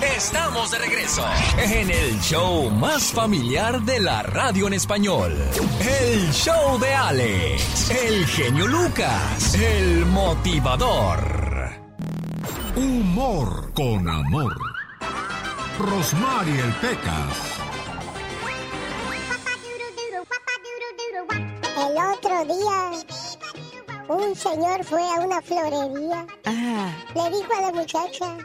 Estamos de regreso en el show más familiar de la radio en español. El show de Alex, el genio Lucas, el motivador. Humor con amor. Rosmarie el Pecas. El otro día, un señor fue a una florería. Le dijo a la muchacha,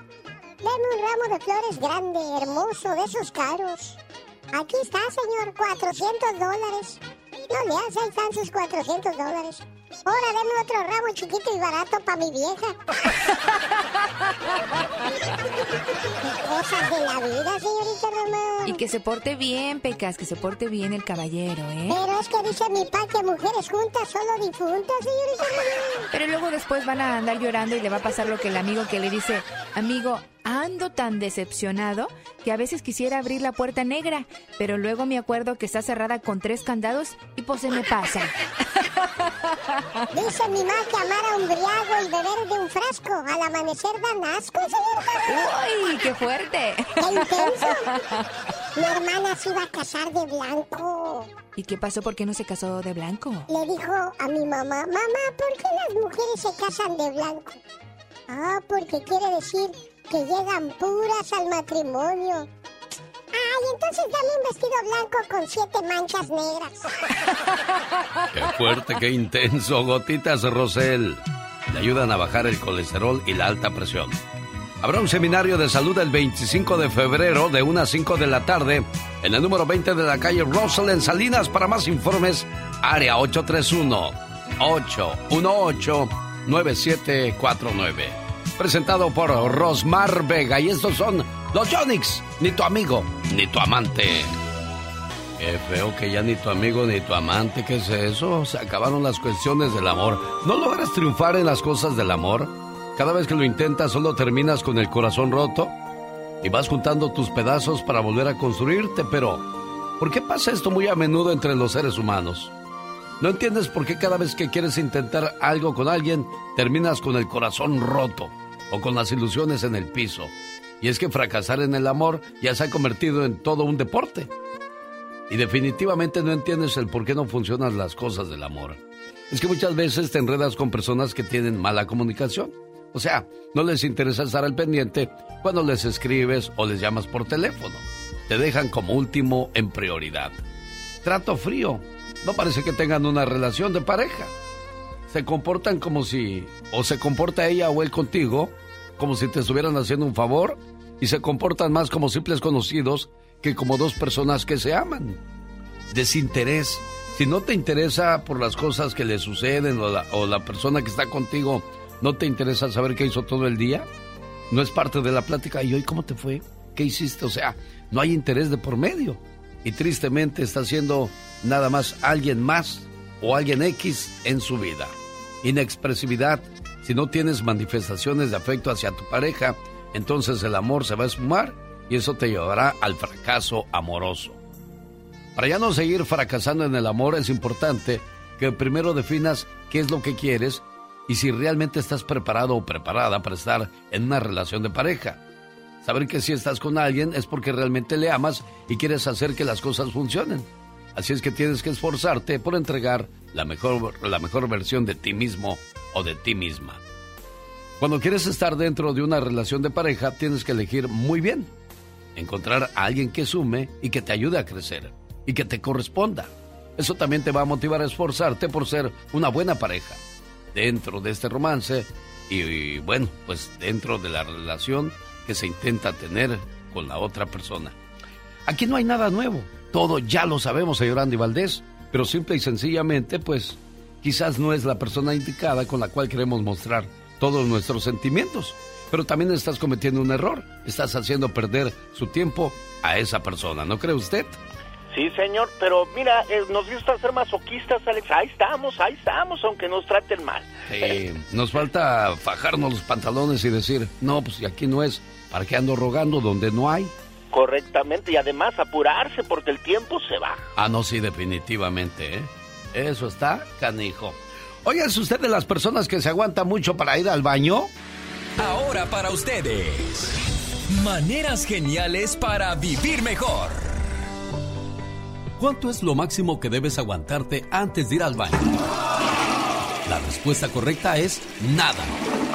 deme un ramo de flores grande, hermoso, de esos caros. Aquí está, señor, 400 dólares. No le hace, ahí sus 400 dólares. Ahora deme otro ramo chiquito y barato para mi vieja. Cosas de la vida, señorita Román. Y que se porte bien, Pecas, que se porte bien el caballero, ¿eh? Pero es que dice mi pa que mujeres juntas solo difuntas, señorita Román. Pero luego después van a andar llorando y le va a pasar lo que el amigo que le dice, amigo, ando tan decepcionado que a veces quisiera abrir la puerta negra, pero luego me acuerdo que está cerrada con tres candados y pues se me pasa. Dice mi ma que amar a un briago y beber de un frasco al amanecer dan asco, señorita. ¡Uy, qué fuerte! ¡Qué intenso! Mi hermana se iba a casar de blanco. ¿Y qué pasó? ¿Por qué no se casó de blanco? Le dijo a mi mamá, mamá, ¿por qué las mujeres se casan de blanco? Ah, porque quiere decir que llegan puras al matrimonio. Ay, entonces dame un vestido blanco con siete manchas negras. Qué fuerte, qué intenso. Gotitas Rosel. Le ayudan a bajar el colesterol y la alta presión. Habrá un seminario de salud el 25 de febrero de 1 a 5 de la tarde en el número 20 de la calle Rosel en Salinas. Para más informes, área 831-818-9749. Presentado por Rosmar Vega. Y estos son los Jonix. Ni tu amigo, ni tu amante. Qué feo que ya ni tu amigo ni tu amante, ¿qué es eso? Se acabaron las cuestiones del amor. ¿No logras triunfar en las cosas del amor? Cada vez que lo intentas solo terminas con el corazón roto y vas juntando tus pedazos para volver a construirte, pero ¿por qué pasa esto muy a menudo entre los seres humanos? ¿No entiendes por qué cada vez que quieres intentar algo con alguien terminas con el corazón roto o con las ilusiones en el piso? Y es que fracasar en el amor ya se ha convertido en todo un deporte. Y definitivamente no entiendes el por qué no funcionan las cosas del amor. Es que muchas veces te enredas con personas que tienen mala comunicación. O sea, no les interesa estar al pendiente cuando les escribes o les llamas por teléfono. Te dejan como último en prioridad. Trato frío. No parece que tengan una relación de pareja. Se comportan como si, o se comporta ella o él contigo, como si te estuvieran haciendo un favor, y se comportan más como simples conocidos que como dos personas que se aman. Desinterés. Si no te interesa por las cosas que le suceden o la, o la persona que está contigo, ¿no te interesa saber qué hizo todo el día? No es parte de la plática. ¿Y hoy cómo te fue? ¿Qué hiciste? O sea, no hay interés de por medio. Y tristemente está siendo nada más alguien más o alguien X en su vida. Inexpresividad. Si no tienes manifestaciones de afecto hacia tu pareja, entonces el amor se va a esfumar y eso te llevará al fracaso amoroso. Para ya no seguir fracasando en el amor es importante que primero definas qué es lo que quieres y si realmente estás preparado o preparada para estar en una relación de pareja. Saber que si estás con alguien es porque realmente le amas y quieres hacer que las cosas funcionen. Así es que tienes que esforzarte por entregar la mejor, la mejor versión de ti mismo o de ti misma. Cuando quieres estar dentro de una relación de pareja, tienes que elegir muy bien. Encontrar a alguien que sume y que te ayude a crecer y que te corresponda. Eso también te va a motivar a esforzarte por ser una buena pareja dentro de este romance y, bueno, pues dentro de la relación que se intenta tener con la otra persona. Aquí no hay nada nuevo, todo ya lo sabemos, señor Andy Valdés, pero simple y sencillamente, pues quizás no es la persona indicada con la cual queremos mostrar todos nuestros sentimientos. Pero también estás cometiendo un error, estás haciendo perder su tiempo a esa persona, ¿no cree usted? Sí, señor, pero mira, eh, nos gusta ser masoquistas, Alex. Ahí estamos, ahí estamos, aunque nos traten mal. Sí, nos falta fajarnos los pantalones y decir, no, pues aquí no es, ¿para qué ando rogando donde no hay? Correctamente, y además apurarse porque el tiempo se va. Ah, no, sí, definitivamente, ¿eh? Eso está canijo. Oiga, ¿es usted de las personas que se aguanta mucho para ir al baño? Ahora para ustedes, maneras geniales para vivir mejor. ¿Cuánto es lo máximo que debes aguantarte antes de ir al baño? La respuesta correcta es nada.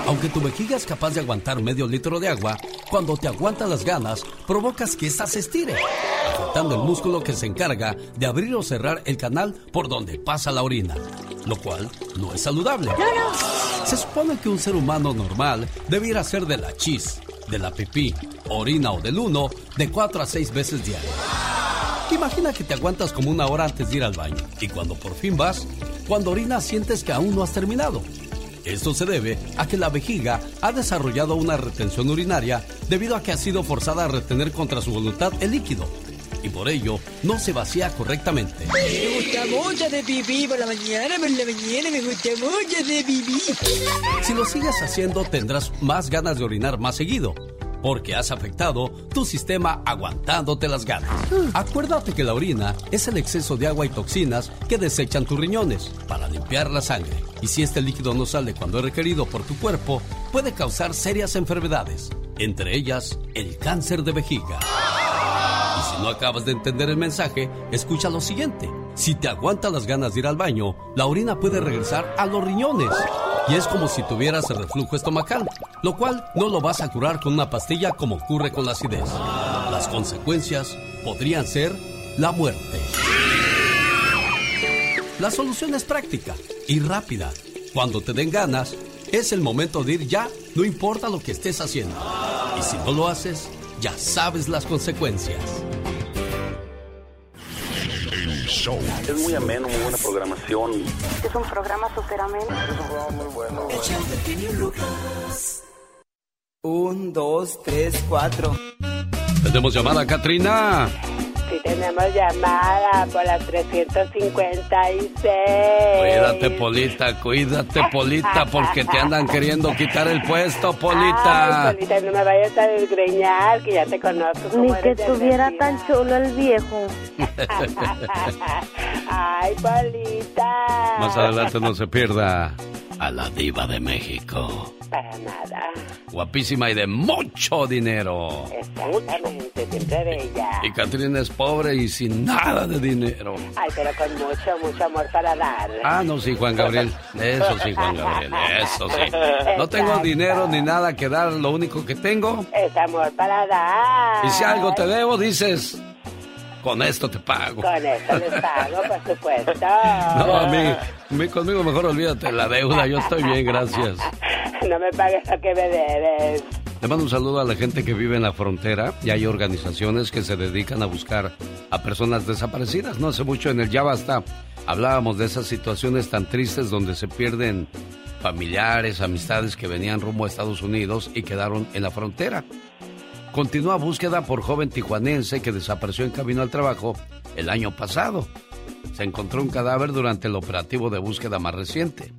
Aunque tu vejiga es capaz de aguantar medio litro de agua, cuando te aguantan las ganas, provocas que ésta se estire, afectando el músculo que se encarga de abrir o cerrar el canal por donde pasa la orina, lo cual no es saludable. Se supone que un ser humano normal debiera ser de la chis, de la pipí, orina o del uno de 4 a 6 veces diario. Imagina que te aguantas como una hora antes de ir al baño y cuando por fin vas, cuando orinas sientes que aún no has terminado. Esto se debe a que la vejiga ha desarrollado una retención urinaria debido a que ha sido forzada a retener contra su voluntad el líquido y por ello no se vacía correctamente. Me gusta mucho de pipí por la mañana, por la mañana me gusta mucho de pipí. Si lo sigues haciendo tendrás más ganas de orinar más seguido porque has afectado tu sistema aguantándote las ganas. Acuérdate que la orina es el exceso de agua y toxinas que desechan tus riñones para limpiar la sangre. Y si este líquido no sale cuando es requerido por tu cuerpo, puede causar serias enfermedades, entre ellas el cáncer de vejiga. Y si no acabas de entender el mensaje, escucha lo siguiente. Si te aguantas las ganas de ir al baño, la orina puede regresar a los riñones y es como si tuvieras el reflujo estomacal, lo cual no lo vas a curar con una pastilla como ocurre con la acidez. Las consecuencias podrían ser la muerte. La solución es práctica y rápida. Cuando te den ganas, es el momento de ir ya, no importa lo que estés haciendo. Y si no lo haces, ya sabes las consecuencias. Es muy ameno, muy buena programación. Es un programa súper ameno. Es un programa muy bueno. Un, dos, tres, cuatro. Tenemos llamada, Katrina. Tenemos llamada por las 356. Cuídate, Polita, cuídate, Polita, porque te andan queriendo quitar el puesto, Polita. Ay, Polita, no me vayas a desgreñar, que ya te conozco. Ni que estuviera tan chulo el viejo. Ay, Polita. Más adelante no se pierda a la diva de México. Para nada. Guapísima y de mucho dinero. Exactamente, siempre bella. Y Catrina es pobre y sin nada de dinero. Ay, pero con mucho, mucho amor para dar. Ah, no, sí, Juan Gabriel. Eso sí, Juan Gabriel. Eso sí. No tengo dinero ni nada que dar, lo único que tengo es amor para dar. Y si algo te debo, dices, con esto te pago. Con esto les pago, por supuesto. No, a mí, conmigo mejor olvídate la deuda. Yo estoy bien, gracias. No me pagues lo que me debes. Le mando un saludo a la gente que vive en la frontera y hay organizaciones que se dedican a buscar a personas desaparecidas. No hace mucho en el Ya Basta hablábamos de esas situaciones tan tristes donde se pierden familiares, amistades que venían rumbo a Estados Unidos y quedaron en la frontera. Continúa búsqueda por joven tijuanense que desapareció en camino al trabajo el año pasado. Se encontró un cadáver durante el operativo de búsqueda más reciente.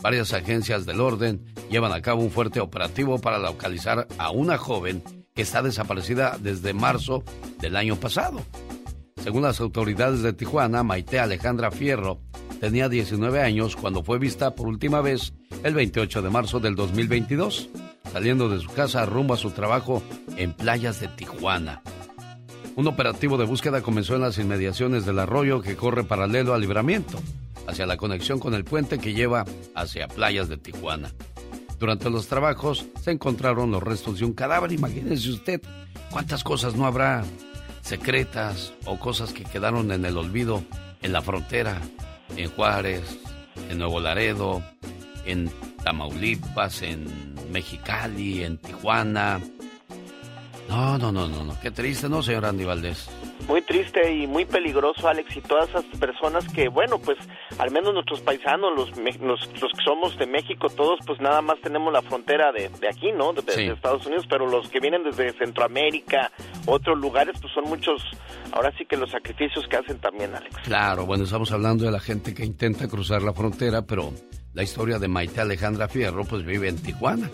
Varias agencias del orden llevan a cabo un fuerte operativo para localizar a una joven que está desaparecida desde marzo del año pasado. Según las autoridades de Tijuana, Maite Alejandra Fierro tenía 19 años cuando fue vista por última vez el 28 de marzo del 2022 saliendo de su casa rumbo a su trabajo en playas de Tijuana. Un operativo de búsqueda comenzó en las inmediaciones del arroyo que corre paralelo al libramiento, hacia la conexión con el puente que lleva hacia playas de Tijuana. Durante los trabajos se encontraron los restos de un cadáver. Imagínese usted cuántas cosas no habrá secretas o cosas que quedaron en el olvido en la frontera, en Juárez, en Nuevo Laredo, en Tamaulipas, en Mexicali, en Tijuana. No, no, no, no, no. Qué triste, ¿no, señor Andy Valdés? Muy triste y muy peligroso, Alex, y todas esas personas que, bueno, pues al menos nuestros paisanos, los, los, que somos de México, todos, pues nada más tenemos la frontera de, aquí, ¿no? De, Estados Unidos, pero los que vienen desde Centroamérica, otros lugares, pues son muchos, ahora sí que los sacrificios que hacen también, Alex. Claro, bueno, estamos hablando de la gente que intenta cruzar la frontera, pero la historia de Maite Alejandra Fierro, pues vive en Tijuana,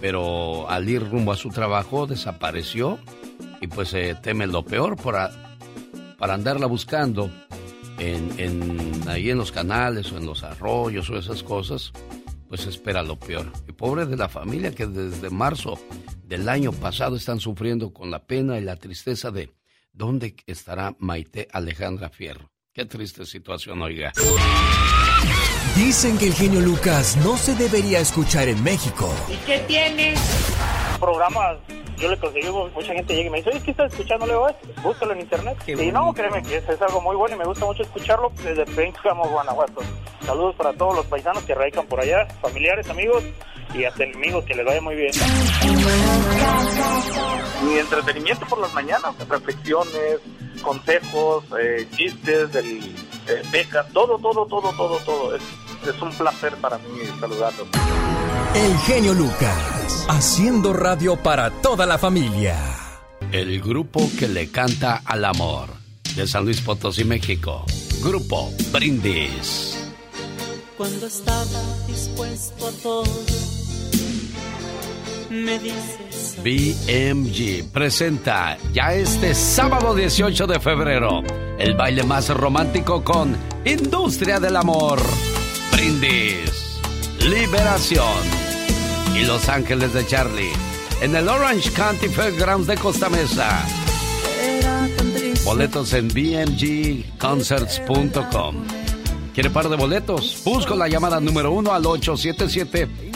pero al ir rumbo a su trabajo desapareció y pues se teme lo peor por para andarla buscando en, ahí en los canales o en los arroyos o esas cosas, pues espera lo peor. Y pobre de la familia que desde marzo del año pasado están sufriendo con la pena y la tristeza de dónde estará Maite Alejandra Fierro. Qué triste situación, oiga. Dicen que el genio Lucas no se debería escuchar en México. ¿Y qué tiene? Programas yo le conseguí, mucha gente llega y me dice, oye, ¿qué estás escuchando? Le digo, búscalo en internet. y no, créeme que es, algo muy bueno y me gusta mucho escucharlo desde Pénjamo, Guanajuato. Saludos para todos los paisanos que radican por allá, familiares, amigos y hasta enemigos, que les vaya muy bien. Mi entretenimiento por las mañanas, reflexiones, consejos, eh, chistes, del, eh, becas, todo, todo, todo, todo, todo. Es, es un placer para mí saludarlos. El genio Lucas, haciendo radio para toda la familia. El grupo que le canta al amor, de San Luis Potosí, México. Grupo Brindis. Cuando estaba dispuesto a todo, me dices. BMG presenta ya este sábado 18 de febrero el baile más romántico con Industria del Amor. Brindis. Liberación y Los Ángeles de Charlie en el Orange County Fairgrounds de Costa Mesa. Boletos en bmgconcerts.com. ¿Quiere par de boletos? Busco la llamada número uno al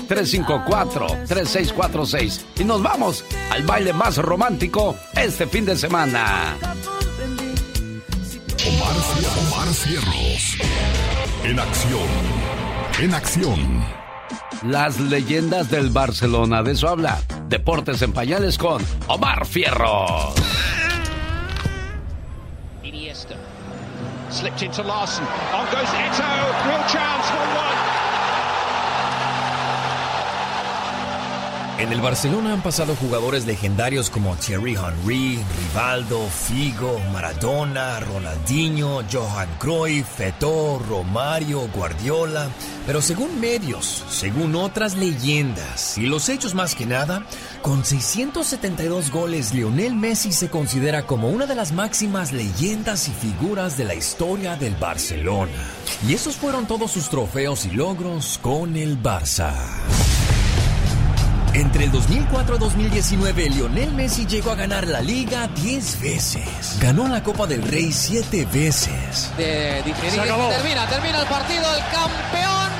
877-354-3646. Y nos vamos al baile más romántico este fin de semana. Omar, Omar Cierros. En acción. En acción. Las leyendas del Barcelona. De eso habla Deportes en Pañales con Omar Fierro. Iniesta. Slipped into Larson. On goes Eto. Real chance. 1-1. En el Barcelona han pasado jugadores legendarios como Thierry Henry, Rivaldo, Figo, Maradona, Ronaldinho, Johan Cruyff, Feto, Romario, Guardiola. Pero según medios, según otras leyendas y los hechos más que nada, con 672 goles, Lionel Messi se considera como una de las máximas leyendas y figuras de la historia del Barcelona. Y esos fueron todos sus trofeos y logros con el Barça. Entre el 2004 y 2019, Lionel Messi llegó a ganar la liga 10 veces. Ganó la Copa del Rey 7 veces. De Termina, termina el partido. El campeón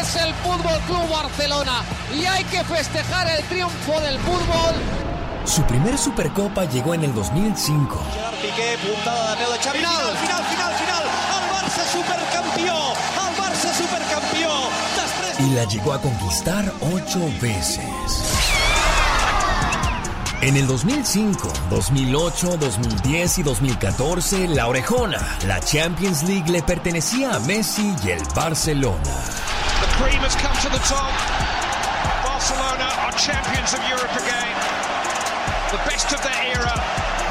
es el Fútbol Club Barcelona. Y hay que festejar el triunfo del fútbol. Su primer Supercopa llegó en el 2005. Piqué, puntada de final, final. Y la llegó a conquistar ocho veces. En el 2005, 2008, 2010 y 2014, la Orejona, la Champions League le pertenecía a Messi y el Barcelona. The. Barcelona are champions of Europe again. The best of their era,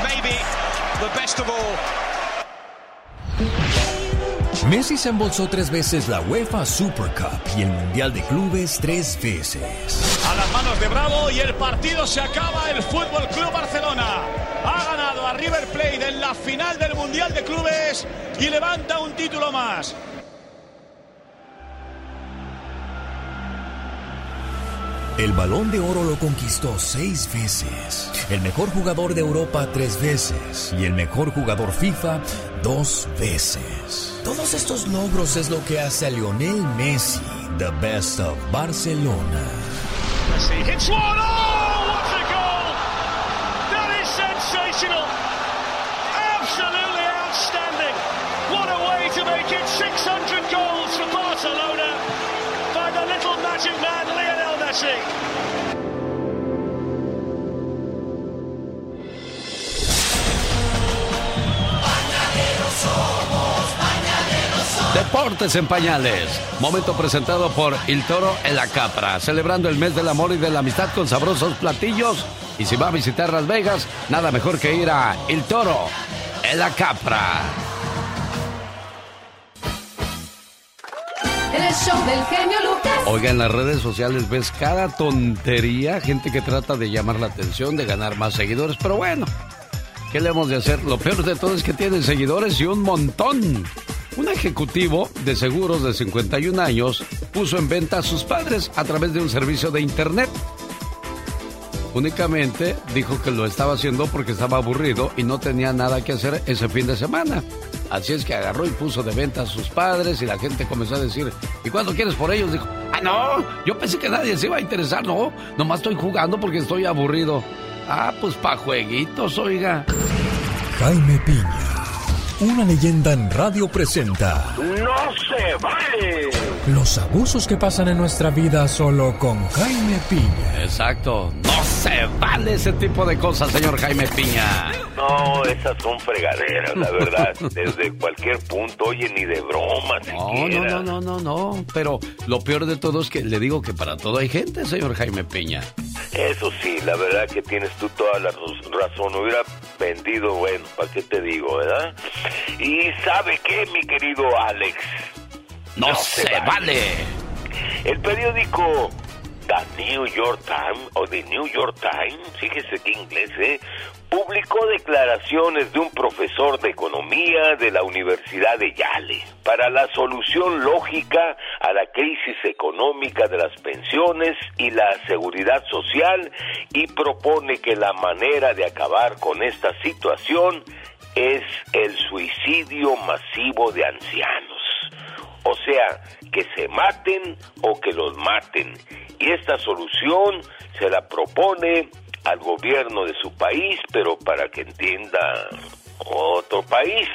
maybe the best of all. Messi se embolsó tres veces la UEFA Super Cup y el Mundial de Clubes tres veces. A las manos de Bravo y el partido se acaba. El Fútbol Club Barcelona ha ganado a River Plate en la final del Mundial de Clubes y levanta un título más. El balón de oro lo conquistó seis veces, el mejor jugador de Europa tres veces y el mejor jugador FIFA dos veces. Todos estos logros es lo que hace a Lionel Messi, the best of Barcelona. Messi hits one. Oh, what a goal! That is sensational. Absolutely outstanding. What a way to make it 600 goals for Barcelona by the little magic man Lionel Messi. Deportes en pañales. Momento presentado por El Toro en la Capra, celebrando el mes del amor y de la amistad con sabrosos platillos. Y si va a visitar Las Vegas, nada mejor que ir a El Toro en la Capra. El show del genio Lucas. Oiga, en las redes sociales ves cada tontería, gente que trata de llamar la atención, de ganar más seguidores, pero bueno, ¿qué le hemos de hacer? Lo peor de todo es que tienen seguidores y un montón. Un ejecutivo de seguros de 51 años puso en venta a sus padres a través de un servicio de internet. Únicamente dijo que lo estaba haciendo porque estaba aburrido y no tenía nada que hacer ese fin de semana. Así es que agarró y puso de venta a sus padres y la gente comenzó a decir, ¿y cuánto quieres por ellos? Dijo, ah, no, yo pensé que nadie se iba a interesar, no, nomás estoy jugando porque estoy aburrido. Ah, pues pa' jueguitos, oiga. Jaime Piña, una leyenda en radio presenta ¡No se vale! los abusos que pasan en nuestra vida solo con Jaime Piña. Exacto, no se vale ese tipo de cosas, señor Jaime Piña. No, esas son fregaderas, la verdad. Desde cualquier punto, oye, ni de broma No, siquiera. no, no, no, no, no. Pero lo peor de todo es que le digo que para todo hay gente, señor Jaime Piña. Eso sí, la verdad que tienes tú toda la raz- razón. Hubiera vendido, bueno, ¿para qué te digo, verdad? Y ¿sabe qué, mi querido Alex? No, se vale. El periódico The New York Times, o The New York Times, fíjese qué inglés, ¿eh? Publicó declaraciones de un profesor de economía de la Universidad de Yale para la solución lógica a la crisis económica de las pensiones y la seguridad social y propone que la manera de acabar con esta situación es el suicidio masivo de ancianos. O sea, que se maten o que los maten. Y esta solución se la propone al gobierno de su país, pero para que entienda otro país.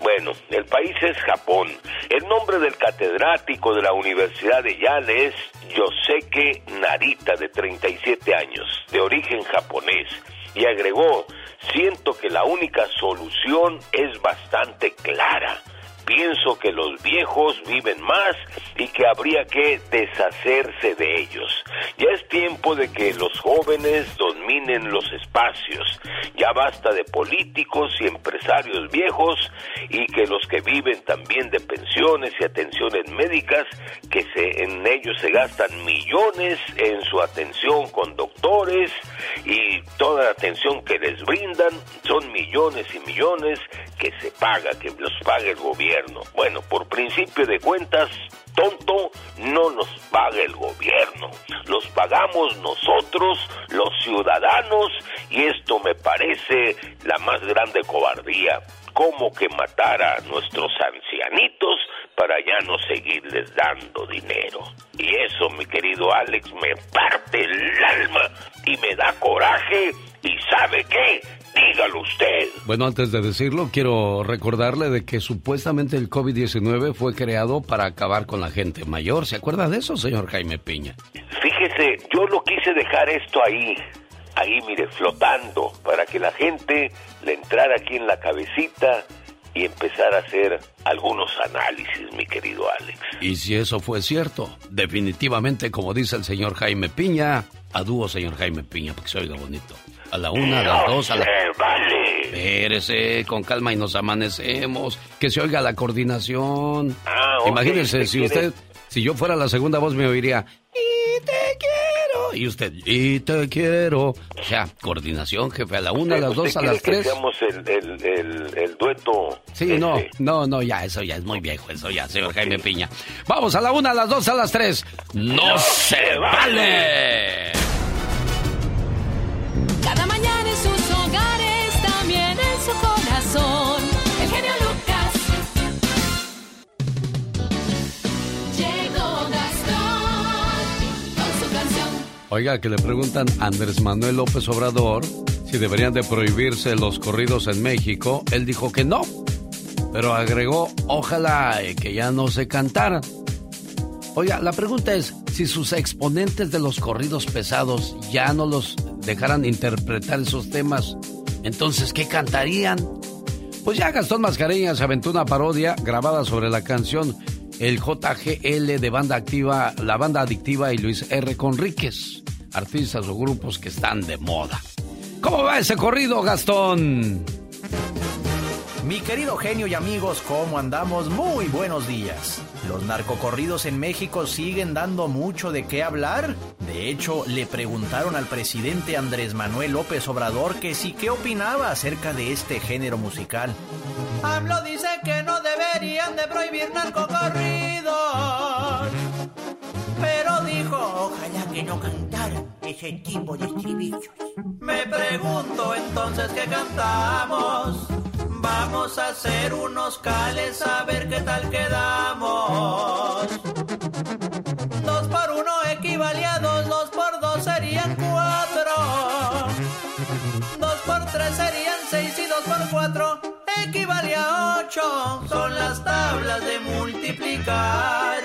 Bueno, el país es Japón. El nombre del catedrático de la Universidad de Yale es Yoseke Narita, de 37 años, de origen japonés. Y agregó, siento que la única solución es bastante clara. Pienso que los viejos viven más y que habría que deshacerse de ellos. Ya es tiempo de que los jóvenes dominen los espacios. Ya basta de políticos y empresarios viejos y que los que viven también de pensiones y atenciones médicas, que se, en ellos se gastan millones en su atención con doctores y toda la atención que les brindan son millones y millones que se paga, que los paga el gobierno. Bueno, por principio de cuentas, tonto, no nos paga el gobierno. Los pagamos nosotros, los ciudadanos, y esto me parece la más grande cobardía. Como que matar a nuestros ancianitos para ya no seguirles dando dinero. Y eso, mi querido Alex, me parte el alma y me da coraje. ¿Y sabe qué? Dígalo usted. Bueno, antes de decirlo, quiero recordarle de que supuestamente el COVID-19 fue creado para acabar con la gente mayor. ¿Se acuerda de eso, señor Jaime Piña? Fíjese, yo lo quise dejar esto ahí, ahí mire, flotando, para que la gente le entrara aquí en la cabecita y empezar a hacer algunos análisis, mi querido Alex. Y si eso fue cierto, definitivamente, como dice el señor Jaime Piña, a dúo, señor Jaime Piña, porque se oiga bonito. A la una, a las dos, a la... vale. Espérese, con calma y nos amanecemos. Que se oiga la coordinación. Ah, ok, Imagínese, ¿usted si usted, si yo fuera la segunda voz, me oiría. Y te quiero. Y usted, y te quiero. O sea, coordinación, jefe, a la una, a las ¿Usted dos, a las que tres. seamos el, el, el, el dueto. Sí, no, ese? no, no, ya, eso ya es muy viejo, eso ya, señor Jaime Piña. Vamos a la una, a las dos, a las tres. ¡No, se vale! Corazón. El genio Lucas. Llegó Gastón con su canción. Oiga, que le preguntan a Andrés Manuel López Obrador si deberían de prohibirse los corridos en México. Él dijo que no, pero agregó, ojalá que ya no se cantaran. Oiga, la pregunta es, si sus exponentes de los corridos pesados ya no los dejaran interpretar esos temas, entonces, ¿qué cantarían? Pues ya Gastón Mascareñas aventó una parodia grabada sobre la canción El JGL de Banda Activa, la Banda Adictiva y Luis R. Conríquez, artistas o grupos que están de moda. ¿Cómo va ese corrido, Gastón? Mi querido genio y amigos, ¿cómo andamos? Muy buenos días. ¿Los narcocorridos en México siguen dando mucho de qué hablar? De hecho, le preguntaron al presidente Andrés Manuel López Obrador que sí qué opinaba acerca de este género musical. AMLO dice que no deberían de prohibir narcocorridos. Pero dijo, ojalá que no cantaran ese tipo de estribillos. Me pregunto entonces qué cantamos. Vamos a hacer unos cales a ver qué tal quedamos. Dos por uno equivale a dos, dos por dos serían cuatro. Dos por tres serían seis y dos por cuatro equivale a ocho. Son las tablas de multiplicar.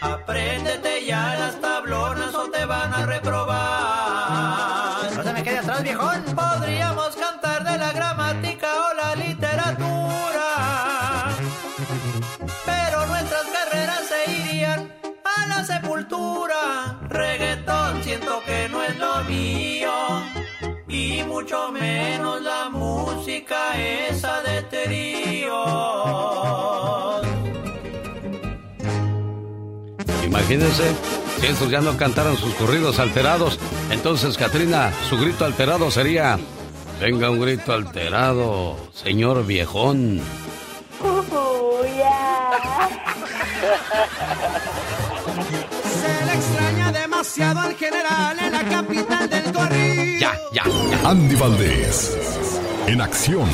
Apréndete ya las tablonas o te van a reprobar. No se me quede atrás, viejón. Podríamos cantar de la gramática sepultura. Reggaetón siento que no es lo mío. Y mucho menos la música esa de tríos. Imagínense si estos ya no cantaran sus corridos alterados. Entonces, Katrina, su grito alterado sería: Venga un grito alterado, señor viejón. demasiado al general en la capital del corrido. Ya, ya, ya. Andy Valdés, en acción.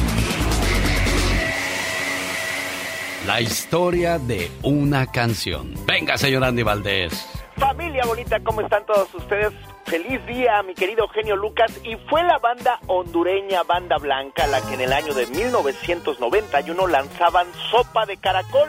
La historia de una canción. Venga, señor Andy Valdés. Familia bonita, ¿cómo están todos ustedes? Feliz día, mi querido Eugenio Lucas. Y fue la banda hondureña Banda Blanca la que en el año de 1991 lanzaban Sopa de Caracol,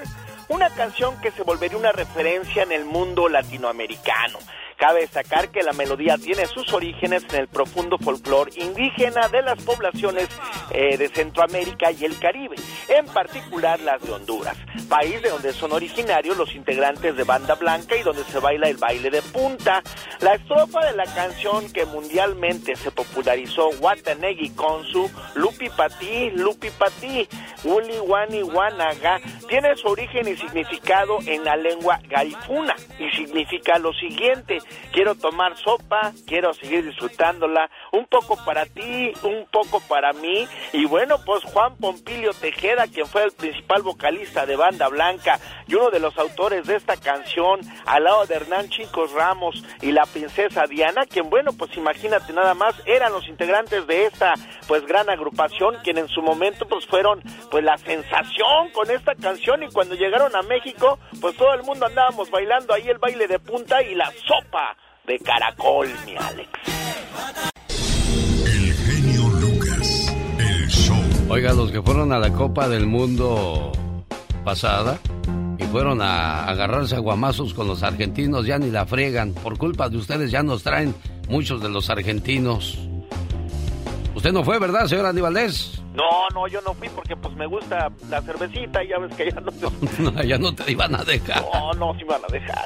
una canción que se volvería una referencia en el mundo latinoamericano. Cabe destacar que la melodía tiene sus orígenes en el profundo folclore indígena de las poblaciones eh, de Centroamérica y el Caribe, en particular las de Honduras, país de donde son originarios los integrantes de Banda Blanca y donde se baila el baile de punta. La estrofa de la canción que mundialmente se popularizó Watanegi con su Lupi Pati, Lupi Pati, Uli Wani Wanaga, tiene su origen y significado en la lengua garifuna y significa lo siguiente, quiero tomar sopa, quiero seguir disfrutándola, un poco para ti, un poco para mí, y bueno, pues Juan Pompilio Tejeda, quien fue el principal vocalista de Banda Blanca y uno de los autores de esta canción, al lado de Hernán Chicos Ramos y la princesa Diana, quien bueno, pues imagínate nada más, eran los integrantes de esta pues gran agrupación, quien en su momento pues fueron pues la sensación con esta canción. Y cuando llegaron a México, pues todo el mundo andábamos bailando ahí el baile de punta y la sopa de caracol, mi Alex. El genio Lucas, el show. Oiga, los que fueron a la Copa del Mundo pasada y fueron a agarrarse a guamazos con los argentinos, ya ni la friegan. Por culpa de ustedes ya nos traen muchos de los argentinos. Usted no fue, ¿verdad, señor Andy Valdés? No, no, yo no fui porque pues me gusta la cervecita y ya ves que ya no te... ya no te iban a dejar. No, no, me van a dejar.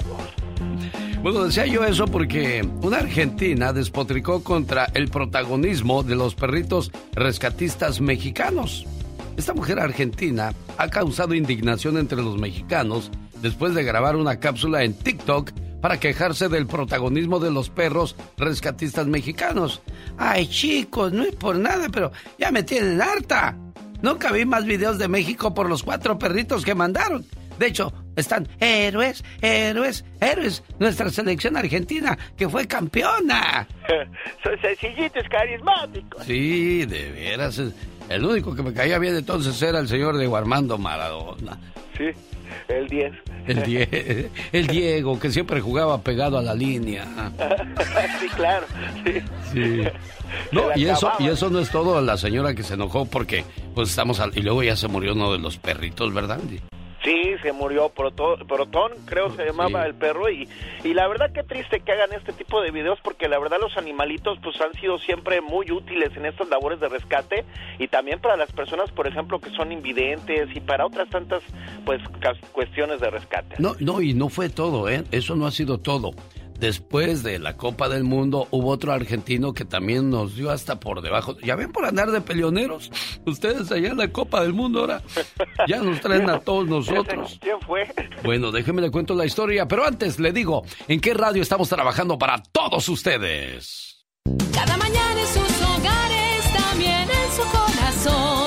Bueno, decía yo eso porque una argentina despotricó contra el protagonismo de los perritos rescatistas mexicanos. Esta mujer argentina ha causado indignación entre los mexicanos después de grabar una cápsula en TikTok para quejarse del protagonismo de los perros rescatistas mexicanos. Ay chicos, no es por nada, pero ya me tienen harta. Nunca vi más videos de México por los cuatro perritos que mandaron. De hecho, están héroes, héroes, héroes. Nuestra selección argentina, que fue campeona. Son sencillitos, carismáticos. Sí, de veras. El único que me caía bien entonces era el señor de Armando Maradona. Sí. El 10. El, die el Diego, que siempre jugaba pegado a la línea. sí, claro. Sí. No, y eso, y eso no es todo. La señora que se enojó porque pues estamos al... y luego ya se murió uno de los perritos, ¿verdad? Sí, se murió Protón, Protón creo se llamaba el perro y, y la verdad que triste que hagan este tipo de videos porque la verdad los animalitos pues han sido siempre muy útiles en estas labores de rescate y también para las personas por ejemplo que son invidentes y para otras tantas pues cuestiones de rescate. No, no y no fue todo, ¿eh? Eso no ha sido todo después de la Copa del Mundo hubo otro argentino que también nos dio hasta por debajo. Ya ven por andar de peleoneros. Ustedes allá en la Copa del Mundo ahora ya nos traen a todos nosotros. ¿Quién fue? Bueno, déjeme le cuento la historia, pero antes le digo en qué radio estamos trabajando para todos ustedes. Cada mañana en sus hogares, también en su corazón.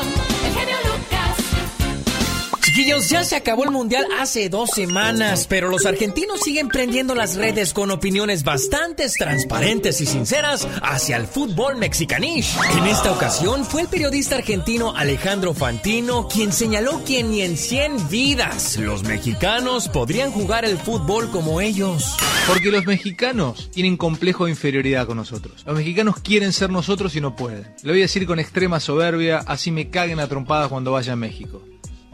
Chiquillos, ya se acabó el mundial hace dos semanas, pero los argentinos siguen prendiendo las redes con opiniones bastante transparentes y sinceras hacia el fútbol mexicanish. En esta ocasión fue el periodista argentino Alejandro Fantino quien señaló que ni en 100 vidas los mexicanos podrían jugar el fútbol como ellos. Porque los mexicanos tienen complejo de inferioridad con nosotros. Los mexicanos quieren ser nosotros y no pueden. Lo voy a decir con extrema soberbia, así me caguen a trompadas cuando vaya a México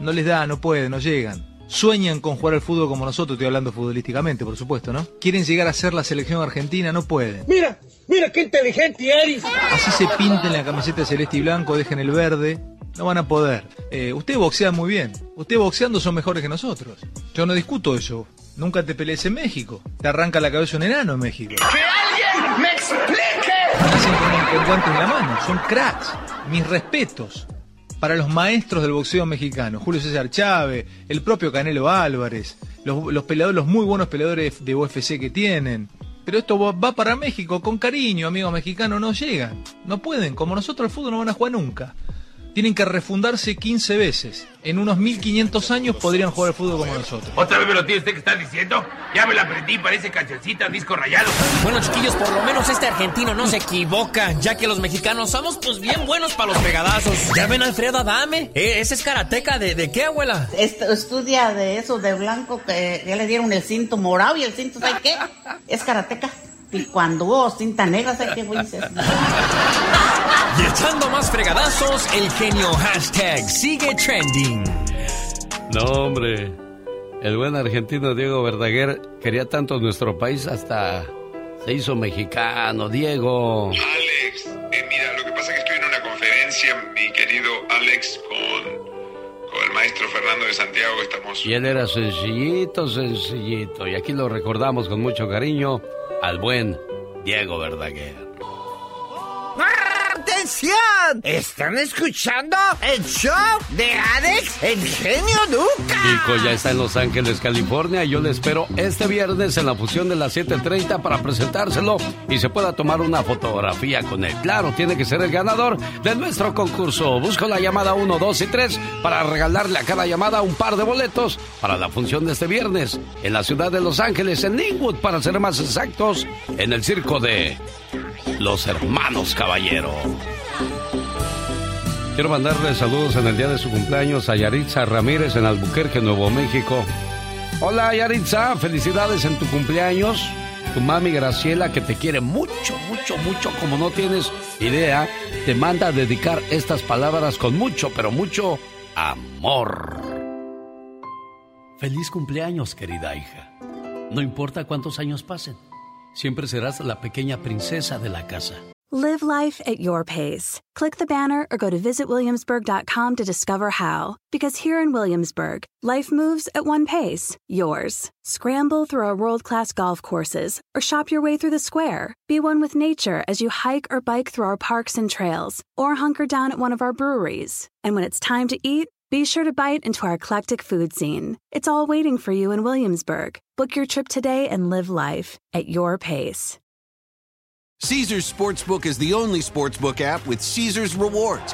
no les da, no pueden, no llegan. Sueñan con jugar al fútbol como nosotros, estoy hablando futbolísticamente, por supuesto, ¿no? Quieren llegar a ser la selección argentina, no pueden. Mira, mira qué inteligente eres. Así se pinten la camiseta celeste y blanco, dejen el verde, no van a poder. Eh, usted boxea muy bien. Usted boxeando son mejores que nosotros. Yo no discuto eso. Nunca te pelees en México. Te arranca la cabeza un enano en México. ¡Que alguien me explique! Hacen con, con guantes en la mano. Son cracks. Mis respetos para los maestros del boxeo mexicano, Julio César Chávez, el propio Canelo Álvarez, los, peleadores, los muy buenos peleadores de UFC que tienen. Pero esto va para México con cariño, amigos mexicanos, no llegan, no pueden, como nosotros el fútbol no van a jugar nunca tienen que refundarse 15 veces. En unos 1500 años podrían jugar al fútbol como nosotros. ¿Otra vez me lo tiene usted que está diciendo? Ya me la aprendí, parece cancioncita, disco rayado. Bueno, chiquillos, por lo menos este argentino no se equivoca, ya que los mexicanos somos pues bien buenos para los pegadazos. Ya ven Alfredo Adame, eh, ese es karateca, ¿de, ¿de, qué, abuela? estudia de eso, de blanco, que ya le dieron el cinto morado y el cinto, ¿sabes qué? Es karateca. Y cuando hubo cinta negra, ¿sabes qué, güey? Y echando más fregadazos, el genio hashtag sigue trending. No, hombre. El buen argentino Diego Verdaguer quería tanto nuestro país hasta se hizo mexicano. Diego. Alex, eh, mira, lo que pasa es que estoy en una conferencia, mi querido Alex, con, con el maestro Fernando de Santiago. Estamos. Y él era sencillito, sencillito. Y aquí lo recordamos con mucho cariño al buen Diego Verdaguer. ¿Están escuchando el show de Alex, el genio Lucas? Chico ya está en Los Ángeles, California. Yo le espero este viernes en la fusión de las 7:30 para presentárselo y se pueda tomar una fotografía con él. Claro, tiene que ser el ganador de nuestro concurso. Busco la llamada 1, 2 y 3 para regalarle a cada llamada un par de boletos para la función de este viernes en la ciudad de Los Ángeles, en Linwood, para ser más exactos, en el circo de los hermanos Caballero. Quiero mandarle saludos en el día de su cumpleaños a Yaritza Ramírez en Albuquerque, Nuevo México. Hola Yaritza, felicidades en tu cumpleaños. Tu mami Graciela, que te quiere mucho, mucho, mucho, como no tienes idea, te manda a dedicar estas palabras con mucho, pero mucho amor. Feliz cumpleaños, querida hija. No importa cuántos años pasen Siempre serás la pequeña princesa de la casa. Live life at your pace. Click the banner or go to visitwilliamsburg.com to discover how. Because here in Williamsburg, life moves at one pace, yours. Scramble through our world class golf courses or shop your way through the square. Be one with nature as you hike or bike through our parks and trails or hunker down at one of our breweries. And when it's time to eat, be sure to bite into our eclectic food scene. It's all waiting for you in Williamsburg. Book your trip today and live life at your pace. Caesars Sportsbook is the only sportsbook app with Caesars rewards.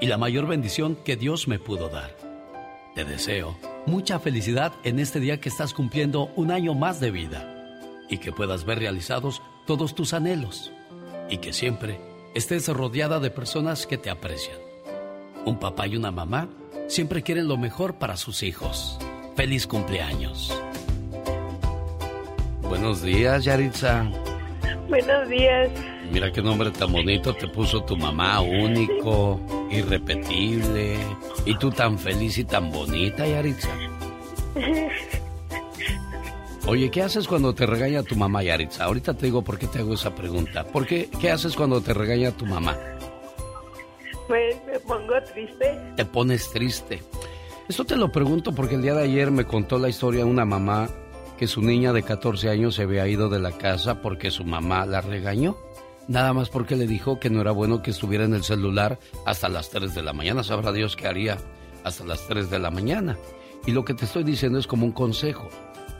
y la mayor bendición que Dios me pudo dar. Te deseo mucha felicidad en este día que estás cumpliendo un año más de vida y que puedas ver realizados todos tus anhelos y que siempre estés rodeada de personas que te aprecian. Un papá y una mamá siempre quieren lo mejor para sus hijos. Feliz cumpleaños. Buenos días, Yaritza. Buenos días. Mira qué nombre tan bonito te puso tu mamá, único, irrepetible. Y tú tan feliz y tan bonita, Yaritza. Oye, ¿qué haces cuando te regaña tu mamá, Yaritza? Ahorita te digo por qué te hago esa pregunta. ¿Por qué, qué haces cuando te regaña tu mamá? Pues me pongo triste. Te pones triste. Esto te lo pregunto porque el día de ayer me contó la historia de una mamá que su niña de 14 años se había ido de la casa porque su mamá la regañó. Nada más porque le dijo que no era bueno que estuviera en el celular hasta las 3 de la mañana. Sabrá Dios qué haría hasta las 3 de la mañana. Y lo que te estoy diciendo es como un consejo.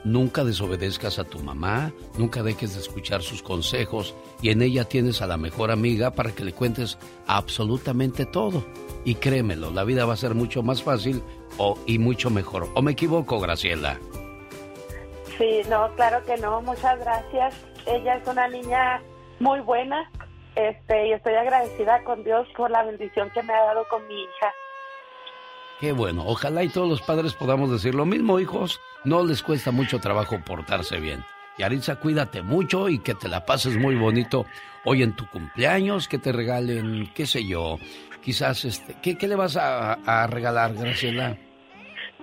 Nunca desobedezcas a tu mamá, nunca dejes de escuchar sus consejos y en ella tienes a la mejor amiga para que le cuentes absolutamente todo. Y créemelo, la vida va a ser mucho más fácil o, y mucho mejor. ¿O me equivoco, Graciela? Sí, no, claro que no. Muchas gracias. Ella es una niña muy buena. Este, y estoy agradecida con Dios por la bendición que me ha dado con mi hija. Qué bueno, ojalá y todos los padres podamos decir lo mismo, hijos. No les cuesta mucho trabajo portarse bien. Y Aritza, cuídate mucho y que te la pases muy bonito hoy en tu cumpleaños, que te regalen, qué sé yo, quizás, este, ¿qué, qué le vas a, a regalar, Graciela?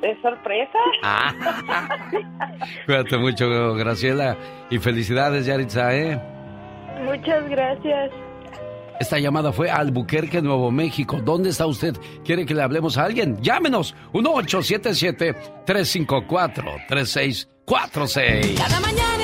¿De sorpresa? Ah. Cuídate mucho, Graciela, y felicidades, Yaritza, ¿eh? Muchas gracias. Esta llamada fue a Albuquerque, Nuevo México. ¿Dónde está usted? ¿Quiere que le hablemos a alguien? Llámenos. 1877-354-3646. Cada mañana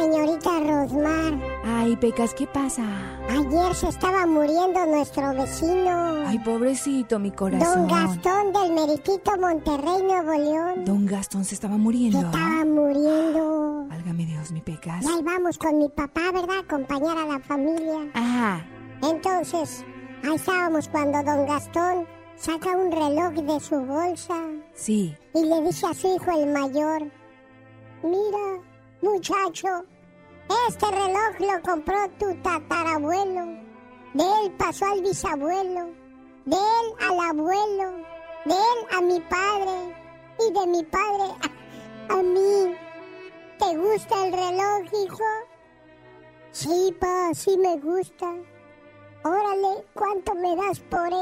señorita Rosmar. Ay, Pecas, ¿qué pasa? Ayer se estaba muriendo nuestro vecino. Ay, pobrecito, mi corazón. Don Gastón del Meritito Monterrey, Nuevo León. Don Gastón se estaba muriendo. Se estaba muriendo. Válgame Dios, mi Pecas. Y ahí vamos con mi papá, ¿verdad? Acompañar a la familia. Ajá. Entonces, ahí estábamos cuando don Gastón saca un reloj de su bolsa. Sí. Y le dice a su hijo el mayor, mira, muchacho, este reloj lo compró tu tatarabuelo. De él pasó al bisabuelo. De él al abuelo. De él a mi padre. Y de mi padre a, a mí. ¿Te gusta el reloj, hijo? Sí, pa, sí me gusta. Órale, ¿cuánto me das por él?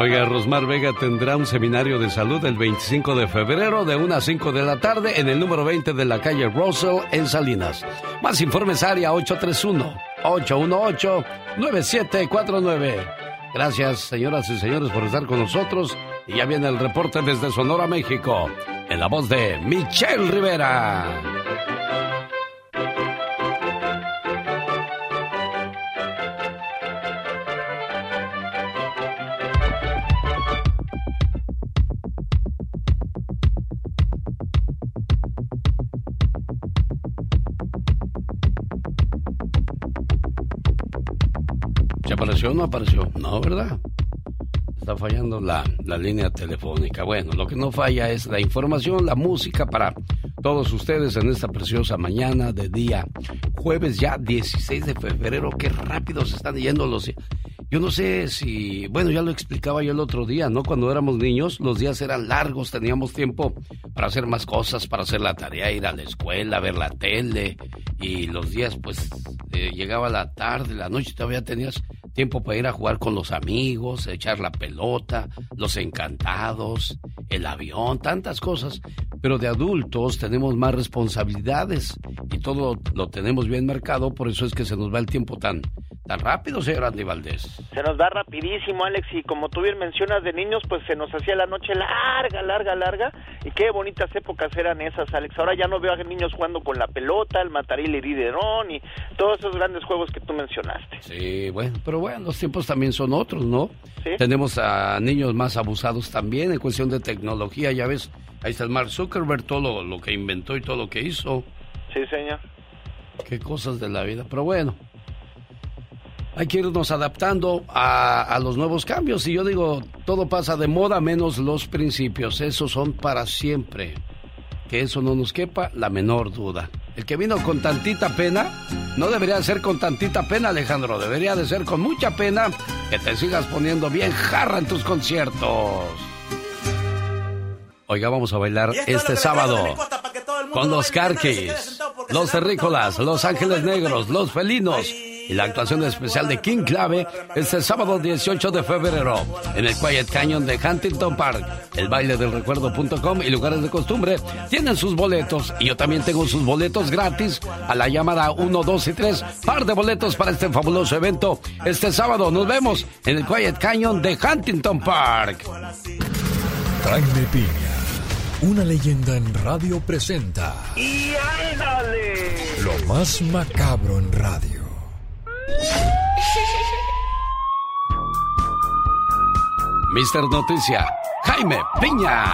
Oiga, Rosmar Vega tendrá un seminario de salud el 25 de febrero de 1 a 5 de la tarde en el número 20 de la calle Russell en Salinas. Más informes área 831-818-9749. Gracias, señoras y señores, por estar con nosotros. Y ya viene el reporte desde Sonora, México, en la voz de Michelle Rivera. Apareció o no apareció? No, ¿verdad? Está fallando la, la línea telefónica. Bueno, lo que no falla es la información, la música para todos ustedes en esta preciosa mañana de día jueves ya 16 de febrero. Qué rápido se están yendo los. Yo no sé si, bueno, ya lo explicaba yo el otro día, ¿no? Cuando éramos niños, los días eran largos, teníamos tiempo para hacer más cosas, para hacer la tarea, ir a la escuela, ver la tele, y los días, pues, eh, llegaba la tarde, la noche, todavía tenías tiempo para ir a jugar con los amigos, echar la pelota, los encantados, el avión, tantas cosas. Pero de adultos tenemos más responsabilidades y todo lo tenemos bien marcado, por eso es que se nos va el tiempo tan, Tan rápido, señor Andy Valdés. Se nos va rapidísimo, Alex, y como tú bien mencionas de niños, pues se nos hacía la noche larga, larga, larga, y qué bonitas épocas eran esas, Alex. Ahora ya no veo a niños jugando con la pelota, el mataril heriderón y todos esos grandes juegos que tú mencionaste. Sí, bueno, pero bueno, los tiempos también son otros, ¿no? Tenemos a niños más abusados también en cuestión de tecnología, ya ves, ahí está el Mark Zuckerberg, todo lo, lo que inventó y todo lo que hizo. Sí, señor. Qué cosas de la vida, pero bueno. Hay que irnos adaptando a, a los nuevos cambios. Y yo digo, todo pasa de moda menos los principios. Esos son para siempre. Que eso no nos quepa la menor duda. El que vino con tantita pena, no debería ser con tantita pena, Alejandro. Debería de ser con mucha pena que te sigas poniendo bien jarra en tus conciertos. Oiga, vamos a bailar este sábado con los Carquis, los Terrícolas, los Ángeles Negros, los Felinos y la actuación especial de King Clave este sábado 18 de febrero en el Quiet Canyon de Huntington Park. El baile del recuerdo.com y lugares de costumbre tienen sus boletos y yo también tengo sus boletos gratis a la llamada 1, 2 y 3. Par de boletos para este fabuloso evento este sábado. Nos vemos en el Quiet Canyon de Huntington Park. Jaime Piña, una leyenda en radio presenta ¡Y ándale! lo más macabro en radio. Mister Noticia, Jaime Piña.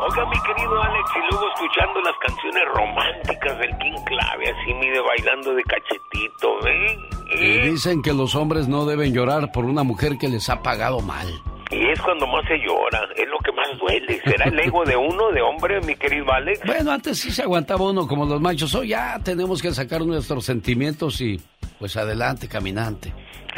Oiga, mi querido Alex, y luego escuchando las canciones románticas del King Clave, así mide bailando de cachetito, ¿eh? Y dicen que los hombres no deben llorar por una mujer que les ha pagado mal. Y es cuando más se llora, es lo que más duele. ¿Será el ego de uno, de hombre, mi querido Alex? Bueno, antes sí se aguantaba uno como los machos. Hoy ya tenemos que sacar nuestros sentimientos y pues adelante, caminante.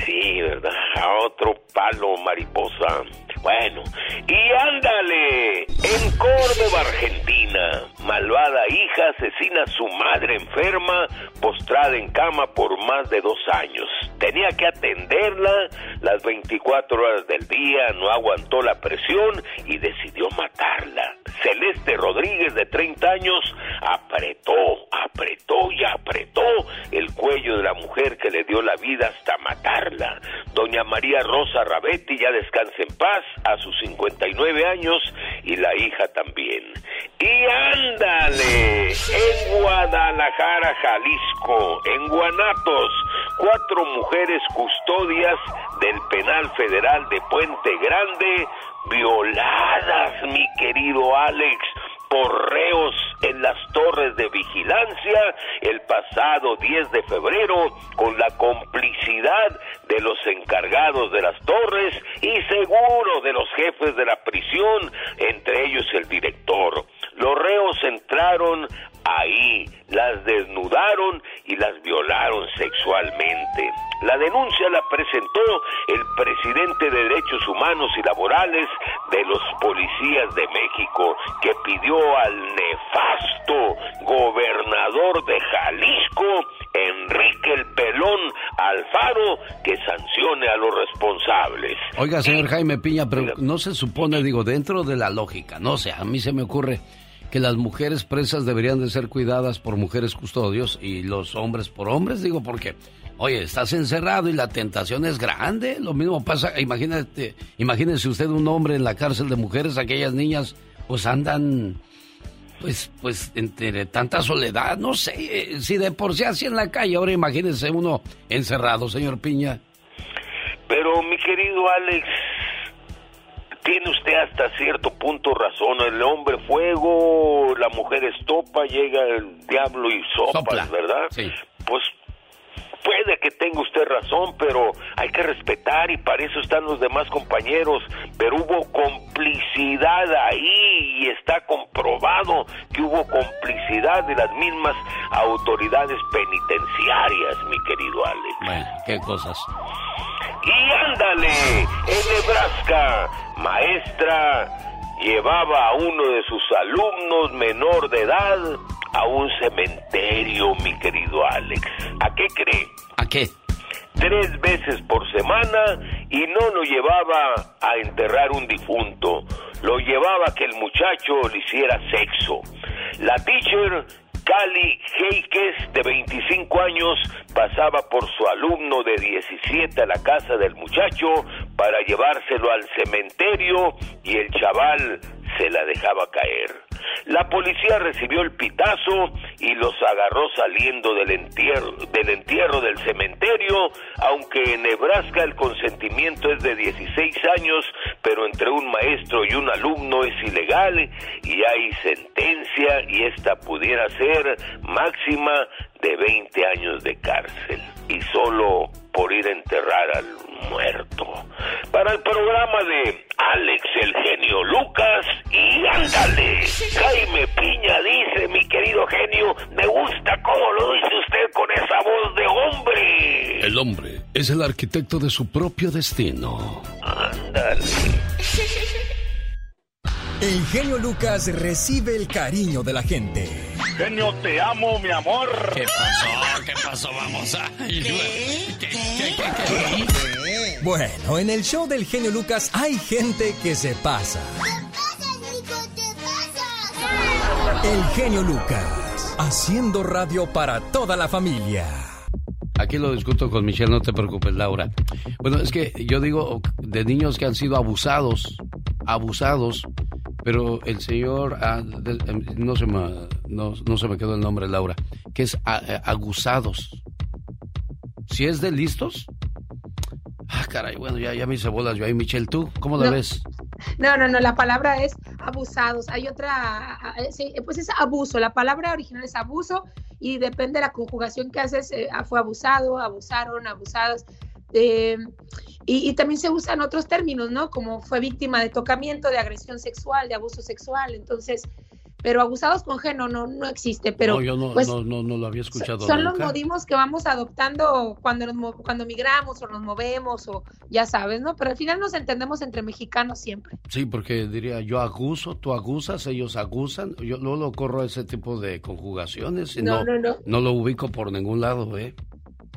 Sí, ¿verdad? A otro palo, mariposa. Bueno, y ándale, en Córdoba, Argentina, malvada hija asesina a su madre enferma, postrada en cama por más de dos años. Tenía que atenderla las 24 horas del día, no aguantó la presión y decidió matarla. Celeste Rodríguez, de 30 años, apretó, apretó y apretó el cuello de la mujer que le dio la vida hasta matarla. Doña María Rosa Rabetti ya descansa en paz a sus 59 años y la hija también. Y ándale, en Guadalajara, Jalisco, en Guanatos, cuatro mujeres custodias del penal federal de Puente Grande, violadas, mi querido Alex, por reos en las torres de vigilancia el pasado 10 de febrero con la complicidad de los encargados de las torres y seguro de los jefes de la prisión, entre ellos el director. Los reos entraron ahí, las desnudaron y las violaron sexualmente. La denuncia la presentó el presidente de Derechos Humanos y Laborales de los Policías de México, que pidió al nefasto gobernador de Jalisco, Enrique el Pelón Alfaro, que sancione a los responsables. Oiga, señor Jaime Piña, pero no se supone, digo, dentro de la lógica, no sé, a mí se me ocurre que las mujeres presas deberían de ser cuidadas por mujeres custodios y los hombres por hombres, digo, porque, oye, estás encerrado y la tentación es grande, lo mismo pasa, imagínate, imagínese usted un hombre en la cárcel de mujeres, aquellas niñas, pues andan, pues, pues, entre tanta soledad, no sé, eh, si de por sí así en la calle, ahora imagínese uno encerrado, señor Piña. Pero mi querido Alex, tiene usted hasta cierto punto razón. El hombre fuego, la mujer estopa, llega el diablo y sopas, ¿verdad? Sí. Pues puede que tenga usted razón, pero hay que respetar y para eso están los demás compañeros. Pero hubo complicidad ahí y está comprobado que hubo complicidad de las mismas autoridades penitenciarias, mi querido Alex. Bueno, qué cosas. Y ándale, en Nebraska, maestra llevaba a uno de sus alumnos menor de edad a un cementerio, mi querido Alex. ¿A qué cree? ¿A qué? Tres veces por semana y no lo llevaba a enterrar un difunto, lo llevaba a que el muchacho le hiciera sexo. La teacher Cali Heikes, de 25 años, pasaba por su alumno de 17 a la casa del muchacho para llevárselo al cementerio y el chaval se la dejaba caer. La policía recibió el pitazo y los agarró saliendo del entierro, del entierro del cementerio, aunque en Nebraska el consentimiento es de 16 años, pero entre un maestro y un alumno es ilegal y hay sentencia y esta pudiera ser máxima de 20 años de cárcel y solo por ir a enterrar al muerto. Para el programa de Alex el genio Lucas y ándale. Jaime Piña dice, mi querido genio, me gusta cómo lo dice usted con esa voz de hombre. El hombre es el arquitecto de su propio destino. Ándale. El genio Lucas recibe el cariño de la gente. Genio, te amo, mi amor. ¿Qué pasó? ¿Qué pasó? Vamos a... Bueno, en el show del genio Lucas hay gente que se pasa. El genio Lucas, haciendo radio para toda la familia. Aquí lo discuto con Michelle, no te preocupes, Laura. Bueno, es que yo digo de niños que han sido abusados, abusados, pero el señor, ah, de- em, no, se me, no, no se me quedó el nombre, Laura, que es a- eh, aguzados. Si es de listos, ah, caray, bueno, ya, ya me hice bolas yo ahí, Michelle, ¿tú cómo la No. ves? No, no, no, la palabra es abusados. Hay otra, sí, pues es abuso. La palabra original es abuso y depende de la conjugación que haces. eh, ah, fue abusado, abusaron, abusados. y, y también se usan otros términos, ¿no? Como fue víctima de tocamiento, de agresión sexual, de abuso sexual. Entonces, pero abusados con G no, no, no existe. Pero, no, yo no, pues, no, no, no lo había escuchado son los modismos que vamos adoptando cuando nos, cuando migramos o nos movemos o ya sabes, ¿no? Pero al final nos entendemos entre mexicanos siempre. Sí, porque diría yo aguzo, tú aguzas, ellos aguzan. Yo no lo corro ese tipo de conjugaciones y no, no, no. no lo ubico por ningún lado, ¿eh?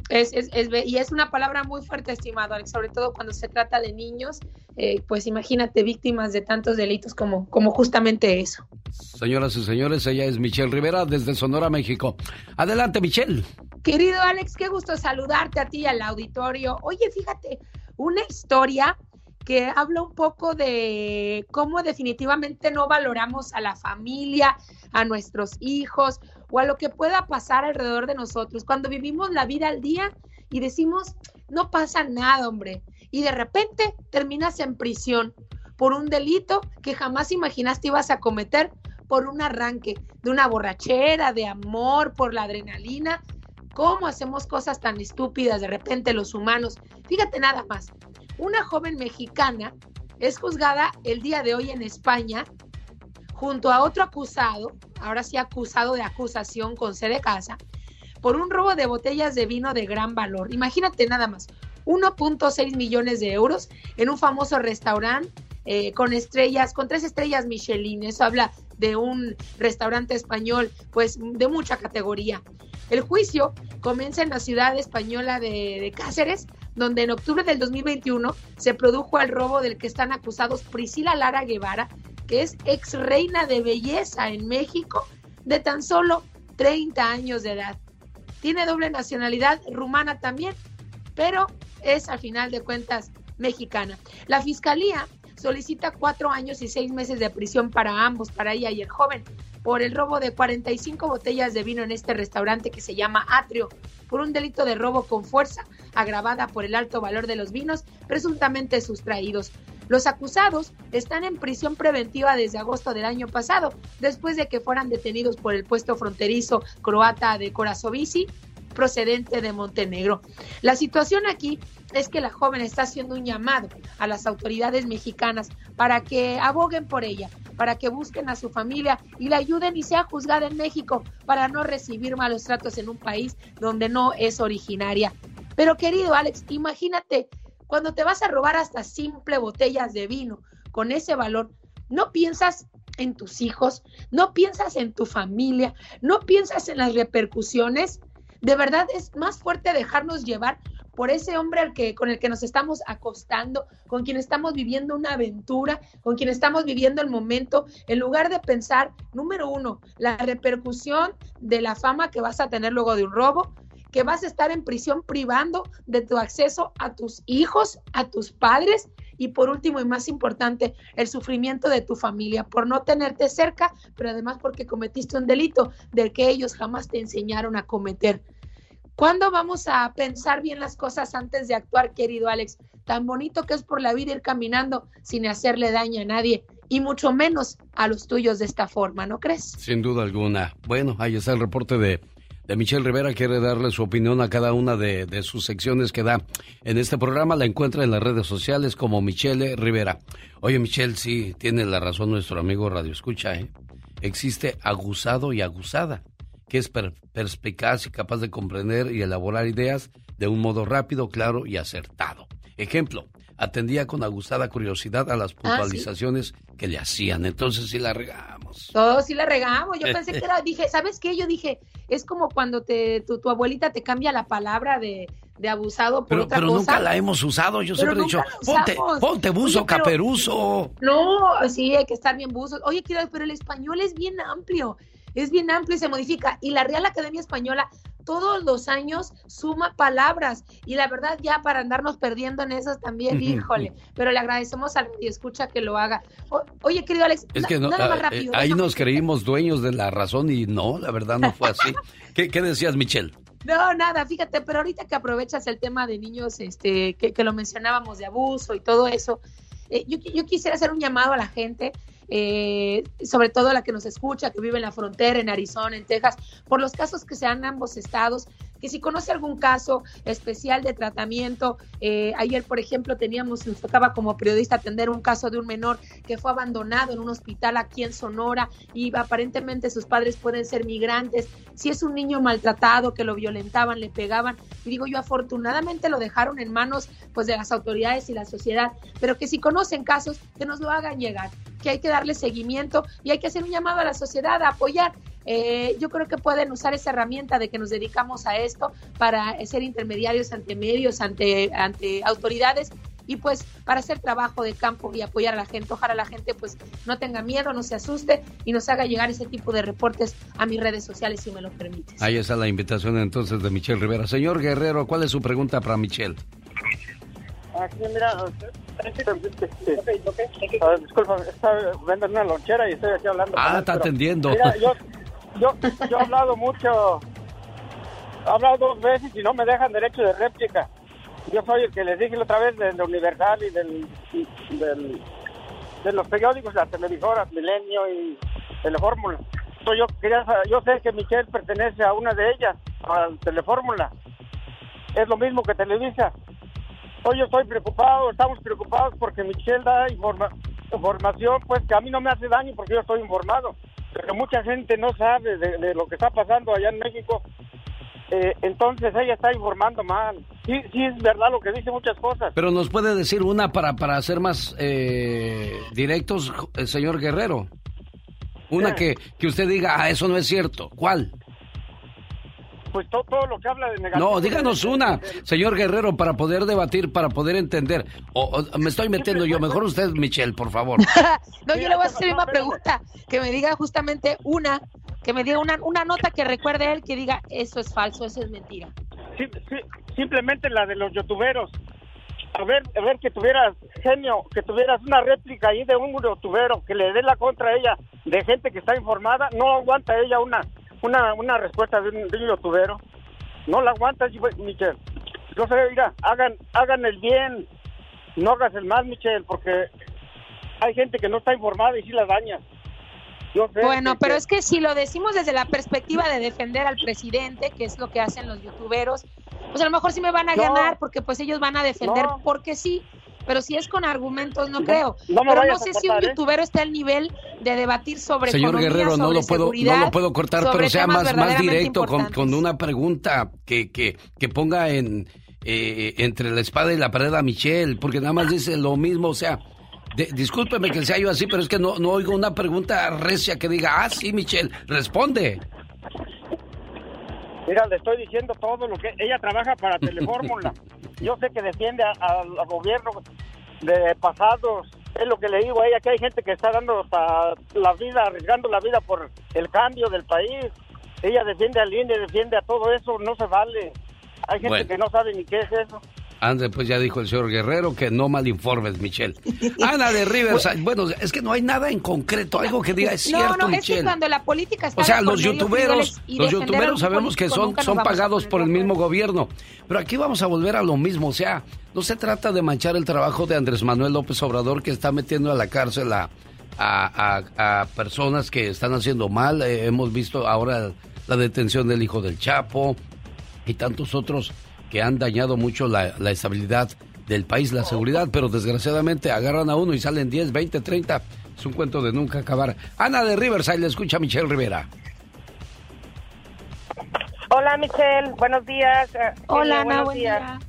Es, es, es y es una palabra muy fuerte, estimado Alex, sobre todo cuando se trata de niños, eh, pues imagínate víctimas de tantos delitos como, como justamente eso. Señoras y señores, ella es Michelle Rivera desde Sonora, México. Adelante, Michelle. Querido Alex, qué gusto saludarte a ti y al auditorio. Oye, fíjate, una historia que habla un poco de cómo definitivamente no valoramos a la familia, a nuestros hijos o a lo que pueda pasar alrededor de nosotros. Cuando vivimos la vida al día y decimos, no pasa nada, hombre, y de repente terminas en prisión por un delito que jamás imaginaste ibas a cometer por un arranque de una borrachera, de amor, por la adrenalina. ¿Cómo hacemos cosas tan estúpidas de repente los humanos? Fíjate nada más, una joven mexicana es juzgada el día de hoy en España junto a otro acusado, ahora sí acusado de acusación con C de casa, por un robo de botellas de vino de gran valor. Imagínate nada más, 1.6 millones de euros en un famoso restaurante eh, con estrellas, con tres estrellas Michelin. Eso habla de un restaurante español, pues de mucha categoría. El juicio comienza en la ciudad española de, de Cáceres, donde en octubre del 2021 se produjo el robo del que están acusados Priscila Lara Guevara, que es ex reina de belleza en México, de tan solo 30 años de edad. Tiene doble nacionalidad rumana también, pero es al final de cuentas mexicana. La fiscalía solicita cuatro años y seis meses de prisión para ambos, para ella y el joven, por el robo de 45 botellas de vino en este restaurante que se llama Atrio, por un delito de robo con fuerza, agravada por el alto valor de los vinos presuntamente sustraídos. Los acusados están en prisión preventiva desde agosto del año pasado, después de que fueran detenidos por el puesto fronterizo croata de Corazovici, procedente de Montenegro. La situación aquí es que la joven está haciendo un llamado a las autoridades mexicanas para que aboguen por ella, para que busquen a su familia y la ayuden y sea juzgada en México para no recibir malos tratos en un país donde no es originaria. Pero querido Alex, imagínate cuando te vas a robar hasta simple botellas de vino con ese valor, no piensas en tus hijos, no piensas en tu familia, no piensas en las repercusiones. De verdad es más fuerte dejarnos llevar por ese hombre al que, con el que nos estamos acostando, con quien estamos viviendo una aventura, con quien estamos viviendo el momento, en lugar de pensar, número uno, la repercusión de la fama que vas a tener luego de un robo, que vas a estar en prisión privando de tu acceso a tus hijos, a tus padres y por último y más importante, el sufrimiento de tu familia por no tenerte cerca, pero además porque cometiste un delito del que ellos jamás te enseñaron a cometer. ¿Cuándo vamos a pensar bien las cosas antes de actuar, querido Alex? Tan bonito que es por la vida ir caminando sin hacerle daño a nadie y mucho menos a los tuyos de esta forma, ¿no crees? Sin duda alguna. Bueno, ahí está el reporte de de Michelle Rivera. Quiere darle su opinión a cada una de, sus secciones que da en este programa. La encuentra en las redes sociales como Michelle Rivera. Oye, Michelle, sí, tiene la razón nuestro amigo Radio Escucha, ¿eh? Existe aguzado y aguzada, que es perspicaz y capaz de comprender y elaborar ideas de un modo rápido, claro y acertado. Ejemplo, atendía con aguzada curiosidad a las ah, puntualizaciones que le hacían. Entonces sí la regamos. Todos sí la regamos. Yo pensé que era, dije, ¿sabes qué? Yo dije, es como cuando te, tu, abuelita te cambia la palabra de, abusado por pero, otra pero nunca la hemos usado. Yo siempre he dicho, ponte, ponte buzo, caperuso. No, sí, hay que estar bien buzo. Oye, pero el español es bien amplio es bien amplio y se modifica. Y la Real Academia Española todos los años suma palabras y la verdad ya para andarnos perdiendo en esas también, híjole, pero le agradecemos al que escucha que lo haga. oye, querido Alex, es que nada más rápido, eh, ahí nos creímos dueños de la razón y no, la verdad no fue así. ¿Qué, decías, Michelle? No, nada, fíjate, pero ahorita que aprovechas el tema de niños, este, que, lo mencionábamos de abuso y todo eso, eh, yo, yo quisiera hacer un llamado a la gente eh, sobre todo la que nos escucha, que vive en la frontera, en Arizona, en Texas, por los casos que se dan en ambos estados, que si conoce algún caso especial de tratamiento, eh, ayer por ejemplo teníamos, nos tocaba como periodista atender un caso de un menor que fue abandonado en un hospital aquí en Sonora y aparentemente sus padres pueden ser migrantes, si es un niño maltratado, que lo violentaban, le pegaban, y digo yo afortunadamente lo dejaron en manos pues de las autoridades y la sociedad, pero que si conocen casos, que nos lo hagan llegar, que hay que darle seguimiento y hay que hacer un llamado a la sociedad a apoyar. Eh, yo creo que pueden usar esa herramienta de que nos dedicamos a esto para ser intermediarios ante medios, ante, ante autoridades y pues para hacer trabajo de campo y apoyar a la gente. Ojalá la gente pues no tenga miedo, no se asuste y nos haga llegar ese tipo de reportes a mis redes sociales si me lo permites. Ahí está la invitación entonces de Michelle Rivera. Señor Guerrero, ¿cuál es su pregunta para Michelle? Aquí, mira, disculpa, está vendiendo una lonchera y estoy aquí hablando. Ah, está atendiendo. Mira, yo, yo, yo he hablado mucho, he hablado dos veces y no me dejan derecho de réplica. Yo soy el que les dije la otra vez de, Universal y del, del, de los periódicos, las televisoras, Milenio y Telefórmula. Yo, quería, yo sé que Michelle pertenece a una de ellas, a Telefórmula. Es lo mismo que Televisa. Hoy yo estoy preocupado, estamos preocupados porque Michelle da información, pues que a mí no me hace daño porque yo estoy informado pero mucha gente no sabe de, lo que está pasando allá en México. Eh, entonces ella está informando mal. Sí, sí es verdad lo que dice muchas cosas. Pero nos puede decir una para, para ser más eh, directos, el señor Guerrero. Una que, que usted diga, ah, eso no es cierto. ¿Cuál? Pues todo, lo que habla de negativo. No, díganos una, señor Guerrero, para poder debatir, para poder entender. O, me estoy metiendo yo, mejor usted, Michelle, por favor. no, yo le voy a hacer una pregunta, que me diga justamente una, que me diga una, una nota que recuerde él, que diga, eso es falso, eso es mentira. Sí, sí, simplemente la de los youtuberos. A ver, a ver que tuvieras, genio, que tuvieras una réplica ahí de un youtubero que le dé la contra a ella de gente que está informada, no aguanta ella una una, una respuesta de un, de youtubero. No la aguantas, Michelle. Yo sé, mira, hagan, hagan el bien, no hagas el mal, Michelle, porque hay gente que no está informada y sí la daña. bueno, pero es que si lo decimos desde la perspectiva de defender al presidente, que es lo que hacen los youtuberos, pues a lo mejor sí me van a ganar porque pues ellos van a defender porque sí, pero si es con argumentos, no, creo. pero no sé si un ¿eh? youtuber está al nivel de debatir sobre Señor Guerrero, no lo puedo, no lo puedo cortar, pero sea más, más directo con, con, una pregunta que, que, que ponga en eh, entre la espada y la pared a Michelle, porque nada más dice lo mismo, o sea, discúlpeme que sea yo así, pero es que no, no oigo una pregunta recia que diga, ah, sí, Michelle, responde. Mira, le estoy diciendo todo lo que ella trabaja para Telefórmula. yo sé que defiende al al gobierno de pasados. Es lo que le digo a ella, que hay gente que está dando hasta la vida, arriesgando la vida por el cambio del país. Ella defiende al INE, defiende a todo eso, no se vale. Hay gente Bueno. que no sabe ni qué es eso. Ande, pues ya dijo el señor Guerrero que no mal informes, Michelle. Ana de Riverside. Bueno, es que no hay nada en concreto, algo que diga es cierto, no, no, es que Michelle. cuando la política está O sea, los youtuberos, los youtuberos sabemos que son, son pagados por el mismo gobierno. Pero aquí vamos a volver a lo mismo. O sea, no se trata de manchar el trabajo de Andrés Manuel López Obrador que está metiendo a la cárcel a, a- a- a personas que están haciendo mal. Eh, hemos visto ahora la detención del hijo del Chapo y tantos otros que han dañado mucho la, la estabilidad del país, la seguridad, pero desgraciadamente agarran a uno y salen 10, 20, 30. Es un cuento de nunca acabar. Ana de Riverside, le escucha a Michelle Rivera. Hola Michelle, buenos días. Eh, Hola, Ana, buenos buen días. día.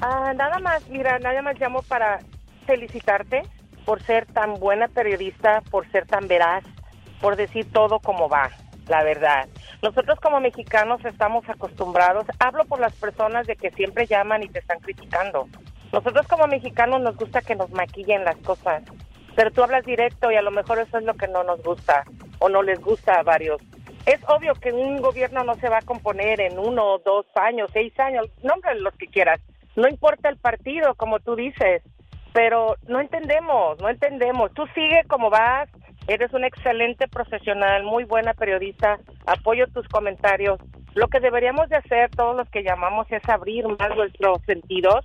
Ah, nada más, mira, nada más llamo para felicitarte por ser tan buena periodista, por ser tan veraz, por decir todo como va, la verdad. Nosotros como mexicanos estamos acostumbrados, hablo por las personas de que siempre llaman y te están criticando. Nosotros como mexicanos nos gusta que nos maquillen las cosas, pero tú hablas directo y a lo mejor eso es lo que no nos gusta o no les gusta a varios. Es obvio que un gobierno no se va a componer en uno, dos años, seis años, nombre los que quieras. No importa el partido, como tú dices, pero no entendemos, no entendemos. Tú sigue como vas, eres un excelente profesional, muy buena periodista, apoyo tus comentarios. Lo que deberíamos de hacer todos los que llamamos es abrir más nuestros sentidos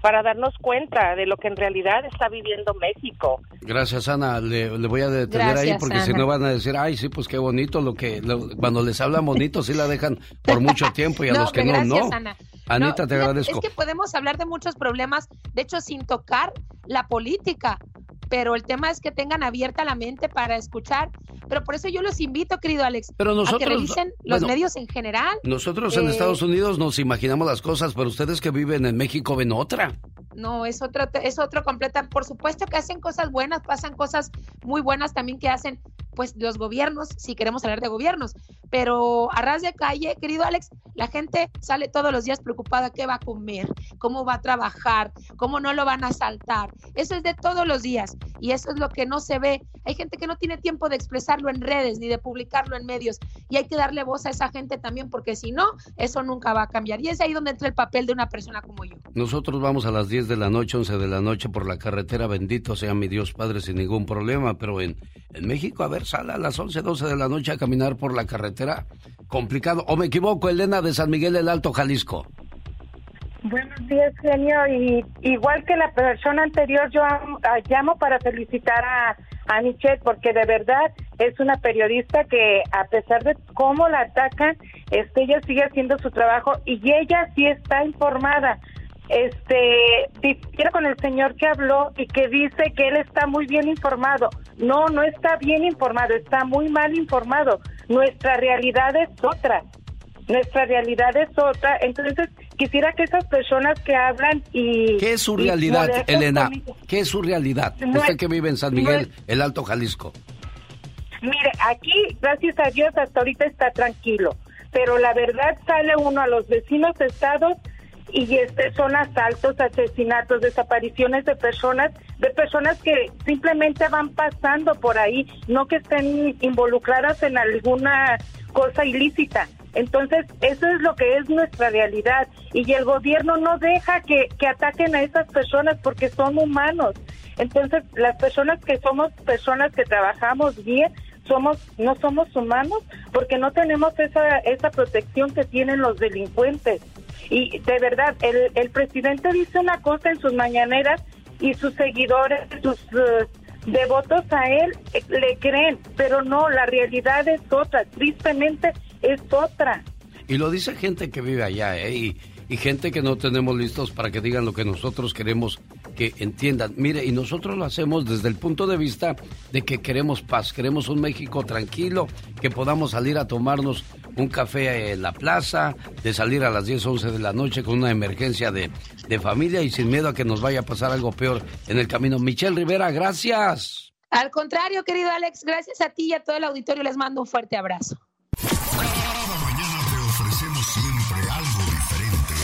para darnos cuenta de lo que en realidad está viviendo México. Gracias, Ana. Le, le voy a detener ahí porque si no van a decir, ay, sí, pues qué bonito lo que. lo- cuando les hablan bonito, sí la dejan por mucho tiempo y a No, los que no, gracias, no. Ana. Anita, No, te agradezco. Es que podemos hablar de muchos problemas, de hecho, sin tocar la política, pero el tema es que tengan abierta la mente para escuchar. Pero por eso yo los invito, querido Alex, Pero a que revisen los bueno, medios en general. Nosotros en Eh, Estados Unidos nos imaginamos las cosas, pero ustedes que viven en México ven otra. No, es otro, es otro completa. Por supuesto que hacen cosas buenas, pasan cosas muy buenas también que hacen, pues, los gobiernos, si queremos hablar de gobiernos. Pero a ras de calle, querido Alex, la gente sale todos los días preocupada qué va a comer, cómo va a trabajar, cómo no lo van a asaltar. Eso es de todos los días y eso es lo que no se ve. Hay gente que no tiene tiempo de expresarlo en redes ni de publicarlo en medios y hay que darle voz a esa gente también porque si no, eso nunca va a cambiar. Y es ahí donde entra el papel de una persona como yo. Nosotros vamos a las 10 de la noche, 11 de la noche por la carretera, bendito sea mi Dios Padre, sin ningún problema, pero en, en México, a ver, sale a las 11, 12 de la noche a caminar por la carretera, complicado. ¿O me equivoco, Elena de San Miguel el Alto, Jalisco? Buenos días, genio. Y igual que la persona anterior, yo am- ah, llamo para felicitar a, a Michelle porque de verdad es una periodista que a pesar de cómo la atacan, este, ella sigue haciendo su trabajo y ella sí está informada. Este, con el señor que habló y que dice que él está muy bien informado. No, no está bien informado, está muy mal informado. Nuestra realidad es otra nuestra realidad es otra. Entonces, quisiera que esas personas que hablan y... ¿Qué es su realidad, Elena? ¿Qué es su realidad? No Usted que vive en San Miguel, el Alto Jalisco. Mire, aquí, gracias a Dios, hasta ahorita está tranquilo. Pero la verdad sale uno a los vecinos estados y este son asaltos, asesinatos, desapariciones de personas, de personas que simplemente van pasando por ahí, no que estén involucradas en alguna cosa ilícita. Entonces, eso es lo que es nuestra realidad. Y el gobierno no deja que, que ataquen a esas personas porque son humanos. Entonces, las personas que somos personas que trabajamos bien, somos no somos humanos porque no tenemos esa esa protección que tienen los delincuentes. Y de verdad, el, el presidente dice una cosa en sus mañaneras y sus seguidores, sus eh, devotos a él eh, le creen, pero no, la realidad es otra, tristemente es otra. Y lo dice gente que vive allá, ¿eh? Y, y gente que no tenemos listos para que digan lo que nosotros queremos que entiendan. Mire, y nosotros lo hacemos desde el punto de vista de que queremos paz, queremos un México tranquilo, que podamos salir a tomarnos un café en la plaza, de salir a las 10, 11 de la noche con una emergencia de, de familia y sin miedo a que nos vaya a pasar algo peor en el camino. Michelle Rivera, gracias. Al contrario, querido Alex, gracias a ti y a todo el auditorio les mando un fuerte abrazo. Cada mañana te ofrecemos siempre algo diferente,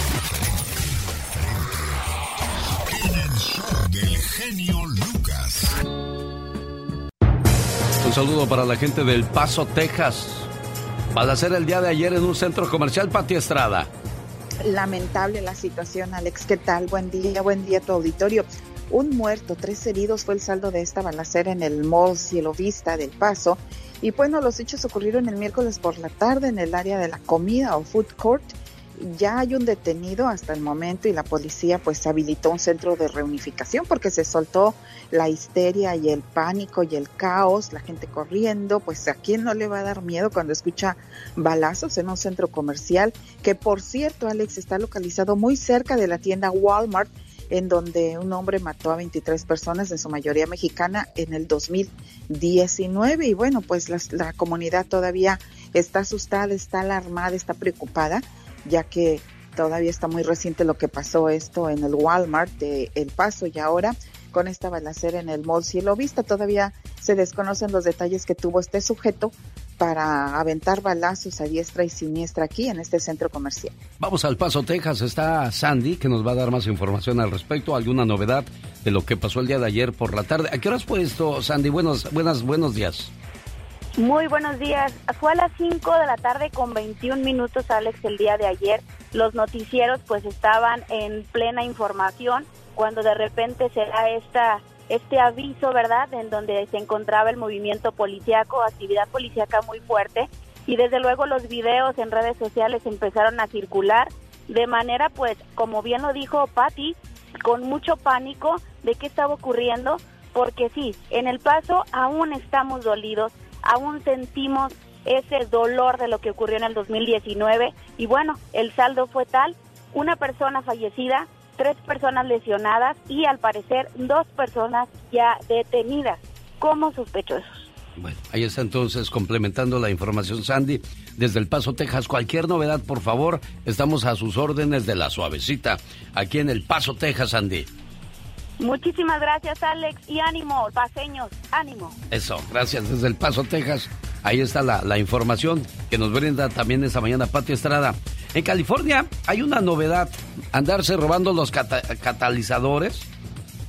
diferente, genio Lucas. Un saludo para la gente del Paso, Texas. Balacera el día de ayer en un centro comercial, Pati Estrada. Lamentable la situación, Alex. ¿Qué tal? Buen día, buen día tu auditorio. Un muerto, tres heridos fue el saldo de esta balacera en el mall Cielo Vista del Paso. Y bueno, los hechos ocurrieron el miércoles por la tarde en el área de la comida o food court. Ya hay un detenido hasta el momento y la policía pues habilitó un centro de reunificación porque se soltó la histeria y el pánico y el caos, la gente corriendo, pues a quién no le va a dar miedo cuando escucha balazos en un centro comercial que por cierto Alex está localizado muy cerca de la tienda Walmart en donde un hombre mató a 23 personas, en su mayoría mexicana, en el 2019. Y bueno, pues la, la comunidad todavía está asustada, está alarmada, está preocupada, ya que todavía está muy reciente lo que pasó esto en el Walmart de El Paso y ahora con esta balacera en el Mall Cielo Vista. Todavía se desconocen los detalles que tuvo este sujeto para aventar balazos a diestra y siniestra aquí en este centro comercial. Vamos al Paso, Texas. Está Sandy, que nos va a dar más información al respecto, alguna novedad de lo que pasó el día de ayer por la tarde. ¿A qué hora has puesto, Sandy? Buenos, buenas, buenos días. Muy buenos días. Fue a las 5 de la tarde con 21 minutos, Alex, el día de ayer. Los noticieros pues estaban en plena información cuando de repente se da esta este aviso, ¿verdad?, en donde se encontraba el movimiento policíaco, actividad policíaca muy fuerte, y desde luego los videos en redes sociales empezaron a circular de manera, pues, como bien lo dijo Patti, con mucho pánico de qué estaba ocurriendo, porque sí, en el paso aún estamos dolidos, aún sentimos ese dolor de lo que ocurrió en el 2019, y bueno, el saldo fue tal, una persona fallecida, tres personas lesionadas y al parecer dos personas ya detenidas como sospechosos. Bueno, ahí está entonces complementando la información Sandy desde El Paso, Texas. Cualquier novedad, por favor, estamos a sus órdenes de la suavecita aquí en El Paso, Texas, Sandy. Muchísimas gracias, Alex, y ánimo, paseños, ánimo. Eso, gracias desde El Paso, Texas. Ahí está la, la información que nos brinda también esta mañana Pati Estrada. En California hay una novedad, andarse robando los catalizadores.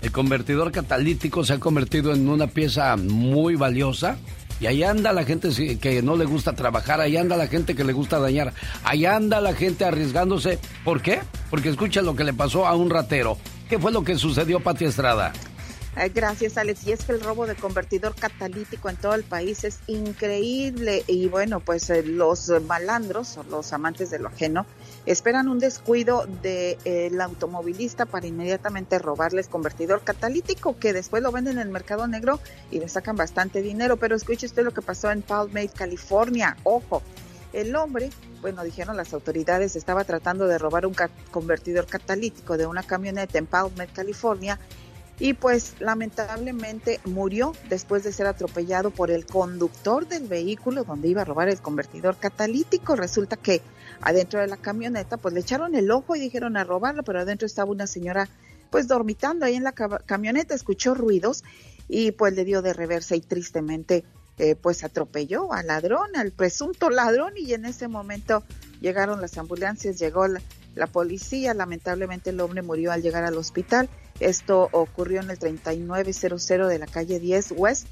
El convertidor catalítico se ha convertido en una pieza muy valiosa. Y ahí anda la gente que no le gusta trabajar, ahí anda la gente que le gusta dañar, ahí anda la gente arriesgándose. ¿Por qué? Porque escucha lo que le pasó a un ratero. ¿Qué fue lo que sucedió, Pati Estrada? Gracias, Alex. Y es que el robo de convertidor catalítico en todo el país es increíble. Y bueno, pues eh, los malandros o los amantes de lo ajeno esperan un descuido del de, automovilista para inmediatamente robarles convertidor catalítico, que después lo venden en el mercado negro y le sacan bastante dinero. Pero escuche usted lo que pasó en Palmate, California. Ojo, el hombre, bueno, dijeron las autoridades, estaba tratando de robar un convertidor catalítico de una camioneta en Palmate, California y pues lamentablemente murió después de ser atropellado por el conductor del vehículo donde iba a robar el convertidor catalítico. Resulta que adentro de la camioneta pues le echaron el ojo y dijeron a robarlo, pero adentro estaba una señora pues dormitando ahí en la camioneta, escuchó ruidos y pues le dio de reversa y tristemente eh, pues atropelló al ladrón, al presunto ladrón y en ese momento llegaron las ambulancias, llegó la, la policía, lamentablemente el hombre murió al llegar al hospital. Esto ocurrió en el 3900 de la calle 10 West,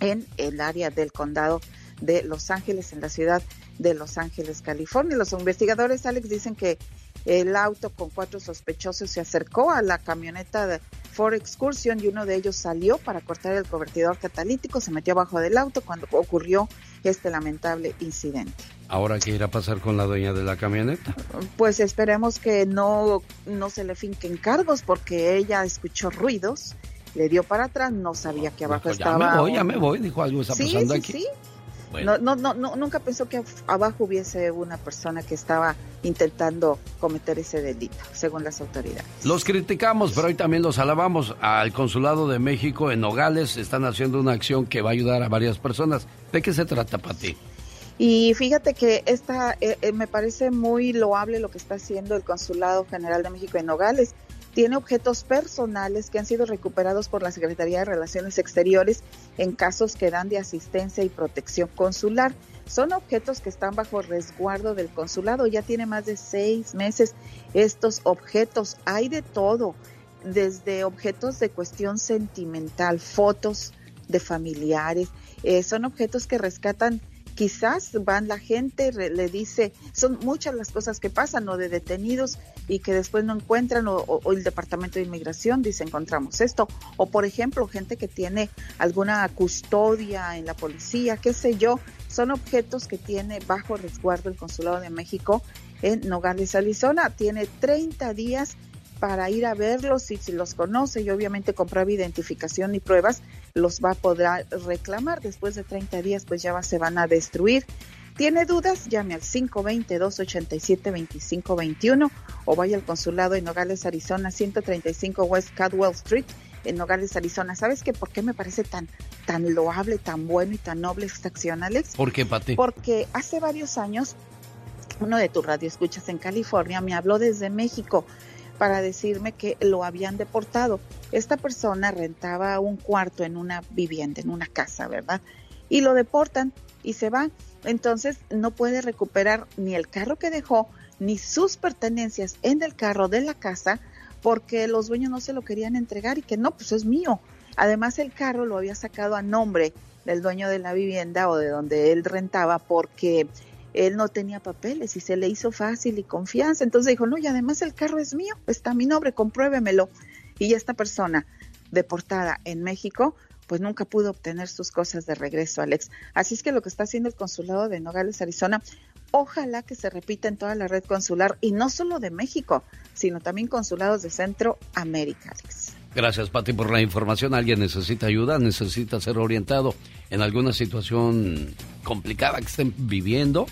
en el área del condado de Los Ángeles, en la ciudad de Los Ángeles, California. Los investigadores, Alex, dicen que el auto con cuatro sospechosos se acercó a la camioneta de Ford Excursion y uno de ellos salió para cortar el convertidor catalítico, se metió abajo del auto cuando ocurrió este lamentable incidente. ¿Ahora qué irá a pasar con la dueña de la camioneta? Pues esperemos que no, no se le finquen cargos porque ella escuchó ruidos, le dio para atrás, no sabía que abajo Pues ya estaba. me voy, ya me voy, dijo algo está Sí, pasando sí, aquí. sí. Bueno. No, no, no, nunca pensó que abajo hubiese una persona que estaba intentando cometer ese delito, según las autoridades. Los criticamos, pero hoy también los alabamos. Al Consulado de México en Nogales están haciendo una acción que va a ayudar a varias personas. ¿De qué se trata, Pati? Y fíjate que esta eh, eh, me parece muy loable lo que está haciendo el Consulado General de México en Nogales. Tiene objetos personales que han sido recuperados por la Secretaría de Relaciones Exteriores en casos que dan de asistencia y protección consular. Son objetos que están bajo resguardo del consulado. Ya tiene más de seis meses estos objetos. Hay de todo. desde objetos de cuestión sentimental, fotos de familiares, eh, son objetos que rescatan quizás van la gente, re- le dice, son muchas las cosas que pasan, o de detenidos y que después no encuentran, o, o- o el Departamento de Inmigración dice encontramos esto, o por ejemplo, gente que tiene alguna custodia en la policía, qué sé yo, son objetos que tiene bajo resguardo el Consulado de México en Nogales, Arizona. Tiene 30 días para ir a verlos y si los conoce y obviamente de identificación y pruebas los va a poder reclamar. Después de 30 días pues ya va- se van a destruir. ¿Tiene dudas? Llame al 520-287-2521 o vaya al consulado en Nogales, Arizona, 135 West Cadwell Street en Nogales, Arizona. ¿Sabes qué? ¿Por qué me parece tan, tan loable, tan bueno y tan noble esta acción, Alex? ¿Por qué, Pati? Porque hace varios años uno de tus radioescuchas en California me habló desde México para decirme que lo habían deportado. Esta persona rentaba un cuarto en una vivienda, en una casa, ¿verdad? Y lo deportan y se va. Entonces no puede recuperar ni el carro que dejó, ni sus pertenencias en el carro de la casa, porque los dueños no se lo querían entregar y que no, pues es mío. Además el carro lo había sacado a nombre del dueño de la vivienda o de donde él rentaba porque él no tenía papeles y se le hizo fácil y confianza. Entonces dijo, no, y además el carro es mío, está a mi nombre, compruébemelo. Y esta persona deportada en México, pues nunca pudo obtener sus cosas de regreso, Alex. Así es que lo que está haciendo el consulado de Nogales, Arizona, ojalá que se repita en toda la red consular y no solo de México, sino también consulados de Centroamérica, Alex. Gracias, Pati, por la información. Alguien necesita ayuda, necesita ser orientado en alguna situación complicada que estén viviendo.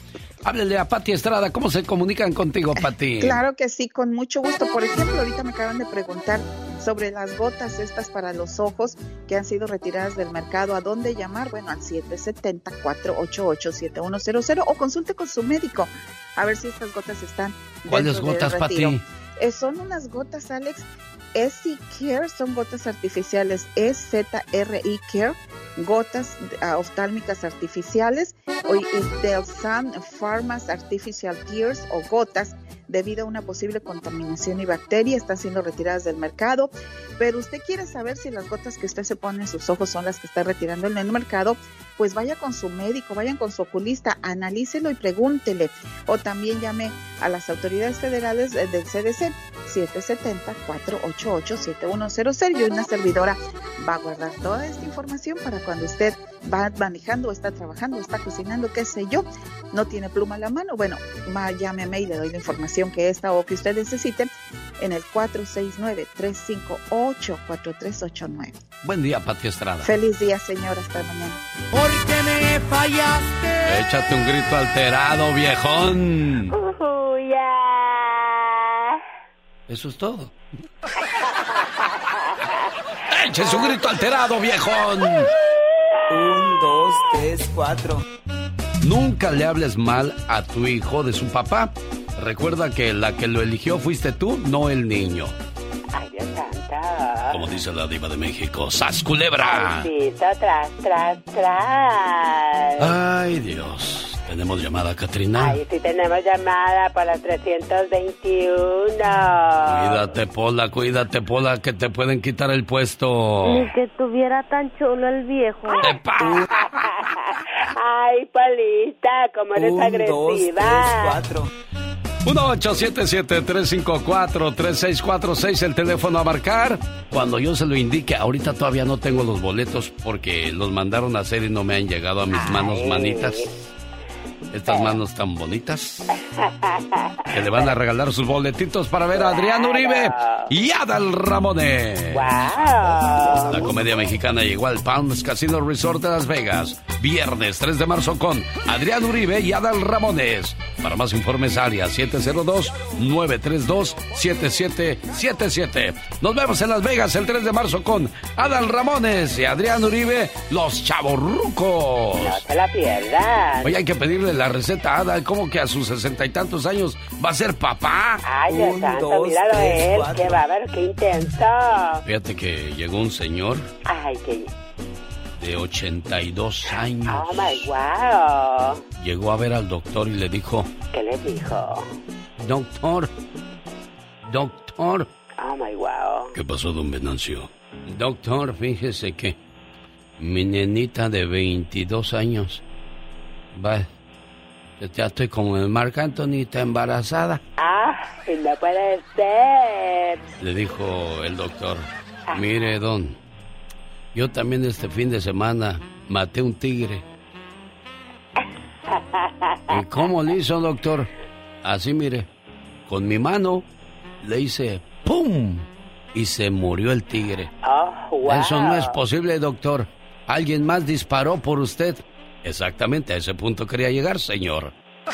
Háblele a Pati Estrada. ¿Cómo se comunican contigo, Pati? Claro que sí, con mucho gusto. Por ejemplo, ahorita me acaban de preguntar sobre las gotas estas para los ojos que han sido retiradas del mercado. ¿A dónde llamar? Bueno, al 770-488-7100 o consulte con su médico a ver si estas gotas están. ¿Cuáles gotas. Pati? Eh, son unas gotas, Alex. SC Care son gotas artificiales. EZRI Care, gotas ah, oftálmicas artificiales. O y del Sun Pharma's Artificial Tears o gotas debido a una posible contaminación y bacteria. Están siendo retiradas del mercado. Pero usted quiere saber si las gotas que usted se pone en sus ojos son las que está retirando en el mercado, pues vaya con su médico, vayan con su oculista, analícelo y pregúntele. O también llame a las autoridades federales eh, del CDC 770-488-7100 y una servidora va a guardar toda esta información para cuando usted va manejando, está trabajando, está cocinando, qué sé yo, no tiene pluma a la mano, bueno, ma- llámeme y le doy la información que esta o que usted necesite en el 469-358-4389. Buen día, Pati Estrada. Feliz día, señora, hasta mañana. Porque me fallaste. Échate un grito alterado, viejón. Eso es todo. Échese un grito alterado, viejón. Un, dos, tres, cuatro. Nunca le hables mal a tu hijo de su papá. Recuerda que la que lo eligió fuiste tú, no el niño. Ay, Dios santo. Como dice la diva de México, ¡Sas culebra! Piso tras, tras, tras. Ay, Dios. ¿Tenemos llamada, Katrina? Ay, sí tenemos llamada para 321. Cuídate, Pola, cuídate, Pola, que te pueden quitar el puesto. Ni que tuviera tan chulo el viejo. Ay, Polita, como eres Un, dos, tres, agresiva. cuatro. 1-877-354-3646, el teléfono a marcar. Cuando yo se lo indique, ahorita todavía no tengo los boletos porque los mandaron a hacer y no me han llegado a mis manos manitas. Estas manos tan bonitas. Que le van a regalar sus boletitos para ver a Adrián Uribe y Adal Ramones. La comedia mexicana llegó al Palms Casino Resort de Las Vegas. Viernes 3 de marzo con Adrián Uribe y Adal Ramones. Para más informes, área 702-932-7777. Nos vemos en Las Vegas el 3 de marzo con Adal Ramones y Adrián Uribe, los chavorrucos. No te la pierdas. Oye, hay que pedirle la receta a Adal. ¿Cómo que a sus sesenta y tantos años va a ser papá? Ay, Dios Un, santo, dos, míralo tres, él, cuatro. qué bárbaro, qué intenso. Fíjate que llegó un señor Ay, qué... de 82 años. Oh, my wow. Llegó a ver al doctor y le dijo, ¿Qué le dijo? doctor, doctor, Oh, my wow. ¿Qué pasó, don Venancio? Doctor, fíjese que mi nenita de 22 años va. Ya estoy con el Marc Anthony, está embarazada. Ah, no puede ser. Le dijo el doctor. Mire, don, yo también este fin de semana maté un tigre. ¿Y cómo le hizo, doctor? Así, mire, con mi mano le hice ¡pum! Y se murió el tigre. Oh, wow. Eso no es posible, doctor. Alguien más disparó por usted. Exactamente, a ese punto quería llegar, señor.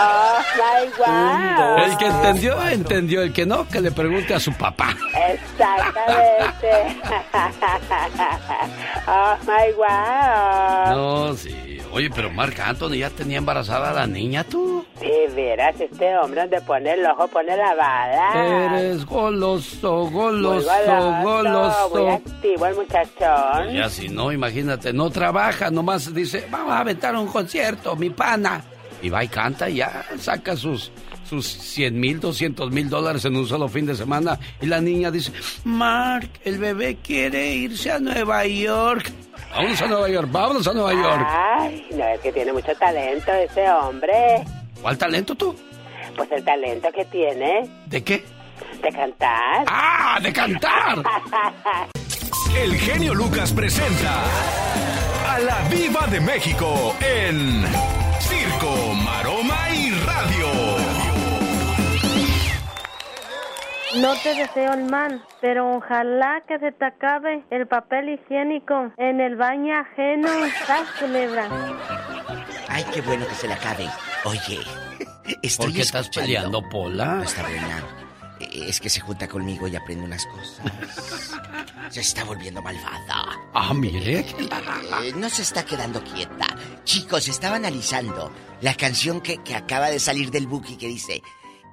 Oh, my wow. El que entendió, entendió. El que no, que le pregunte a su papá. Exactamente. oh, my wow. No, sí. Oye, pero Marc Anthony ya tenía embarazada a la niña, tú. Sí, verás, este hombre donde pone el ojo pone la bala. Eres goloso, Muy goloso, Muy goloso. activo el muchachón. Pues ya si no, imagínate, no trabaja, nomás dice, vamos a aventar un concierto, mi pana. Y va y canta y ya saca sus, sus 100 mil, 200 mil dólares en un solo fin de semana. Y la niña dice, Mark, el bebé quiere irse a Nueva York. Vámonos a Nueva York, vámonos a Nueva York. Ay, no, es que tiene mucho talento ese hombre. ¿Cuál talento tú? Pues el talento que tiene ¿De qué? de cantar. ¡Ah, de cantar! El genio Lucas presenta a la Viva de México en Circo, Maroma y Radio. No te deseo el mal, pero ojalá que se te acabe el papel higiénico en el baño ajeno. ¿Sabes, culebra? Ay, qué bueno que se le acabe. Oye, estoy ¿Por qué estás peleando, Pola? No está buena. Eh, Es que se junta conmigo y aprende unas cosas. Se está volviendo malvada. Ah, mire. Eh, no se está quedando quieta. Chicos, estaba analizando la canción que, que acaba de salir del Buki que dice...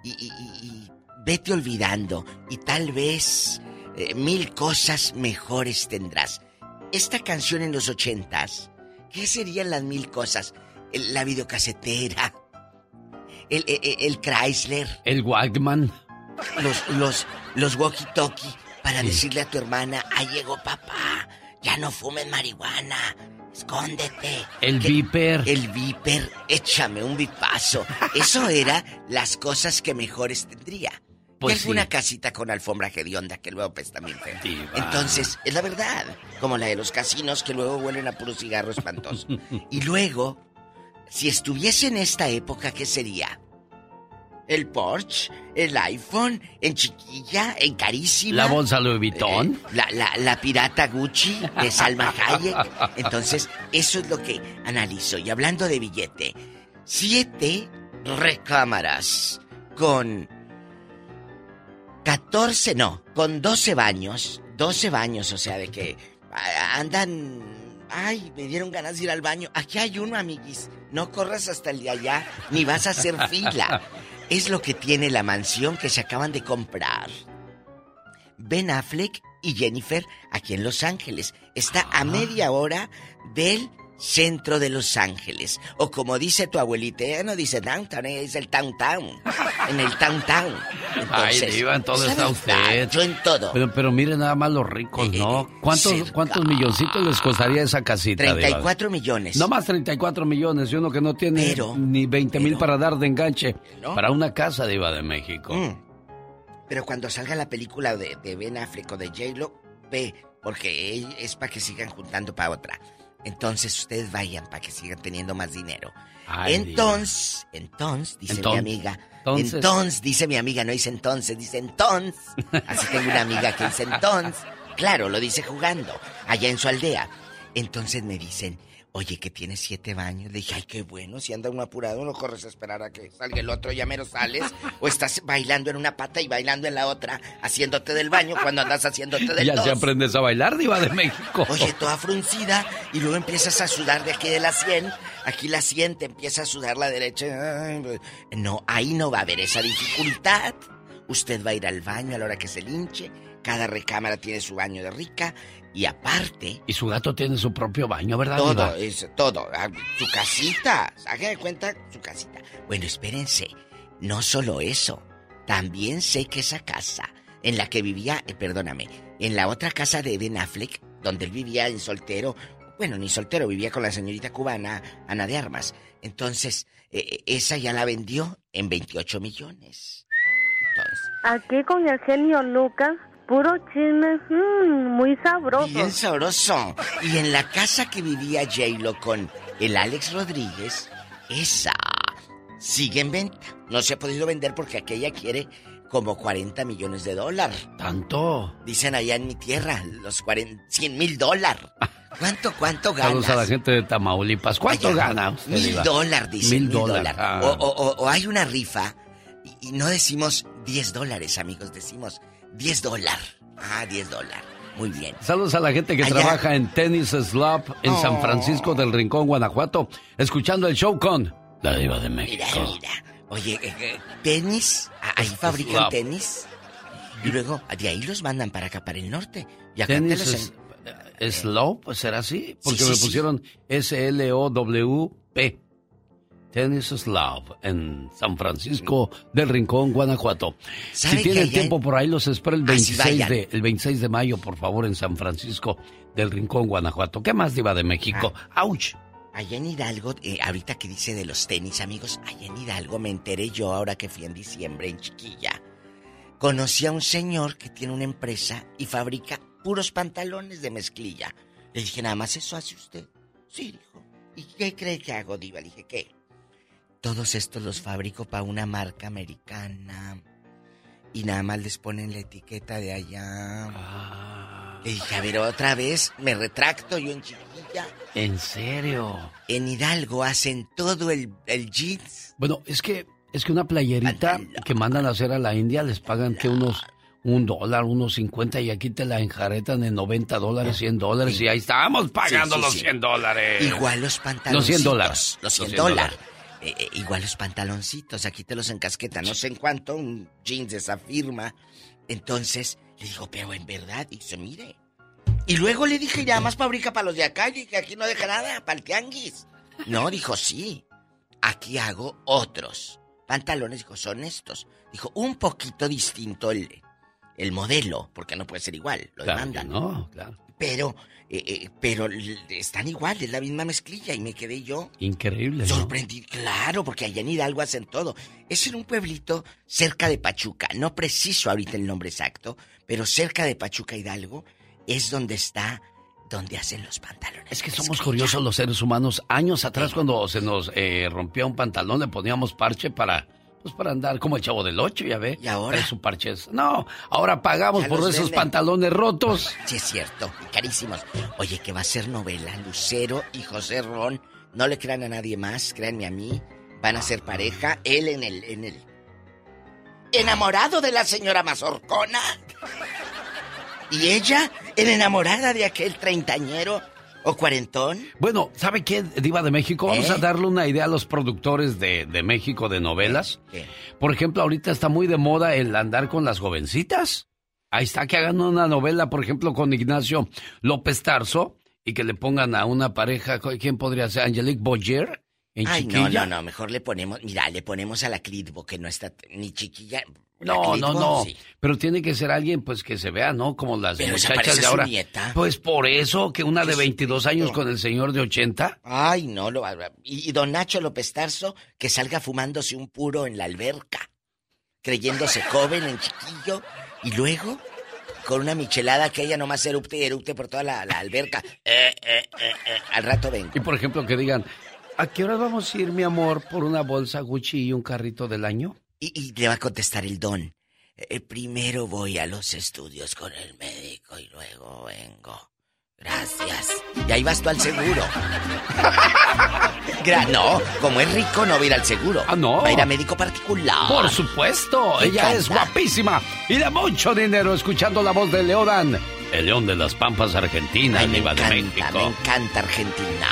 Y- y- y vete olvidando y tal vez eh, mil cosas mejores tendrás. Esta canción en los ochentas, ¿qué serían las mil cosas? La videocasetera, el, el- el Chrysler, El Wagman. los, los, los walkie-talkie para decirle a tu hermana, ahí llegó papá, ya no fumes marihuana, escóndete. El Que- Viper. El Viper, échame un bipazo. Eso era las cosas que mejores tendría. Pues sí. casita con alfombra hedionda que luego pesta bien feo. Entonces, es la verdad. Como la de los casinos que luego huelen a puro cigarro espantoso. y luego, si estuviese en esta época, ¿qué sería? El Porsche, el iPhone, en chiquilla, en carísima. La bolsa Louis Vuitton. Eh, la, la, la pirata Gucci de Salma Hayek. Entonces, eso es lo que analizo. Y hablando de billete, siete recámaras con 14, no, con 12 baños. 12 baños, o sea, de que ah, andan. Ay, me dieron ganas de ir al baño. Aquí hay uno, amiguis. No corras hasta el de allá, ni vas a hacer fila. Es lo que tiene la mansión que se acaban de comprar. Ben Affleck y Jennifer aquí en Los Ángeles. Está a media hora del centro de Los Ángeles. O como dice tu abuelita, ella no dice downtown, ella dice el town town. En el town town. Ay, Entonces, Diva, en todo está usted. Yo en todo. Pero, pero mire nada más los ricos, ¿no? ¿Cuántos, cerca. ¿Cuántos milloncitos les costaría esa casita? Diva? 34 millones. No más 34 millones y uno que no tiene Pero- ni 20 mil para dar de enganche ¿No? para una casa diva de México. Mm. Pero cuando salga la película de, de Ben Affleck o de J-Lo, ve, porque es para que sigan juntando para otra. Entonces ustedes vayan para que sigan teniendo más dinero. Ay, entonces, entonces, dice Entonces, mi amiga. entonces. Entonces. dice mi amiga, no dice entonces, dice entonces. Así tengo una amiga que dice entonces. Claro, lo dice jugando, allá en su aldea. Entonces me dicen, oye, que tiene siete baños. Le dije, ay, qué bueno, si anda uno apurado, no corres a esperar a que salga el otro, ya mero sales. O estás bailando en una pata y bailando en la otra, haciéndote del baño cuando andas haciéndote del Ya dos. se aprendes a bailar diva de México. Oye, toda fruncida y luego empiezas a sudar de aquí de la sien. Aquí la sien te empieza a sudar la derecha. Ay, No, ahí no va a haber esa dificultad. Usted va a ir al baño a la hora que se linche. Cada recámara tiene su baño de rica. Y aparte, Y su gato tiene su propio baño, ¿verdad? todo, todo. Ah, Su casita. Hagan de cuenta su casita. Bueno, espérense. No solo eso. también sé que esa casa en la que vivía, eh, perdóname, en la otra casa de Ben Affleck, donde él vivía en soltero, bueno, ni soltero, vivía con la señorita cubana Ana de Armas. Entonces, eh, eh, esa ya la vendió en 28 millones. Entonces, Aquí con el genio Lucas, puro chisme, mm, muy sabroso. bien sabroso. Y en la casa que vivía J-Lo con el Alex Rodríguez, esa sigue en venta. No se ha podido vender porque aquella quiere como 40 millones de dólares. ¿Tanto? Dicen allá en mi tierra, los 40, 100 mil dólares. ¿Cuánto, cuánto ganas? Saludos a la gente de Tamaulipas. ¿Cuánto Allá, gana usted, Mil dólares, dicen. Mil dólares. dólares. Ah. O, o- o hay una rifa y, y no decimos 10 dólares, amigos. Decimos 10 dólares. Ah, 10 dólares. Muy bien. Saludos a la gente que Allá. trabaja en Tennis Slab en San Oh. Francisco del Rincón, Guanajuato, escuchando el show con La Diva de México. Mira, mira. Oye, eh, eh, tenis, ah, ahí fabrican tenis. Y luego de ahí los mandan para acá, para el norte. Y acá te Tenis los es, en- pues será así, porque sí, me sí. pusieron S-L-O-W-P. Tennis Slab en San Francisco del Rincón, Guanajuato. ¿Sabe Si tienen en- tiempo por ahí, los espero el Así 26, vayan. de, el 26 de mayo, por favor, en San Francisco del Rincón, Guanajuato. ¿Qué más, Diva de México? Ah. ¡Auch! Allá en Hidalgo, eh, ahorita que dice de los tenis, amigos, allá en Hidalgo me enteré yo ahora que fui en diciembre en Chiquilla. Conocí a un señor que tiene una empresa y fabrica puros pantalones de mezclilla. Le dije, nada más eso hace usted. Sí, dijo. ¿Y qué cree que hago, Diva? Le dije, ¿qué? Todos estos los fabrico para una marca americana. Y nada más les ponen la etiqueta de allá. Le dije, a ver, otra vez, me retracto yo en Chiquilla. ¿En serio? En Hidalgo hacen todo el, el jeans. Bueno, es que es que una playerita que mandan a hacer a la India les pagan que unos un dólar, unos 50 y aquí te la enjaretan en 90 dólares, 100 dólares y ahí estamos pagando Sí, sí, los sí. 100 dólares. Igual los pantalones. Los 100 dólares. Los 100 Los 100 dólares. Eh, eh, igual los pantaloncitos, aquí te los encasquetan, no sé en cuánto, un jeans de esa firma. Entonces, le digo, pero en verdad, y se mire. Y luego le dije, ya más fabrica para los de acá, y que aquí no deja nada, para el tianguis. No, dijo, sí. Aquí hago otros. Pantalones, dijo, son estos. Dijo, un poquito distinto el, el modelo, porque no puede ser igual, lo Claro demandan. no, claro. Pero, eh, eh, pero están igual, es la misma mezclilla y me quedé yo Increíble, ¿no? sorprendido. Claro, porque allá en Hidalgo hacen todo. Es en un pueblito cerca de Pachuca, no preciso ahorita el nombre exacto, pero cerca de Pachuca Hidalgo es donde está, donde hacen los pantalones. Es que somos curiosos los seres humanos. Años atrás cuando se nos eh, rompía un pantalón le poníamos parche para pues para andar como el chavo del ocho, ya ve. ¿Y ahora? Su parches. No, ahora pagamos Ya por esos venden. pantalones rotos. Sí, es cierto, carísimos. Oye, que va a ser novela, Lucero y José Ron. No le crean a nadie más, créanme a mí. Van a ser pareja, él en el, en el. Enamorado de la señora Mazorcona. Y ella, en enamorada de aquel treintañero o cuarentón. Bueno, ¿sabe qué, Diva de México? Vamos ¿Eh? a darle una idea a los productores de, de México de novelas. Por ejemplo, ahorita está muy de moda el andar con las jovencitas. Ahí está que hagan una novela, por ejemplo, con Ignacio López Tarso y que le pongan a una pareja, ¿quién podría ser? Angelique Boyer en Ay, no, Chiquilla. no, no, mejor le ponemos, mira, le ponemos a la Clitbo, que no está ni chiquilla. No, no, no. sí. Pero tiene que ser alguien, pues, que se vea, ¿no? Como las Pero muchachas de su ahora. nieta. Pues por eso que una de 22 años con el señor de 80. Ay, no, lo y, y don Nacho López Tarso que salga fumándose un puro en la alberca, creyéndose joven en chiquillo, y luego con una michelada que ella nomás erupte y erupte por toda la, la alberca. Eh, eh, eh, al rato vengo. Y por ejemplo, que digan, ¿a qué hora vamos a ir, mi amor, por una bolsa Gucci y un carrito del año? Y, y le va a contestar el don. "Eh, primero voy a los estudios con el médico y luego vengo. Gracias. Y ahí vas tú al seguro. Gra- no, como es rico no va a ir al seguro. Ah, no. Va a ir a médico particular. Por supuesto, ella es encanta. guapísima y de mucho dinero escuchando la voz de Leodan, el león de las pampas argentina, Ay, me Diva de encanta, México. me encanta Argentina.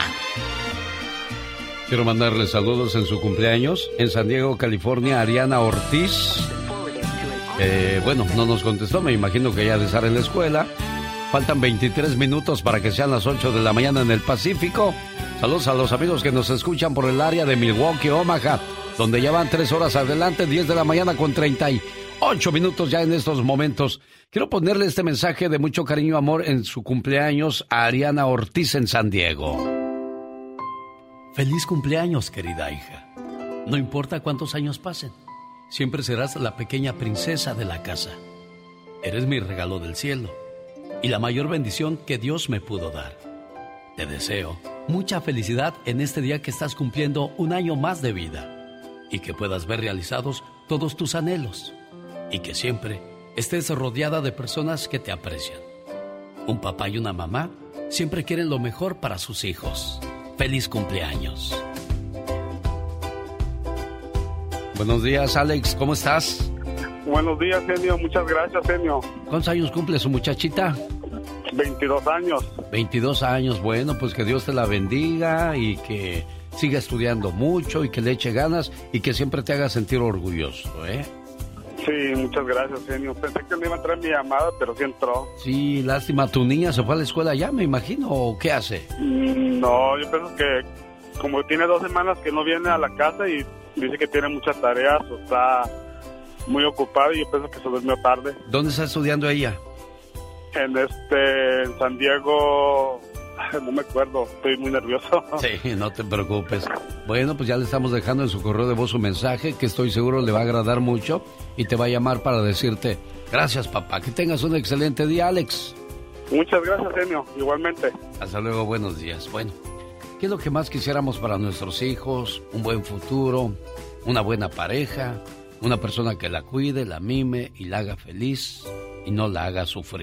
Quiero mandarle saludos en su cumpleaños en San Diego, California, Ariana Ortiz. Eh, bueno, no nos contestó, me imagino que ya de estar en la escuela. Faltan 23 minutos para que sean las 8 de la mañana en el Pacífico. Saludos a los amigos que nos escuchan por el área de Milwaukee, Omaha, donde ya van 3 horas adelante, 10 de la mañana con Ocho minutos ya en estos momentos. Quiero ponerle este mensaje de mucho cariño y amor en su cumpleaños a Ariana Ortiz en San Diego. Feliz cumpleaños, querida hija. No importa cuántos años pasen, siempre serás la pequeña princesa de la casa. Eres mi regalo del cielo y la mayor bendición que Dios me pudo dar. Te deseo mucha felicidad en este día que estás cumpliendo un año más de vida y que puedas ver realizados todos tus anhelos y que siempre estés rodeada de personas que te aprecian. Un papá y una mamá siempre quieren lo mejor para sus hijos. Feliz cumpleaños. Buenos días, Alex, ¿cómo estás? Buenos días, genio. Muchas gracias, genio. ¿Cuántos años cumple su muchachita? 22 años. 22 años, bueno, pues que Dios te la bendiga y que siga estudiando mucho y que le eche ganas y que siempre te haga sentir orgulloso, ¿eh? Sí, muchas gracias, genio. Pensé que no iba a entrar mi llamada, pero sí entró. Sí, lástima, tu niña se fue a la escuela ya, me imagino, ¿o qué hace? Mm, No, yo pienso que como tiene dos semanas que no viene a la casa y dice que tiene muchas tareas o está muy ocupada y yo pienso que se durmió tarde. ¿Dónde está estudiando ella? En este, en San Diego, no me acuerdo, estoy muy nervioso. Sí, no te preocupes. Bueno, pues ya le estamos dejando en su correo de voz su mensaje que estoy seguro le va a agradar mucho y te va a llamar para decirte, gracias papá, que tengas un excelente día, Alex. Muchas gracias, genio, igualmente. Hasta luego, buenos días. Bueno, ¿qué es lo que más quisiéramos para nuestros hijos? Un buen futuro, una buena pareja, una persona que la cuide, la mime y la haga feliz y no la haga sufrir.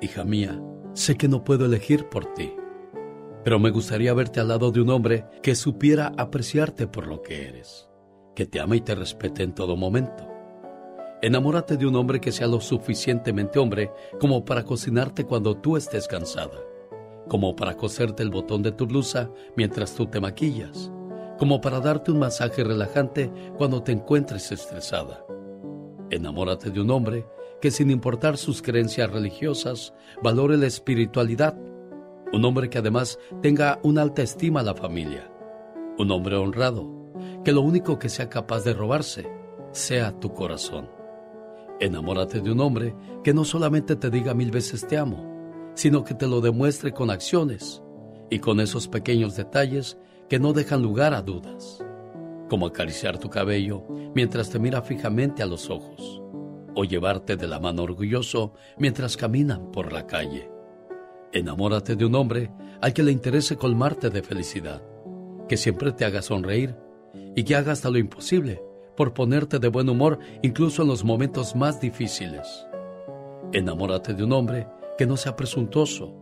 Hija mía, sé que no puedo elegir por ti, pero me gustaría verte al lado de un hombre que supiera apreciarte por lo que eres, que te ama y te respete en todo momento. Enamórate de un hombre que sea lo suficientemente hombre como para cocinarte cuando tú estés cansada, como para coserte el botón de tu blusa mientras tú te maquillas, como para darte un masaje relajante cuando te encuentres estresada. Enamórate de un hombre que sin importar sus creencias religiosas, valore la espiritualidad. Un hombre que además tenga una alta estima a la familia. Un hombre honrado, que lo único que sea capaz de robarse sea tu corazón. Enamórate de un hombre que no solamente te diga mil veces te amo, sino que te lo demuestre con acciones y con esos pequeños detalles que no dejan lugar a dudas, como acariciar tu cabello mientras te mira fijamente a los ojos o llevarte de la mano orgulloso mientras caminan por la calle. Enamórate de un hombre al que le interese colmarte de felicidad, que siempre te haga sonreír y que haga hasta lo imposible por ponerte de buen humor incluso en los momentos más difíciles. Enamórate de un hombre que no sea presuntuoso,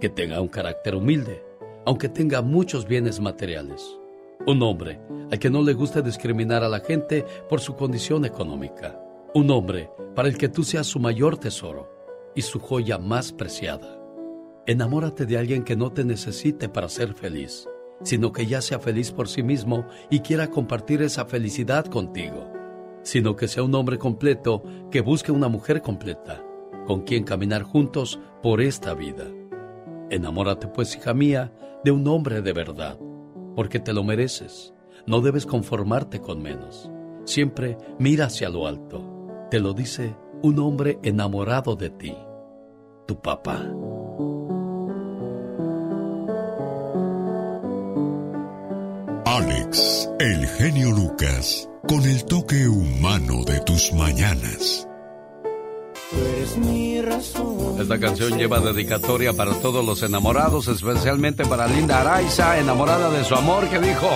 que tenga un carácter humilde, aunque tenga muchos bienes materiales. Un hombre al que no le guste discriminar a la gente por su condición económica. Un hombre para el que tú seas su mayor tesoro y su joya más preciada. Enamórate de alguien que no te necesite para ser feliz, sino que ya sea feliz por sí mismo y quiera compartir esa felicidad contigo. Sino que sea un hombre completo que busque una mujer completa, con quien caminar juntos por esta vida. Enamórate pues, hija mía, de un hombre de verdad, porque te lo mereces. No debes conformarte con menos. Siempre mira hacia lo alto. Te lo dice un hombre enamorado de ti, tu papá. Alex, el genio Lucas, con el toque humano de tus mañanas. Esta canción lleva dedicatoria para todos los enamorados, especialmente para Linda Araiza, enamorada de su amor, que dijo,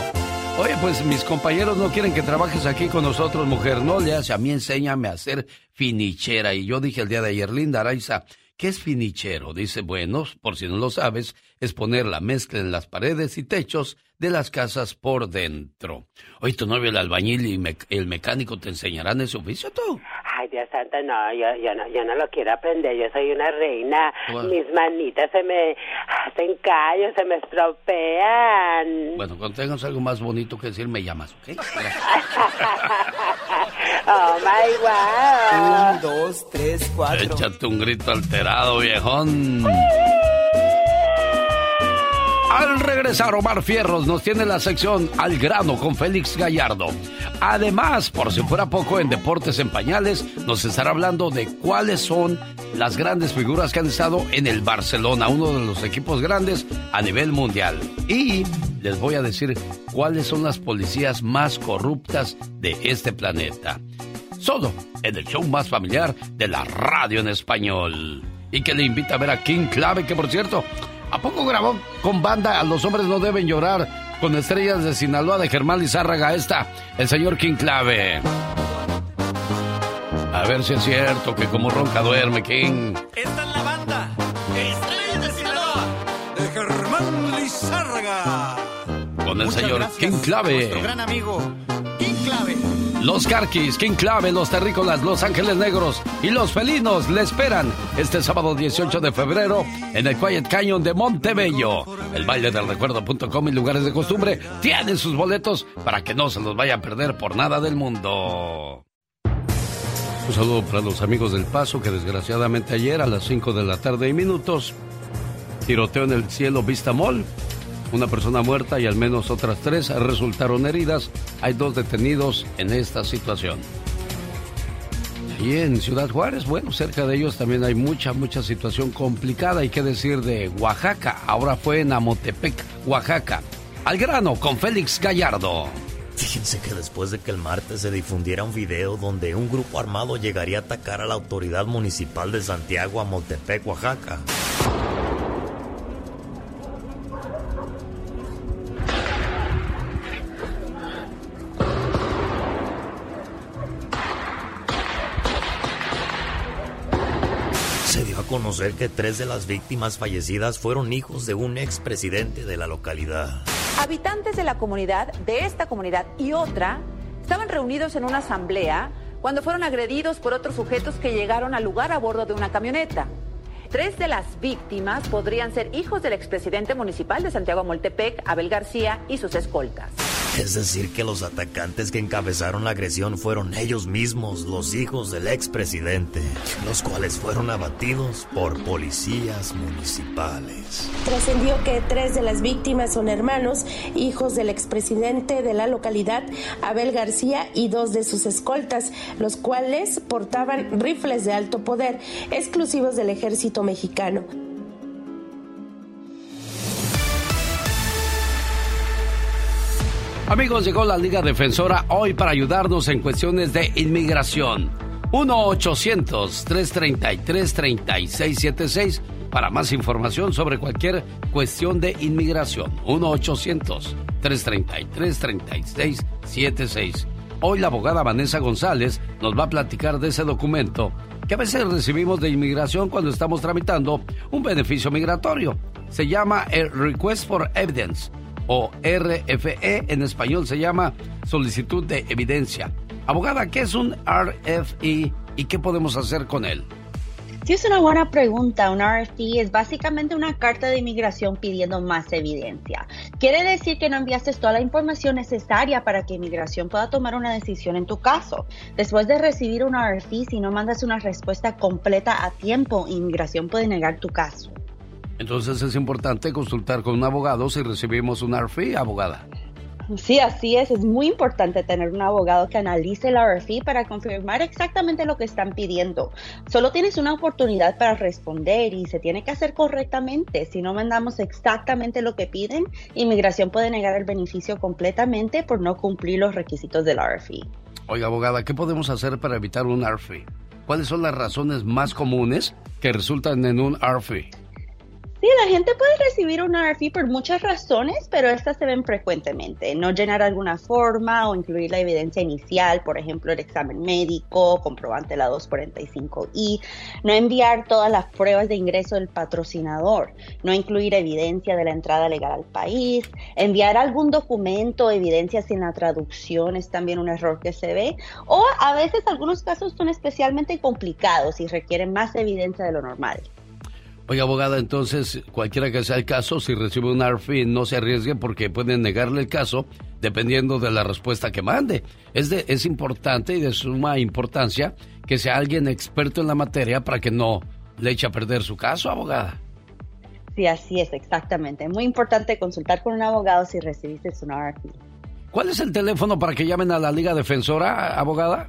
oye, pues mis compañeros no quieren que trabajes aquí con nosotros, mujer, no le hace, a mí enséñame a ser finichera. Y yo dije el día de ayer, Linda Araiza, ¿qué es finichero? Dice, bueno, por si no lo sabes, es poner la mezcla en las paredes y techos de las casas por dentro. Oye, tu novio el albañil y el mecánico te enseñarán ese oficio tú. Dios santo, no yo, no, yo no lo quiero aprender, yo soy una reina. Mis manitas se me hacen callos, se me estropean. Bueno, cuando tengas algo más bonito que decir, me llamas, ¿ok? oh, my wow. Un, dos, tres, cuatro. Échate un grito alterado, viejón. Al regresar, Omar Fierros nos tiene la sección Al grano con Félix Gallardo. Además, por si fuera poco, en Deportes en Pañales nos estará hablando de cuáles son las grandes figuras que han estado en el Barcelona, uno de los equipos grandes a nivel mundial. Y les voy a decir cuáles son las policías más corruptas de este planeta. Solo en el show más familiar de la radio en español. Y que le invita a ver a King Clave, que por cierto, ¿A poco grabó con banda Los hombres no deben llorar con estrellas de Sinaloa de Germán Lizárraga esta, el señor King Clave? A ver si es cierto que como ronca duerme King. Esta es la banda, Estrellas de Sinaloa de Germán Lizárraga. Con el señor King Clave. Nuestro gran amigo King Clave. Los Carquis, King Clave, los Terrícolas, los Ángeles Negros y los Felinos le esperan este sábado 18 de febrero en el Quiet Canyon de Montebello. El baile del recuerdo.com y lugares de costumbre tienen sus boletos para que no se los vayan a perder por nada del mundo. Un saludo para los amigos del Paso que desgraciadamente ayer a las 5 de la tarde y minutos tiroteo en el cielo Vista Mall una persona muerta y al menos otras tres resultaron heridas. Hay dos detenidos en esta situación. Y en Ciudad Juárez, bueno, cerca de ellos también hay mucha, mucha situación complicada. Hay que decir de Oaxaca. Ahora fue en Amotepec, Oaxaca. Al grano con Félix Gallardo. Fíjense que después de que el martes se difundiera un video donde un grupo armado llegaría a atacar a la autoridad municipal de Santiago, Amotepec, Oaxaca. Conocer que tres de las víctimas fallecidas fueron hijos de un expresidente de la localidad. Habitantes de la comunidad, de esta comunidad y otra, estaban reunidos en una asamblea cuando fueron agredidos por otros sujetos que llegaron al lugar a bordo de una camioneta. Tres de las víctimas podrían ser hijos del expresidente municipal de Santiago Moltepec, Abel García, y sus escoltas. Es decir, que los atacantes que encabezaron la agresión fueron ellos mismos, los hijos del expresidente, los cuales fueron abatidos por policías municipales. Trascendió que tres de las víctimas son hermanos, hijos del expresidente de la localidad, Abel García, y dos de sus escoltas, los cuales portaban rifles de alto poder, exclusivos del ejército mexicano. Amigos, llegó la Liga Defensora hoy para ayudarnos en cuestiones de inmigración. 1-800-333-3676 para más información sobre cualquier cuestión de inmigración. 1-800-333-3676. Hoy la abogada Vanessa González nos va a platicar de ese documento que a veces recibimos de inmigración cuando estamos tramitando un beneficio migratorio. Se llama el Request for Evidence o RFE, en español se llama solicitud de evidencia. Abogada, ¿qué es un RFE y qué podemos hacer con él? Sí, es una buena pregunta. Un RFE es básicamente una carta de inmigración pidiendo más evidencia. Quiere decir que no enviaste toda la información necesaria para que inmigración pueda tomar una decisión en tu caso. Después de recibir un RFE, si no mandas una respuesta completa a tiempo, inmigración puede negar tu caso. Entonces es importante consultar con un abogado si recibimos un RFE, abogada. Sí, así es. Es muy importante tener un abogado que analice el RFI para confirmar exactamente lo que están pidiendo. Solo tienes una oportunidad para responder y se tiene que hacer correctamente. Si no mandamos exactamente lo que piden, inmigración puede negar el beneficio completamente por no cumplir los requisitos del RFI. Oiga, abogada, ¿qué podemos hacer para evitar un RFI? ¿Cuáles son las razones más comunes que resultan en un RFI? Sí, la gente puede recibir un RFI por muchas razones, pero estas se ven frecuentemente. No llenar alguna forma o incluir la evidencia inicial, por ejemplo, el examen médico, comprobante la 245I, no enviar todas las pruebas de ingreso del patrocinador, no incluir evidencia de la entrada legal al país, enviar algún documento o evidencia sin la traducción es también un error que se ve, o a veces algunos casos son especialmente complicados y requieren más evidencia de lo normal. Oye, abogada, entonces, cualquiera que sea el caso, si recibe un RFI, no se arriesgue porque pueden negarle el caso dependiendo de la respuesta que mande. Es, de, es importante y de suma importancia que sea alguien experto en la materia para que no le eche a perder su caso, abogada. Sí, así es, exactamente. Muy importante consultar con un abogado si recibiste un RFI. ¿Cuál es el teléfono para que llamen a la Liga Defensora, abogada?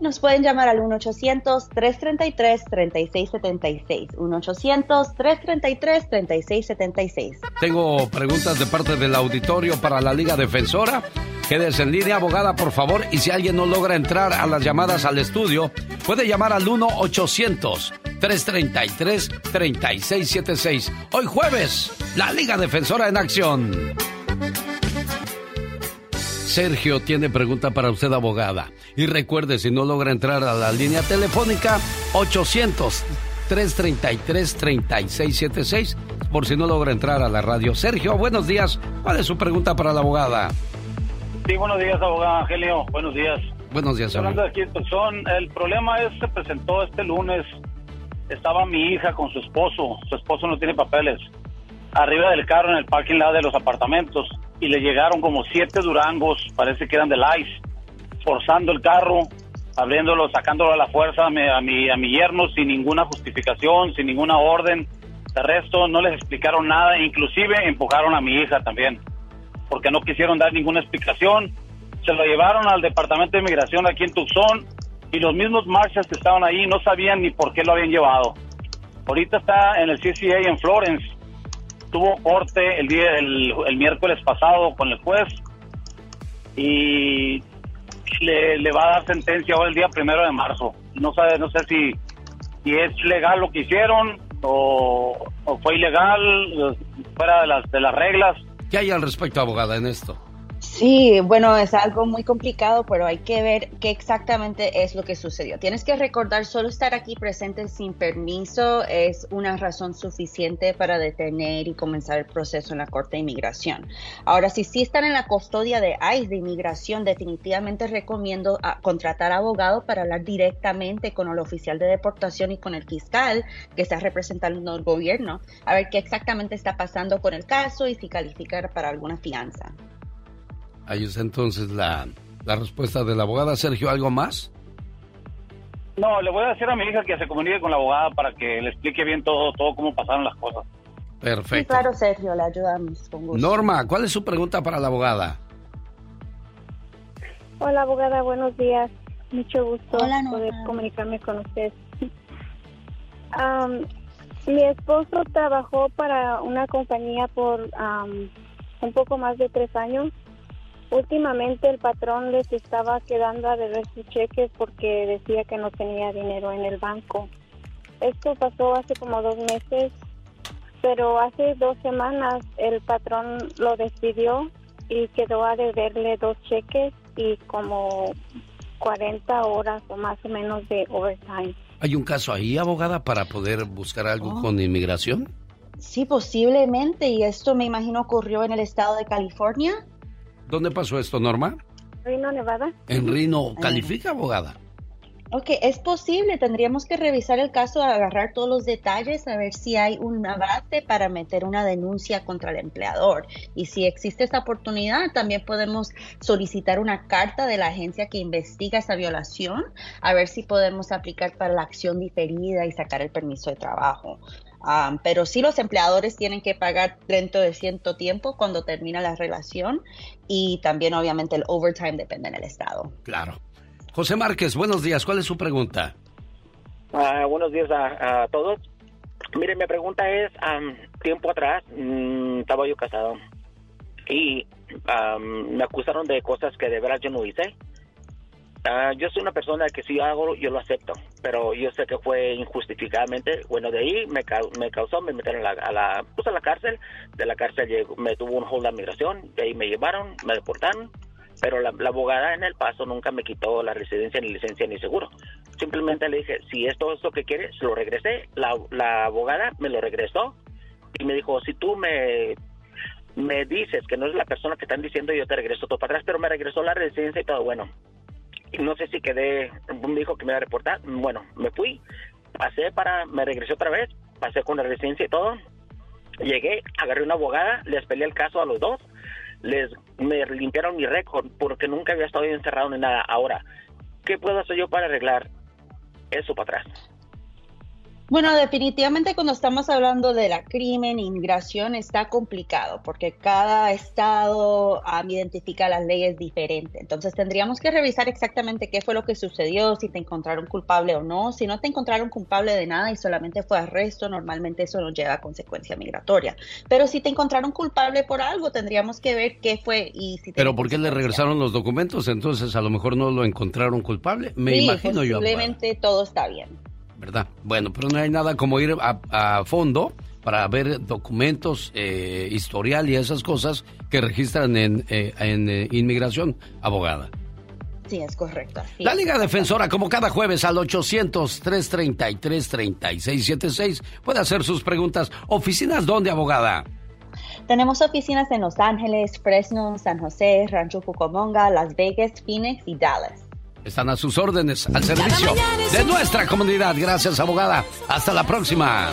Nos pueden llamar al 1-800-333-3676. 1-800-333-3676. Tengo preguntas de parte del auditorio para la Liga Defensora. Quédese en línea, abogada, por favor. Y si alguien no logra entrar a las llamadas al estudio, puede llamar al 1-800-333-3676. Hoy jueves, la Liga Defensora en acción. Sergio tiene pregunta para usted, abogada. Y recuerde, si no logra entrar a la línea telefónica, 800-333-3676, por si no logra entrar a la radio. Sergio, buenos días. ¿Cuál es su pregunta para la abogada? Sí, buenos días, abogada Angelio. Buenos días. Buenos días, Hablando de aquí son, el problema es se presentó este lunes. Estaba mi hija con su esposo. Su esposo no tiene papeles. Arriba del carro en el parking lot de los apartamentos y le llegaron como siete durangos, parece que eran del ICE, forzando el carro, abriéndolo, sacándolo a la fuerza a mi, a mi, yerno sin ninguna justificación, sin ninguna orden. De resto no les explicaron nada, inclusive empujaron a mi hija también, porque no quisieron dar ninguna explicación. Se lo llevaron al Departamento de Inmigración aquí en Tucson y los mismos marchas que estaban ahí no sabían ni por qué lo habían llevado. Ahorita está en el CCA en Florence tuvo corte el día el, miércoles pasado con el juez y le, va a dar sentencia ahora el día primero de marzo. No sabe, no sé si, si es legal lo que hicieron o, o fue ilegal, fuera de las, de las reglas. ¿Qué hay al respecto, abogada, en esto? Sí, bueno, es algo muy complicado, pero hay que ver qué exactamente es lo que sucedió. Tienes que recordar, solo estar aquí presente sin permiso es una razón suficiente para detener y comenzar el proceso en la Corte de Inmigración. Ahora, si sí están en la custodia de ICE de Inmigración, definitivamente recomiendo ah, contratar abogado para hablar directamente con el oficial de deportación y con el fiscal que está representando al gobierno, a ver qué exactamente está pasando con el caso y si calificar para alguna fianza. Ahí está entonces la, respuesta de la abogada. Sergio, ¿algo más? No, le voy a decir a mi hija que se comunique con la abogada para que le explique bien todo, todo cómo pasaron las cosas. Perfecto. claro, Sergio, le ayudamos con gusto. Norma, ¿cuál es su pregunta para la abogada? Hola, abogada, buenos días. Mucho gusto poder comunicarme con usted. mi esposo trabajó para una compañía por un poco más de tres años Últimamente el patrón les estaba quedando a deber sus cheques porque decía que no tenía dinero en el banco. Esto pasó hace como dos meses, pero hace dos semanas el patrón lo despidió y quedó a deberle dos cheques y como 40 horas o más o menos de overtime. ¿Hay un caso ahí, abogada, para poder buscar algo oh. con inmigración? Sí, posiblemente, y esto me imagino ocurrió en el estado de California. ¿Dónde pasó esto, Norma? Reno, Nevada. En Reno. ¿Califica, abogada? Ok, es posible. Tendríamos que revisar el caso, agarrar todos los detalles, a ver si hay un avance para meter una denuncia contra el empleador. Y si existe esa oportunidad, también podemos solicitar una carta de la agencia que investiga esa violación, a ver si podemos aplicar para la acción diferida y sacar el permiso de trabajo. Um, pero sí los empleadores tienen que pagar dentro de cierto tiempo cuando termina la relación y también obviamente el overtime depende del estado. Claro. José Márquez, buenos días. ¿Cuál es su pregunta? Ah, buenos días a, todos. Mire, mi pregunta es, tiempo atrás mm, estaba yo casado y me acusaron de cosas que de verdad yo no hice. Ah, yo soy una persona que si hago, yo lo acepto, pero yo sé que fue injustificadamente. Bueno, de ahí me, me causó, me metieron a la, a la, a la cárcel. De la cárcel llegó, me tuvo un hold de migración, de ahí me llevaron, me deportaron. Pero la, abogada en el paso nunca me quitó la residencia, ni licencia, ni seguro. Simplemente le dije, si esto es lo que quieres, lo regresé. La, la abogada me lo regresó y me dijo, si tú me me dices que no es la persona que están diciendo, yo te regreso todo para atrás, pero me regresó la residencia y todo. Bueno, no sé si quedé, me dijo que me iba a reportar, bueno, me fui, pasé para, me regresé otra vez, pasé con la residencia y todo, llegué, agarré una abogada, les peleé el caso a los dos, les, me limpiaron mi récord porque nunca había estado encerrado ni nada. Ahora, ¿qué puedo hacer yo para arreglar eso para atrás? Bueno, definitivamente cuando estamos hablando de la crimen, inmigración, está complicado porque cada estado identifica las leyes diferentes. Entonces tendríamos que revisar exactamente qué fue lo que sucedió, si te encontraron culpable o no. Si no te encontraron culpable de nada y solamente fue arresto, normalmente eso nos lleva a consecuencia migratoria. Pero si te encontraron culpable por algo, tendríamos que ver qué fue y si Pero ¿por qué le regresaron los documentos? Entonces a lo mejor no lo encontraron culpable. Me imagino yo. Posiblemente todo está bien. ¿Verdad? Bueno, pero no hay nada como ir a, fondo para ver documentos, eh, historial y esas cosas que registran en, eh, en eh, inmigración, abogada. Sí, es correcto. la Liga Defensora, como cada jueves al 800-333-3676, puede hacer sus preguntas. ¿Oficinas dónde, abogada? Tenemos oficinas en Los Ángeles, Fresno, San José, Rancho Cucamonga, Las Vegas, Phoenix y Dallas. Están a sus órdenes, al servicio de nuestra comunidad. Gracias, abogada. Hasta la próxima.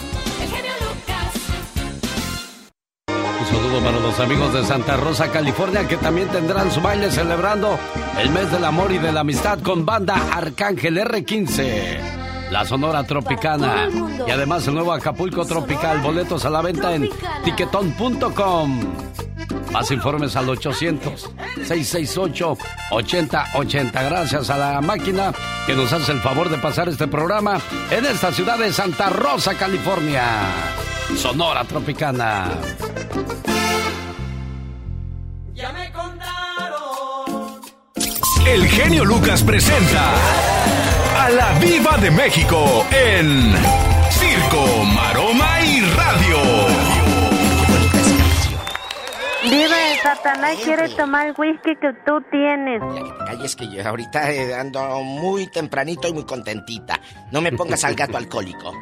Un saludo para los amigos de Santa Rosa, California, que también tendrán su baile celebrando el mes del amor y de la amistad con banda Arcángel R15. La Sonora Tropicana. Y además el nuevo Acapulco Tropical. Boletos a la venta en tiquetón.com. Más informes al 800-668-8080. Gracias a la máquina que nos hace el favor de pasar este programa en esta ciudad de Santa Rosa, California. Sonora Tropicana. Ya me contaron. El genio Lucas presenta a la Viva de México en Circo, Maroma y Radio. Viva el Satanás quiere tomar el whisky que tú tienes. Ya que te calles que yo ahorita eh, ando muy tempranito y muy contentita. No me pongas al gato alcohólico.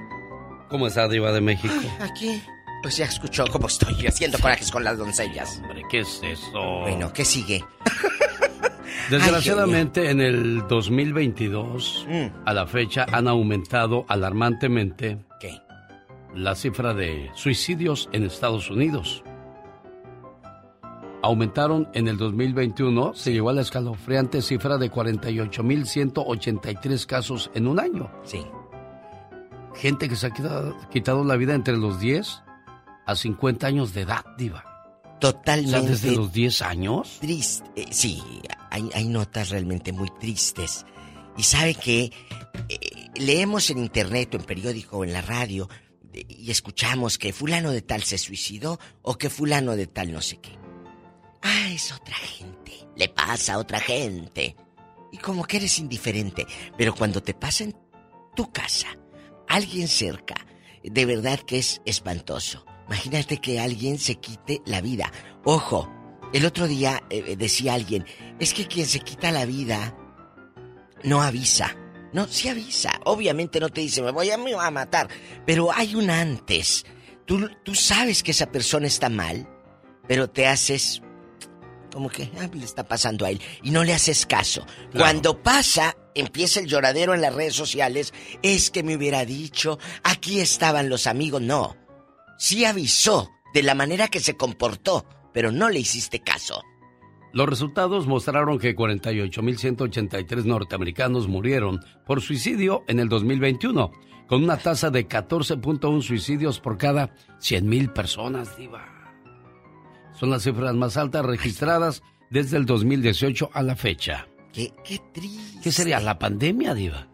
¿Cómo está Diva de México? aquí, pues ya escuchó cómo estoy haciendo corajes con las doncellas. Hombre, ¿qué es eso? Bueno, ¿qué sigue? Desgraciadamente en el 2022 mm. a la fecha han aumentado alarmantemente ¿Qué? la cifra de suicidios en Estados Unidos aumentaron en el 2021, se llegó a la escalofriante cifra de 48.183 casos en un año. Sí. Gente que se ha quitado, la vida entre los 10 a 50 años de edad, diva. Totalmente. desde los 10 años. Triste. Eh, sí, hay, notas realmente muy tristes. Y sabe que eh, leemos en internet o en periódico o en la radio y escuchamos que fulano de tal se suicidó o que fulano de tal no sé qué. Ah, es otra gente. Le pasa a otra gente. Y como que eres indiferente. Pero cuando te pasa en tu casa, alguien cerca, de verdad que es espantoso. Imagínate que alguien se quite la vida. Ojo, el otro día eh, decía alguien, es que quien se quita la vida no avisa. No, sí avisa. Obviamente no te dice, me voy a, me voy a matar. Pero hay un antes. Tú, tú sabes que esa persona está mal, pero te haces como que ah, le está pasando a él y no le haces caso. Cuando pasa, empieza el lloradero en las redes sociales, es que me hubiera dicho, aquí estaban los amigos, no. Sí avisó de la manera que se comportó, pero no le hiciste caso. Los resultados mostraron que 48.183 norteamericanos murieron por suicidio en el 2021, con una tasa de 14.1 suicidios por cada 100.000 personas, diva. Son las cifras más altas registradas desde el 2018 a la fecha. Qué, qué triste. ¿Qué sería la pandemia, diva?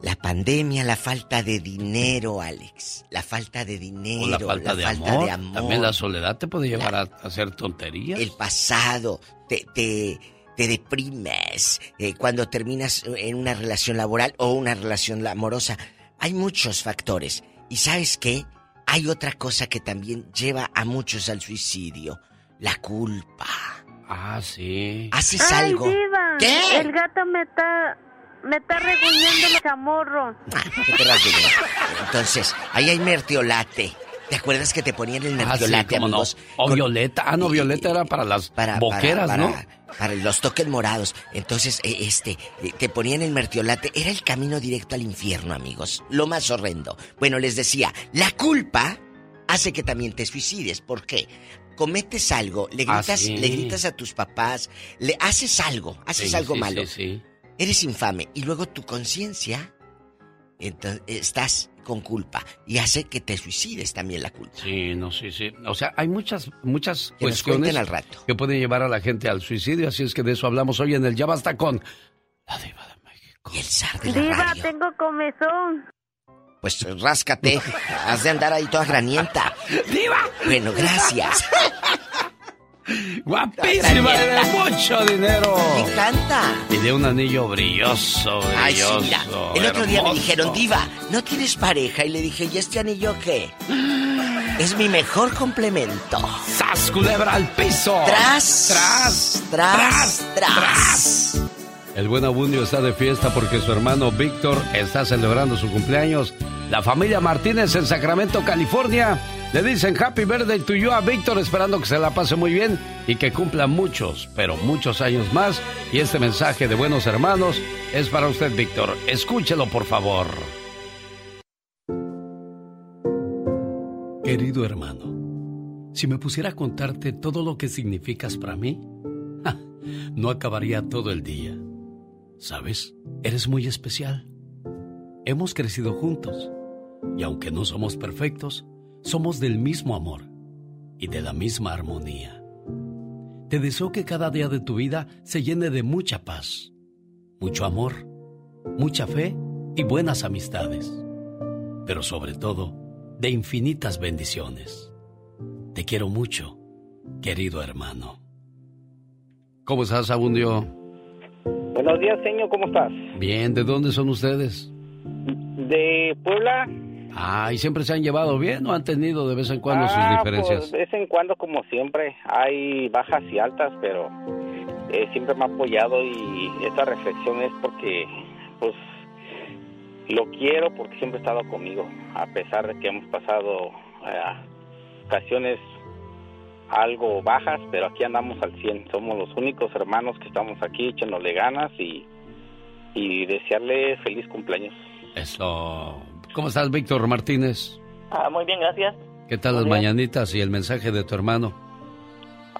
La pandemia, la falta de dinero, Alex. La falta de dinero. O la falta, de, amor. También la soledad te puede llevar a, hacer tonterías. El pasado. Te, te, te deprimes eh, cuando terminas en una relación laboral o una relación amorosa. Hay muchos factores. ¿Y sabes qué? Hay otra cosa que también lleva a muchos al suicidio. La culpa. Ah, sí. ¿Haces Ay, algo? diva, ¿Qué? El gato me está... Me está reguñando el chamorro. ¿Qué te? Entonces, ahí hay mertiolate. ¿Te acuerdas que te ponían el Ah, sí, no. amigos? O Con- violeta. Ah, no, violeta era para las boqueras, para, ¿no? Para los toques morados. Entonces, eh, este, eh, te ponían el mertiolate. Era el camino directo al infierno, amigos. Lo más horrendo. Bueno, les decía, la culpa hace que también te suicides. ¿Por qué? Cometes algo, le Ah, gritas, sí. le gritas a tus papás, le haces algo, haces Sí, algo malo. sí, sí. Eres infame y luego tu conciencia entonces estás con culpa y hace que te suicides también la culpa. Sí, no, sí, sí. O sea, hay muchas, muchas Que cuestiones al rato. que pueden llevar a la gente al suicidio, así es que de eso hablamos hoy en el Ya Basta con... Y el zar de la Diva, radio. tengo comezón. Pues ráscate, has de andar ahí toda granienta. ¡Viva! Bueno, gracias. Guapísima, de mucho dinero. Me encanta. Y de un anillo brilloso, Ay, sí, brilloso. mira, el otro día me dijeron, Diva, ¿no tienes pareja? Y le dije, ¿y este anillo qué? Es mi mejor complemento. ¡Sas, culebra al piso! Tras, ¡Tras! tras, tras. El buen Abundio está de fiesta porque su hermano Víctor está celebrando su cumpleaños. La familia Martínez en Sacramento, California, le dicen Happy Birthday to you a Víctor, esperando que se la pase muy bien y que cumpla muchos, pero muchos años más. Y este mensaje de buenos hermanos es para usted, Víctor. Escúchelo, por favor. Querido hermano, si me pusiera a contarte todo lo que significas para mí, no acabaría todo el día. ¿Sabes? Eres muy especial. Hemos crecido juntos y aunque no somos perfectos, somos del mismo amor y de la misma armonía. Te deseo que cada día de tu vida se llene de mucha paz, mucho amor, mucha fe y buenas amistades, pero sobre todo de infinitas bendiciones. Te quiero mucho, querido hermano. ¿Cómo estás, Abundio? Buenos días, señor, ¿cómo estás? Bien, ¿de dónde son ustedes? De Puebla. Ah, ¿y siempre se han llevado bien o han tenido de vez en cuando Ah, sus diferencias? pues, de vez en cuando, como siempre, hay bajas y altas, pero eh, siempre me ha apoyado y esta reflexión es porque, pues, lo quiero porque siempre ha estado conmigo, a pesar de que hemos pasado eh, ocasiones algo bajas, pero aquí andamos al 100. Somos los únicos hermanos que estamos aquí echándole ganas y, y desearle feliz cumpleaños. Eso. ¿Cómo estás, Víctor Martínez? Ah, muy bien, gracias. ¿Qué tal Muy las bien. mañanitas y el mensaje de tu hermano?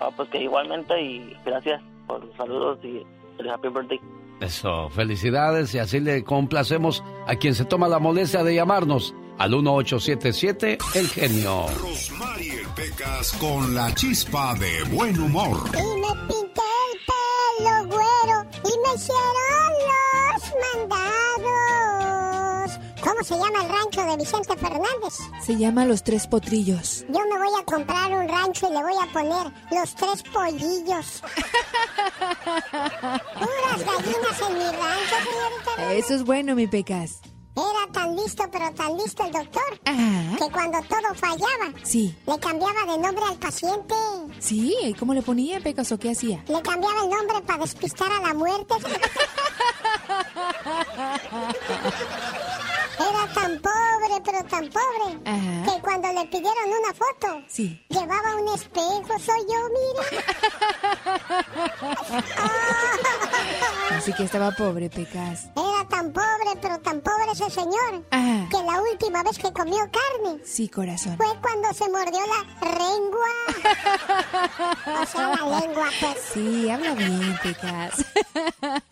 Ah, pues que igualmente y gracias por los saludos y el happy birthday. Eso, felicidades y así le complacemos a quien se toma la molestia de llamarnos al 1877 El Genio. Rosmarie Pecas con la chispa de buen humor. Y me pinté el pelo güero y me hicieron los mandados. ¿Cómo se llama el rancho de Vicente Fernández? Se llama Los Tres Potrillos. Yo me voy a comprar un rancho y le voy a poner los tres pollillos. Puras gallinas en mi rancho, señorita. Eso es bueno, mi Pecas. Era tan listo, pero tan listo el doctor, Ajá. que cuando todo fallaba, Sí. le cambiaba de nombre al paciente. Sí, ¿y cómo le ponía, Pecas, o qué hacía? Le cambiaba el nombre para despistar a la muerte. Era tan pobre, pero tan pobre, Ajá. que cuando le pidieron una foto, Sí. llevaba un espejo, soy yo, mire. Así que estaba pobre, Pecas. Era tan pobre, pero tan pobre ese señor, Ajá. que la última vez que comió carne Sí, corazón. fue cuando se mordió la lengua. O sea, la lengua, pues. Sí, habla bien, Pecas.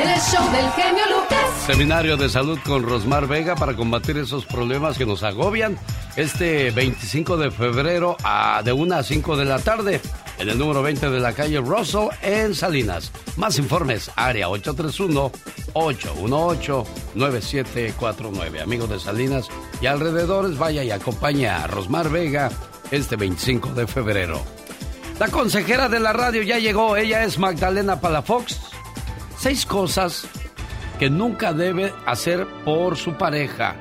El show del genio Lucas. Seminario de salud con Rosmar Vega para combatir esos problemas que nos agobian este 25 de febrero a de 1 a 5 de la tarde en el número 20 de la calle Russell en Salinas. Más informes, área 831-818-9749. Amigos de Salinas y alrededores, vaya y acompaña a Rosmar Vega este 25 de febrero. La consejera de la radio ya llegó, ella es Magdalena Palafox. Seis cosas que nunca debe hacer por su pareja.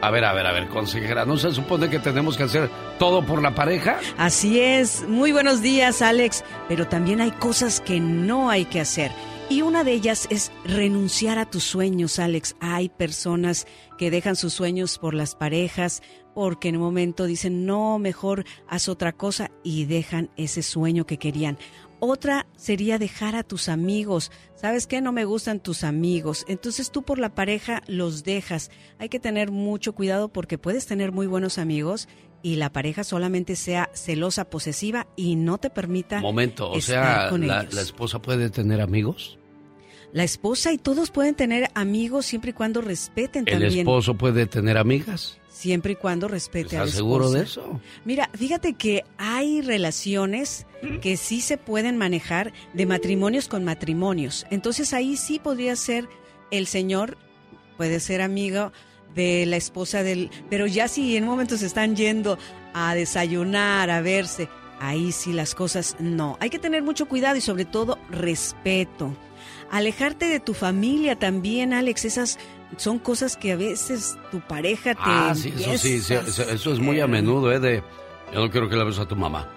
A ver, a ver, a ver, consejera, ¿no se supone que tenemos que hacer todo por la pareja? Así es. Muy buenos días, Alex. Pero también hay cosas que no hay que hacer. Y una de ellas es renunciar a tus sueños, Alex. Hay personas que dejan sus sueños por las parejas porque en un momento dicen, no, mejor haz otra cosa y dejan ese sueño que querían. Otra sería dejar a tus amigos. ¿Sabes qué? No me gustan tus amigos. Entonces tú por la pareja los dejas. Hay que tener mucho cuidado porque puedes tener muy buenos amigos y la pareja solamente sea celosa, posesiva y no te permita Momento, o estar sea, con la, ellos. la esposa puede tener amigos? La esposa y todos pueden tener amigos siempre y cuando respeten ¿El también. esposo puede tener amigas? Siempre y cuando respete a la ¿Estás seguro de esposa. eso? Mira, fíjate que hay relaciones que sí se pueden manejar de matrimonios con matrimonios. Entonces ahí sí podría ser el señor, puede ser amigo de la esposa del... Pero ya si en un momento se están yendo a desayunar, a verse, ahí sí las cosas no. Hay que tener mucho cuidado y sobre todo respeto. Alejarte de tu familia también, Alex, esas son cosas que a veces tu pareja te... Ah, sí, eso sí, eso, eso es muy a menudo, ¿eh? De, yo no quiero que le hables a tu mamá.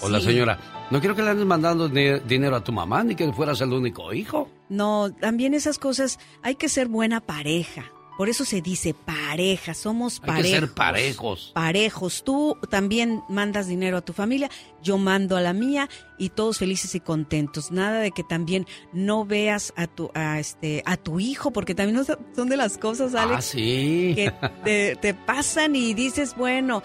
O la señora, no quiero que le andes mandando ni- dinero a tu mamá, ni que fueras el único hijo. No, también esas cosas, hay que ser buena pareja. Por eso se dice pareja, somos Hay parejos. que ser parejos. Parejos. Tú también mandas dinero a tu familia, yo mando a la mía y todos felices y contentos. Nada de que también no veas a tu a este a tu hijo, porque también son- son de las cosas, Alex, Ah, sí. que te, te pasan y dices, bueno,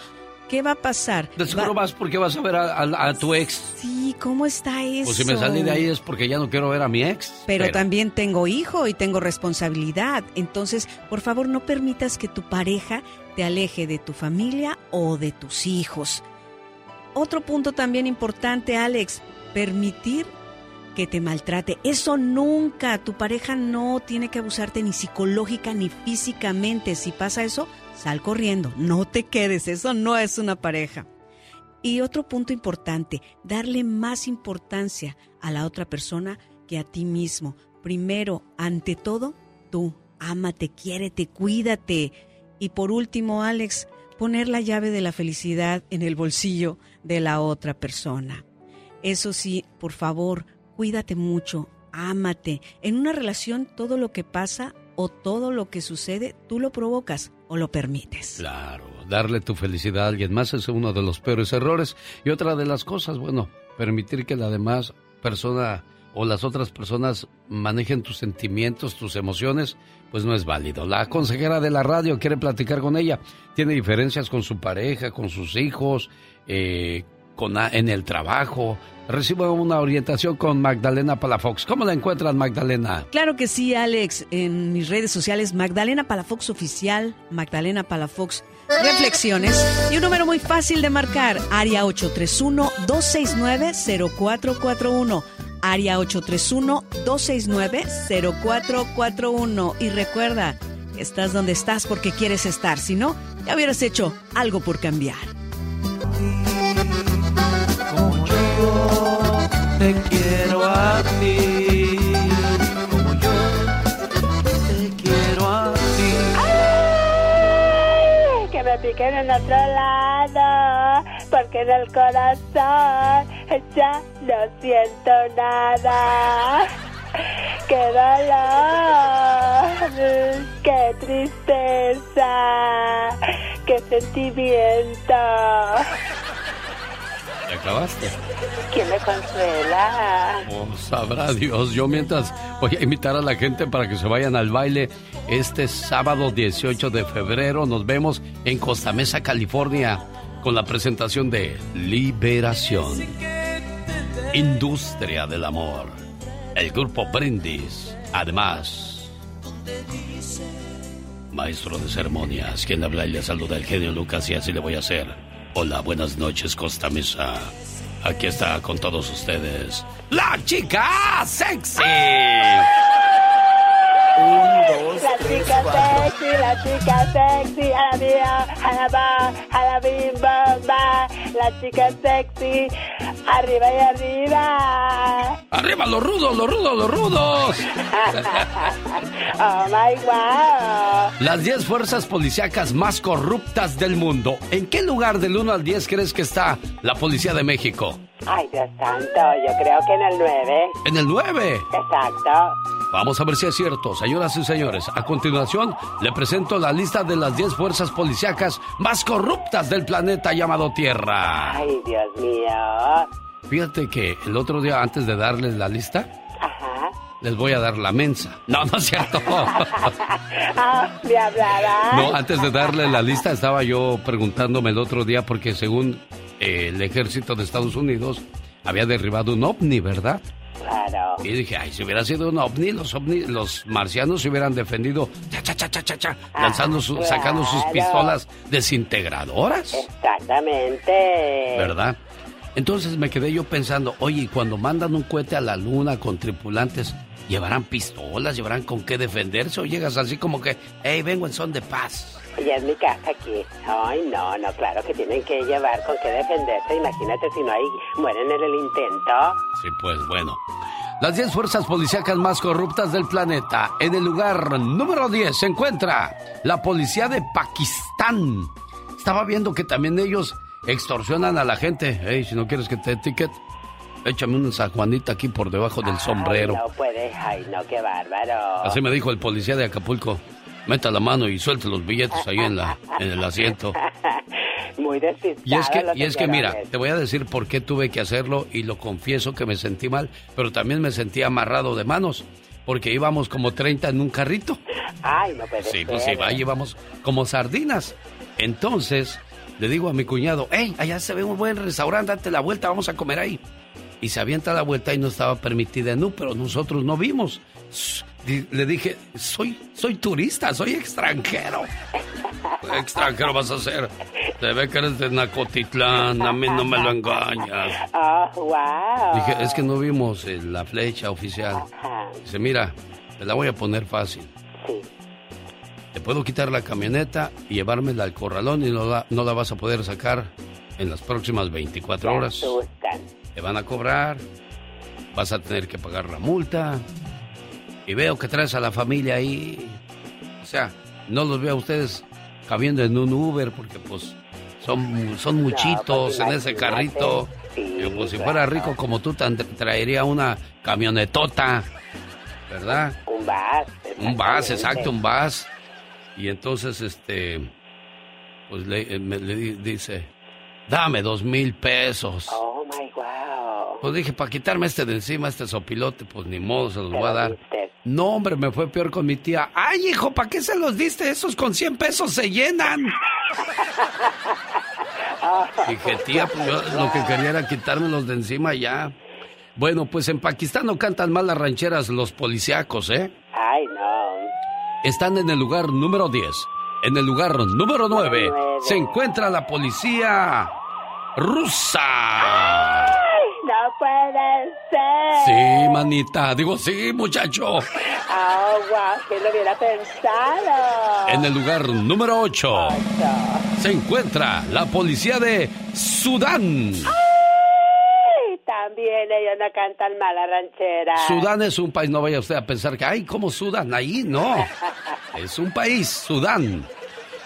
¿qué va a pasar? De seguro Va- vas porque vas a ver a, a- a tu ex. Sí, ¿cómo está eso? Pues si me salí de ahí es porque ya no quiero ver a mi ex. Pero también tengo hijo y tengo responsabilidad. Entonces, por favor, no permitas que tu pareja te aleje de tu familia o de tus hijos. Otro punto también importante, Alex, permitir que te maltrate. Eso nunca. Tu pareja no tiene que abusarte ni psicológica ni físicamente. Si pasa eso, sal corriendo. No te quedes. Eso no es una pareja. Y otro punto importante, darle más importancia a la otra persona que a ti mismo. Primero, ante todo, tú, ámate, quiérete, cuídate. Y por último, Alex, poner la llave de la felicidad en el bolsillo de la otra persona. Eso sí, por favor, cuídate mucho, ámate. En una relación, todo lo que pasa o todo lo que sucede, tú lo provocas o lo permites. Claro, darle tu felicidad a alguien más es uno de los peores errores. Y otra de las cosas, bueno, permitir que la demás persona o las otras personas manejen tus sentimientos, tus emociones, pues no es válido. La consejera de la radio quiere platicar con ella. Tiene diferencias con su pareja, con sus hijos, eh, con, en el trabajo. Recibe una orientación con Magdalena Palafox. ¿Cómo la encuentran, Magdalena? Claro que sí, Alex. En mis redes sociales, Magdalena Palafox Oficial, Magdalena Palafox Reflexiones. Y un número muy fácil de marcar, área 831-269-0441. Área 831-269-0441. Y recuerda, estás donde estás porque quieres estar. Si no, ya hubieras hecho algo por cambiar. Te quiero a ti, como yo te quiero a ti. Que me piquen en otro lado, porque en el corazón ya no siento nada. ¡Qué dolor! ¡Qué tristeza! ¡Qué sentimiento! ¿Te acabaste? ¿Quién me consuela? Oh, sabrá Dios. Yo mientras voy a invitar a la gente para que se vayan al baile este sábado 18 de febrero. Nos vemos en Costa Mesa, California, con la presentación de Liberación. Industria del Amor. El grupo Brindis. Además, maestro de ceremonias, quien habla y le saluda el genio Lucas y así le voy a hacer. Hola, buenas noches, Costa Mesa. Aquí está con todos ustedes la chica sexy. Un, dos, la chica sexy, la chica sexy, a la mía, a la va, a la bim, bam, ba. La chica sexy, arriba y arriba. Arriba los rudos, los rudos, los rudos. oh my wow. Las 10 fuerzas policíacas más corruptas del mundo. ¿En qué lugar del 1 al 10 crees que está la Policía de México? Ay, Dios santo, yo creo que en el 9. ¿En el 9? Exacto. Vamos a ver si es cierto, señoras y señores. A continuación, le presento la lista de las 10 fuerzas policíacas más corruptas del planeta llamado Tierra. Ay, Dios mío. Fíjate que el otro día, antes de darles la lista, Ajá. les voy a dar la mensa. No, no es cierto. Ah. No, antes de darle la lista, estaba yo preguntándome el otro día, porque según eh, el ejército de Estados Unidos, había derribado un ovni, ¿verdad? Claro. Y dije, ay, si hubiera sido un ovni, los ovni, los marcianos se hubieran defendido, cha, cha, cha, cha, cha, cha, lanzando su- claro. sacando sus pistolas desintegradoras, Exactamente. ¿verdad? Entonces me quedé yo pensando, oye, cuando mandan un cohete a la luna con tripulantes, ¿llevarán pistolas? ¿Llevarán con qué defenderse? ¿O llegas así como que, hey, vengo en son de paz? Ya es mi casa aquí. Ay, no, no, claro que tienen que llevar con qué defenderse. Imagínate si no hay, mueren en el intento. Sí, pues bueno. Las 10 fuerzas policíacas más corruptas del planeta. En el lugar número 10 se encuentra la policía de Pakistán. Estaba viendo que también ellos extorsionan a la gente. Hey, si no quieres que te etiquet, échame una San Juanita aquí por debajo del sombrero. No puede. Ay, no, qué bárbaro. Así me dijo el policía de Acapulco. Meta la mano y suelte los billetes ahí en, la, en el asiento. Muy. Y es que, y es que mira, te voy a decir por qué tuve que hacerlo y lo confieso que me sentí mal, pero también me sentí amarrado de manos, porque íbamos como 30 en un carrito. Ay, no puede Sí, pues sí, va, íbamos como sardinas. Entonces, le digo a mi cuñado, hey, allá se ve un buen restaurante, date la vuelta, vamos a comer ahí. Y se avienta la vuelta y no estaba permitida en U, pero nosotros no vimos. Le dije, soy, soy turista, soy extranjero. extranjero vas a ser. Se ve que eres de Nacotitlán, a mí no me lo engañas. Ah, wow. Dije, es que no vimos eh, la flecha oficial. Dice, mira, te la voy a poner fácil. Te puedo quitar la camioneta y llevármela al corralón y no la, no la vas a poder sacar en las próximas 24 horas. Te van a cobrar, vas a tener que pagar la multa. Y veo que traes a la familia ahí. O sea, no los veo a ustedes cabiendo en un Uber porque pues son, son muchitos en ese carrito. Digo, pues si fuera rico como tú, traería una camionetota, ¿verdad? Un bus. Un bus, exacto, un bus. Y entonces, este, pues le, eh, me- le di- dice, dame dos mil pesos. Oh, my wow. Pues dije, para quitarme este de encima, este sopilote, pues ni modo, se los voy a dar. No, hombre, me fue peor con mi tía. Ay, hijo, ¿para qué se los diste? Esos con 100 pesos se llenan. Dije, tía, pues yo lo que quería era quitármelos de encima ya. Bueno, pues en Pakistán no cantan mal las rancheras los policíacos, ¿eh? Ay, no. Están en el lugar número 10. En el lugar número 9 se encuentra la policía rusa. Ay, no puede ser. Sí, manita. Digo, sí, muchacho. Oh, wow, que lo hubiera pensado. En el lugar número 8 se encuentra la policía de Sudán. Ay, también ellos no cantan mal la ranchera. Sudán es un país, no vaya usted a pensar que, ay, ¿cómo Sudán? Ahí no. Es un país, Sudán.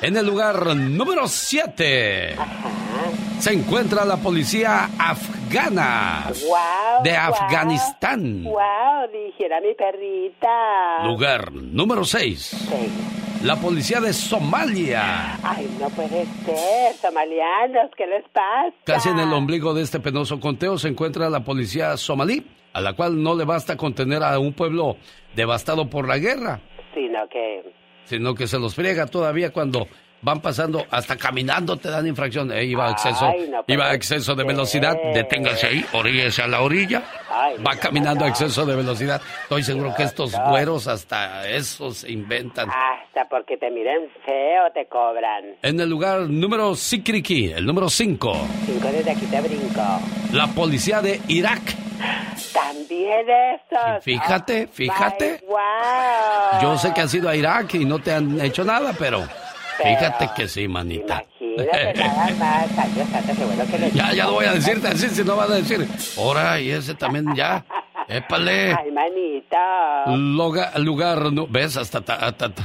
En el lugar número 7 se encuentra la policía afgana Wow, de Afganistán. Wow, dijera mi perrita. Lugar número 6. La policía de Somalia. Ay, no puede ser, somalianos, ¿qué les pasa? Casi en el ombligo de este penoso conteo se encuentra la policía somalí, a la cual no le basta contener a un pueblo devastado por la guerra, Sino que... sino que se los friega todavía cuando van pasando, hasta caminando te dan infracción. Eh, iba a exceso, Ay, no puede iba a exceso de velocidad, deténgase ahí, oríllese a la orilla. Ay, Va caminando a exceso de velocidad. Estoy seguro que estos güeros hasta eso se inventan. Hasta porque te miren feo te cobran. En el lugar número Sikriki, el número 5, Cinco desde aquí te brinco. la policía de Irak. También eso. Fíjate, fíjate. wow. Yo sé que has ido a Irak y no te han hecho nada, pero fíjate que sí, manita. Imagínate nada más. Ay, Dios santo, qué bueno que le Ya, ya no voy a decirte así, si no van a decir, ahora y ese también ya. Épale. Ay, manita. Loga- lugar, no, ves, hasta, ta- hasta- ta-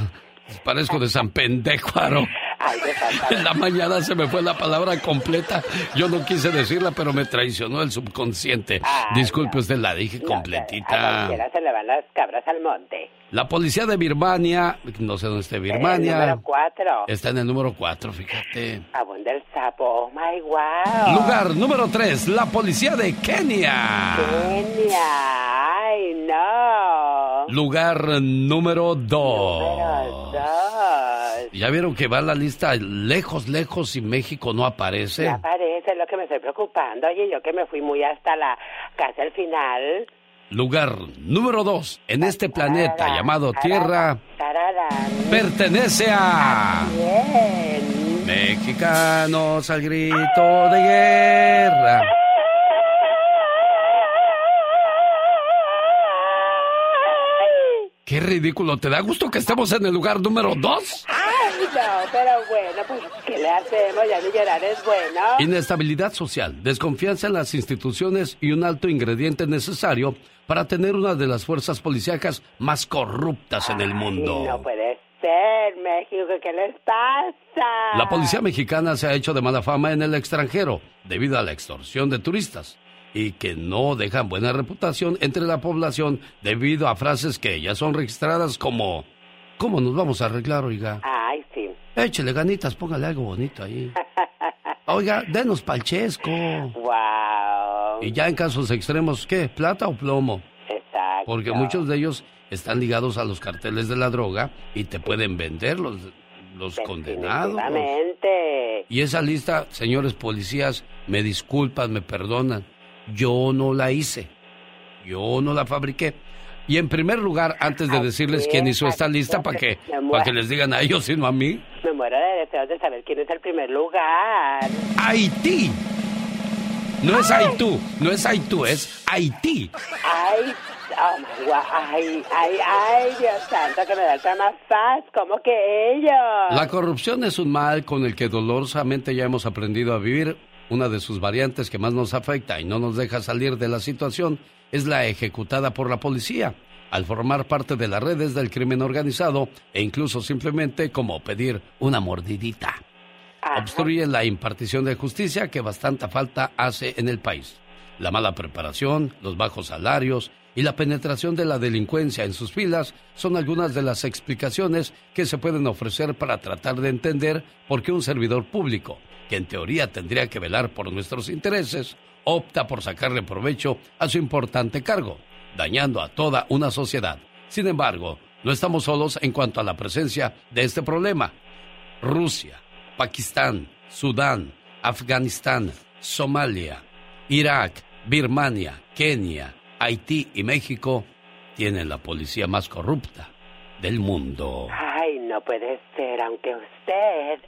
parezco de San santo. En la mañana se me fue la palabra completa. Yo no quise decirla, pero me traicionó el subconsciente. Disculpe usted, la dije completita. se le van las cabras al monte. La policía de Birmania, no sé dónde esté El Birmania, número cuatro. está en el número 4, fíjate. Abunda el sapo. Oh, my wow. Lugar número 3, la policía de Kenia. Kenia. Ay, no. Lugar número 2. Dos. ¿Ya vieron que va la lista lejos, lejos y México no aparece? Me aparece lo que me estoy preocupando. Oye, yo que me fui muy hasta la casi al final. Lugar número 2 en este planeta llamado Tierra pertenece a Bien. Mexicanos al grito de guerra. Qué ridículo, ¿te da gusto que estemos en el lugar número 2? Ay, no, pero bueno, pues, ¿qué le hacemos? Ya ni llorar es bueno. Inestabilidad social, desconfianza en las instituciones y un alto ingrediente necesario para tener una de las fuerzas policíacas más corruptas en el mundo. No puede ser, México, ¿qué les pasa? La policía mexicana se ha hecho de mala fama en el extranjero debido a la extorsión de turistas y que no dejan buena reputación entre la población debido a frases que ya son registradas como ¿Cómo nos vamos a arreglar, oiga? Ay, sí. Échele ganitas, póngale algo bonito ahí. Oiga, denos palchesco. Wow. Y ya en casos extremos, ¿qué? ¿Plata o plomo? Exacto. Porque muchos de ellos están ligados a los carteles de la droga y te pueden vender los, los condenados. Y esa lista, señores policías, me disculpan, me perdonan. Yo no la hice. Yo no la fabriqué. Y en primer lugar, antes de decirles quién hizo esta lista, para que, para que les digan a ellos, sino a mí, Me muero de deseos de saber quién es el primer lugar. Haití. No es Haitú, no es Haitú, es Haití. Ay, oh my God. Ay, ay, ay, Dios santo, que me da el más ¿Cómo que ellos? La corrupción es un mal con el que dolorosamente ya hemos aprendido a vivir. Una de sus variantes que más nos afecta y no nos deja salir de la situación es la ejecutada por la policía, al formar parte de las redes del crimen organizado e incluso simplemente como pedir una mordidita. Obstruye la impartición de justicia que bastante falta hace en el país. La mala preparación, los bajos salarios y la penetración de la delincuencia en sus filas son algunas de las explicaciones que se pueden ofrecer para tratar de entender por qué un servidor público, que en teoría tendría que velar por nuestros intereses, opta por sacarle provecho a su importante cargo, dañando a toda una sociedad. Sin embargo, no estamos solos en cuanto a la presencia de este problema. Rusia, Pakistán, Sudán, Afganistán, Somalia, Irak, Birmania, Kenia, Haití y México tienen la policía más corrupta del mundo. No puede ser, aunque usted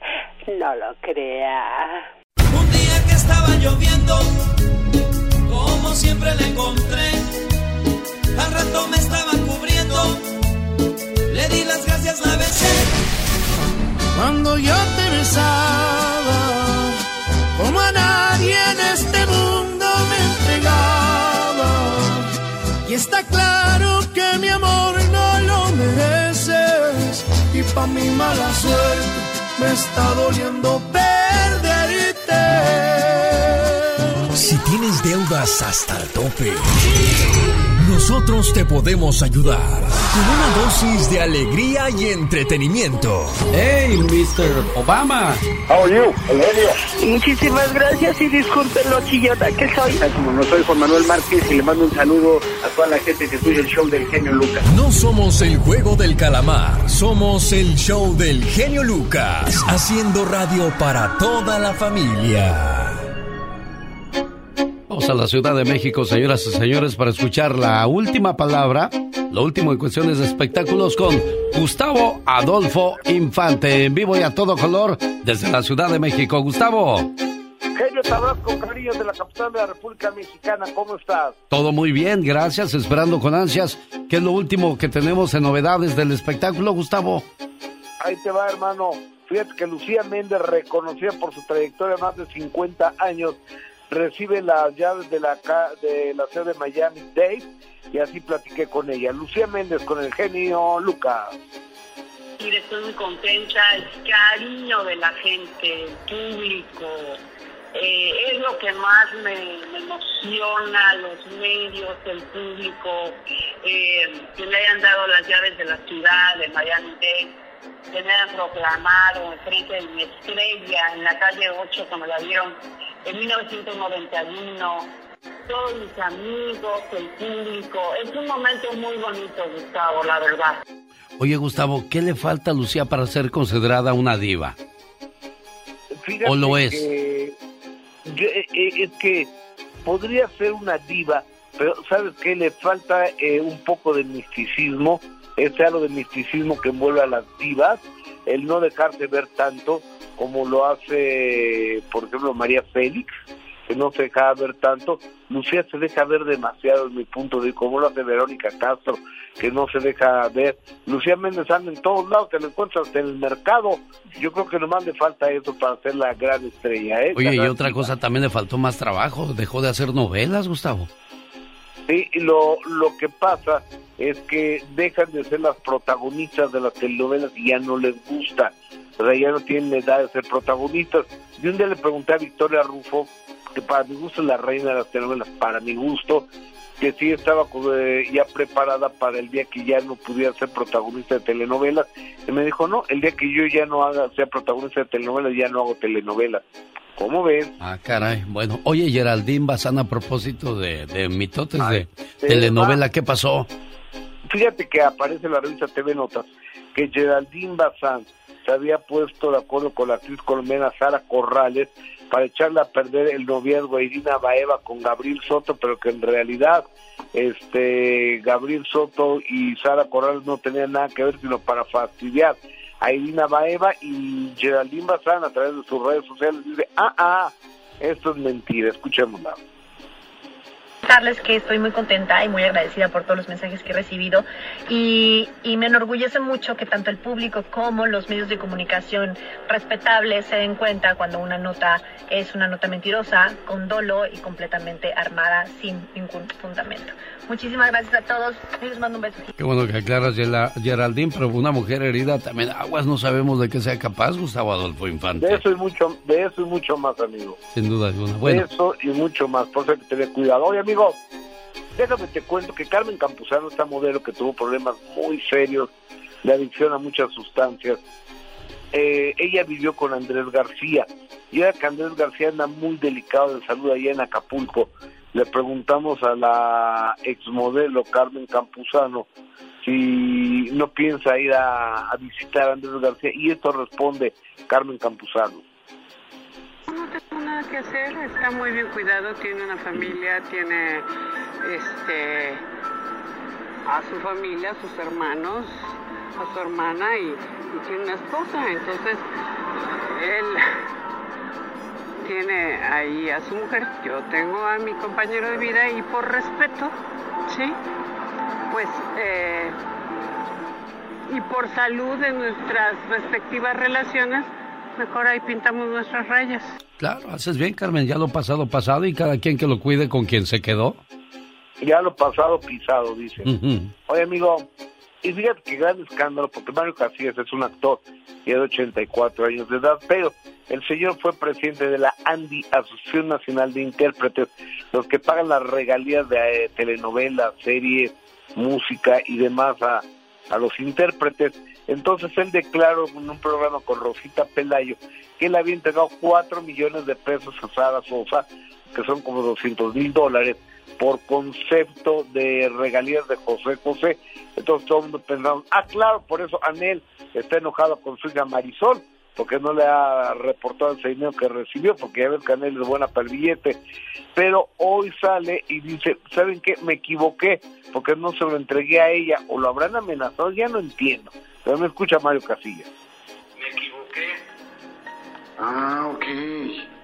no lo crea. Un día que estaba lloviendo, como siempre la encontré. Al rato me estaba cubriendo, le di las gracias, la besé. Cuando yo te besaba, como a nadie en este mundo me entregaba. Y está claro pa' mi mala suerte, me está doliendo perderte. Si tienes deudas hasta el tope nosotros te podemos ayudar con una dosis de alegría y entretenimiento. ¡Hey, Mr. Obama! How are you? Muchísimas gracias y disculpen lo chillona que soy. Como no soy Juan Manuel Márquez y le mando un saludo a toda la gente que escucha el show del genio Lucas. No somos el juego del calamar, somos el show del genio Lucas, haciendo radio para toda la familia. Vamos a la Ciudad de México, señoras y señores, para escuchar la última palabra, lo último en cuestiones de espectáculos con Gustavo Adolfo Infante, en vivo y a todo color desde la Ciudad de México. Gustavo, Genio, con cariño de la capital de la República Mexicana. ¿Cómo estás? todo muy bien, gracias, esperando con ansias. ¿Qué es lo último que tenemos en novedades del espectáculo, Gustavo? Ahí te va, hermano. Fíjate que Lucía Méndez, reconocida por su trayectoria más de 50 años, recibe las llaves de la, de la sede de Miami Dade y así platiqué con ella. Lucía Méndez con el genio Lucas. Mire, estoy muy contenta, el cariño de la gente, el público, eh, es lo que más me, emociona, los medios, el público, eh, que me hayan dado las llaves de la ciudad, de Miami-Dade, que me hayan proclamado enfrente de mi estrella en la calle 8, que me la dieron en 1991 todos mis amigos, el público. Es un momento muy bonito, Gustavo, la verdad. Oye, Gustavo, ¿qué le falta a Lucía para ser considerada una diva? Fíjate ¿O lo es? que yo- eh, eh, es que podría ser una diva, pero ¿sabes qué? Le falta eh, un poco de misticismo, ese halo de misticismo que envuelve a las divas, el no dejarse ver tanto como lo hace, por ejemplo, María Félix, que no se deja ver tanto. Lucía se deja ver demasiado, en mi punto de vista, como lo hace Verónica Castro, que no se deja ver. Lucía Méndez anda en todos lados, te lo encuentras en el mercado. Yo creo que nomás le falta eso para ser la gran estrella. ¿eh? Oye, y La otra cosa, también le faltó más trabajo, dejó de hacer novelas, Gustavo. Sí, lo, lo que pasa es que dejan de ser las protagonistas de las telenovelas y ya no les gusta. O sea, ya no tienen la edad de ser protagonistas. Y un día le pregunté a Victoria Rufo, que para mi gusto es la reina de las telenovelas, para mi gusto, que sí estaba eh, ya preparada para el día que ya no pudiera ser protagonista de telenovelas. Y me dijo, no, el día que yo ya no haga, sea protagonista de telenovelas, ya no hago telenovelas. ¿Cómo ves? Ah, caray. Bueno, oye, Geraldine Bazán, a propósito de, de mitotes de telenovela, ¿qué pasó? Fíjate que aparece en la revista TV Notas que Geraldine Bazán se había puesto de acuerdo con la actriz colombiana Sara Corrales para echarle a perder el noviazgo a Irina Baeva con Gabriel Soto, pero que en realidad este Gabriel Soto y Sara Corrales no tenían nada que ver sino para fastidiar a Irina Baeva y Geraldine Bazán a través de sus redes sociales dice, ah, ah, esto es mentira, escuchémosla. Contarles que estoy muy contenta y muy agradecida por todos los mensajes que he recibido y, y me enorgullece mucho que tanto el público como los medios de comunicación respetables se den cuenta cuando una nota es una nota mentirosa, con dolo y completamente armada sin ningún fundamento. Muchísimas gracias a todos. y Les mando un beso. Qué bueno que aclaras, Geraldine, pero una mujer herida también aguas, no sabemos de qué sea capaz Gustavo Adolfo Infante. De eso y mucho, de eso y mucho más, amigo. Sin duda alguna. Bueno, Eso y mucho más, por eso hay que tener cuidado. Oye, amigo, déjame te cuento que Carmen Campuzano, esta modelo que tuvo problemas muy serios de adicción a muchas sustancias, eh, ella vivió con Andrés García. Y ahora que Andrés García anda muy delicado de salud allá en Acapulco, le preguntamos a la exmodelo Carmen Campuzano si no piensa ir a, visitar a Andrés García. Y esto responde Carmen Campuzano. No tengo nada que hacer, está muy bien cuidado, tiene una familia, tiene este a su familia, a sus hermanos, a su hermana y tiene una esposa, entonces él tiene ahí a su mujer, yo tengo a mi compañero de vida y por respeto, sí, pues eh, y por salud de nuestras respectivas relaciones, mejor ahí pintamos nuestras rayas. claro, haces bien, Carmen, ya lo pasado, pasado, y cada quien que lo cuide con quien se quedó. Ya lo pasado pisado, dice. Oye, amigo, y fíjate que gran escándalo, porque Mario Casillas es un actor y es de 84 años de edad, pero el señor fue presidente de la ANDI, Asociación Nacional de Intérpretes, los que pagan las regalías de eh, telenovelas, series, música y demás a, a los intérpretes. Entonces él declaró en un programa con Rosita Pelayo que él había entregado cuatro millones de pesos a Sara Sosa, que son como 200 mil dólares, por concepto de regalías de José José. Entonces todo el mundo pensaba, ah, claro, por eso Anel está enojado con su hija Marisol, porque no le ha reportado ese dinero que recibió, porque ya ves que Anel es buena para el billete. Pero hoy sale y dice, ¿saben qué? Me equivoqué, porque no se lo entregué a ella, o lo habrán amenazado, ya no entiendo. Pero me escucha Mario Casillas. Me equivoqué. Ah, ok.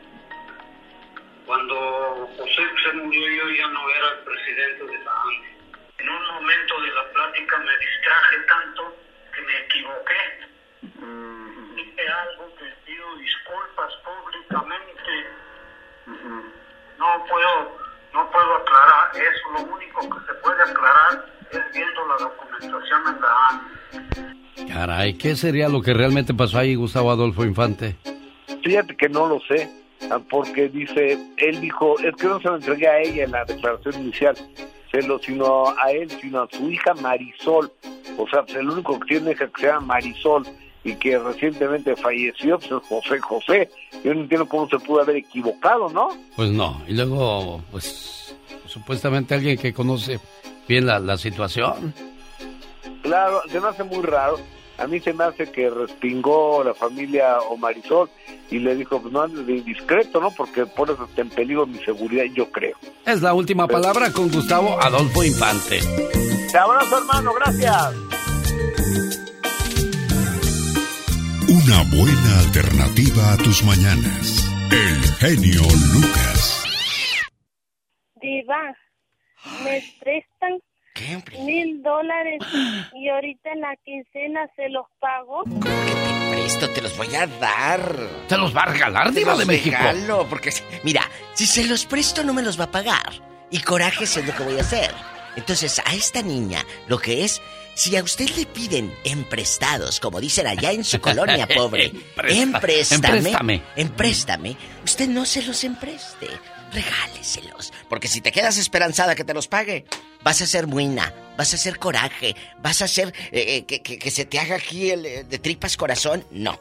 Cuando José se murió yo ya no era el presidente de la ANDE. En un momento de la plática me distraje tanto que me equivoqué. Dije algo que pido disculpas públicamente. No puedo, no puedo aclarar eso. Lo único que se puede aclarar es viendo la documentación en la ANDE. Caray, ¿qué sería lo que realmente pasó ahí, Gustavo Adolfo Infante? Fíjate que no lo sé, porque dice, él dijo, es que no se lo entregué a ella en la declaración inicial, se lo, sino a él, sino a su hija Marisol. O sea, pues el único que tiene hija que se llama Marisol y que recientemente falleció, pues es José José. Yo no entiendo cómo se pudo haber equivocado, ¿no? Pues no, y luego, pues, supuestamente alguien que conoce bien la, la situación. Claro, se me hace muy raro. A mí se me hace que respingó la familia o Marisol y le dijo, pues no andes de indiscreto, ¿no? Porque pones hasta en peligro mi seguridad, yo creo. Es la última palabra con Gustavo Adolfo Infante. Te abrazo, hermano, gracias. Una buena alternativa a tus mañanas. El genio Lucas. Diva, me prestan mil dólares y ahorita en la quincena se los pago. Presto, te los voy a dar. ¿Te los va a regalar, Diva Te de México? regalo, porque, mira, si se los presto no me los va a pagar. Y coraje es lo que voy a hacer. Entonces, a esta niña, lo que es, si a usted le piden emprestados, como dicen allá en su colonia pobre, Empresta- empréstame, empréstame. empréstame, usted no se los empreste, regáleselos. Porque si te quedas esperanzada que te los pague, vas a ser buena, vas a hacer coraje, vas a hacer eh, eh, que, que- que se te haga aquí el eh, de tripas corazón. No,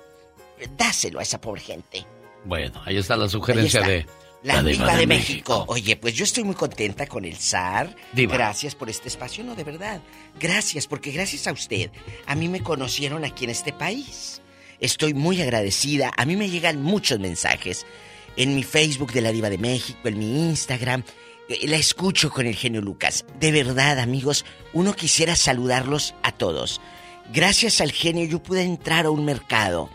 dáselo a esa pobre gente. Bueno, ahí está la sugerencia está. de La, diva, de, México. Oye, pues yo estoy muy contenta con el zar. Diva. Gracias por este espacio, no, de verdad. Gracias, porque gracias a usted, a mí me conocieron aquí en este país. Estoy muy agradecida. A mí me llegan muchos mensajes en mi Facebook de la Diva de México, en mi Instagram. Eh, La escucho con el genio Lucas. De verdad, amigos, uno quisiera saludarlos a todos. Gracias al genio yo pude entrar a un mercado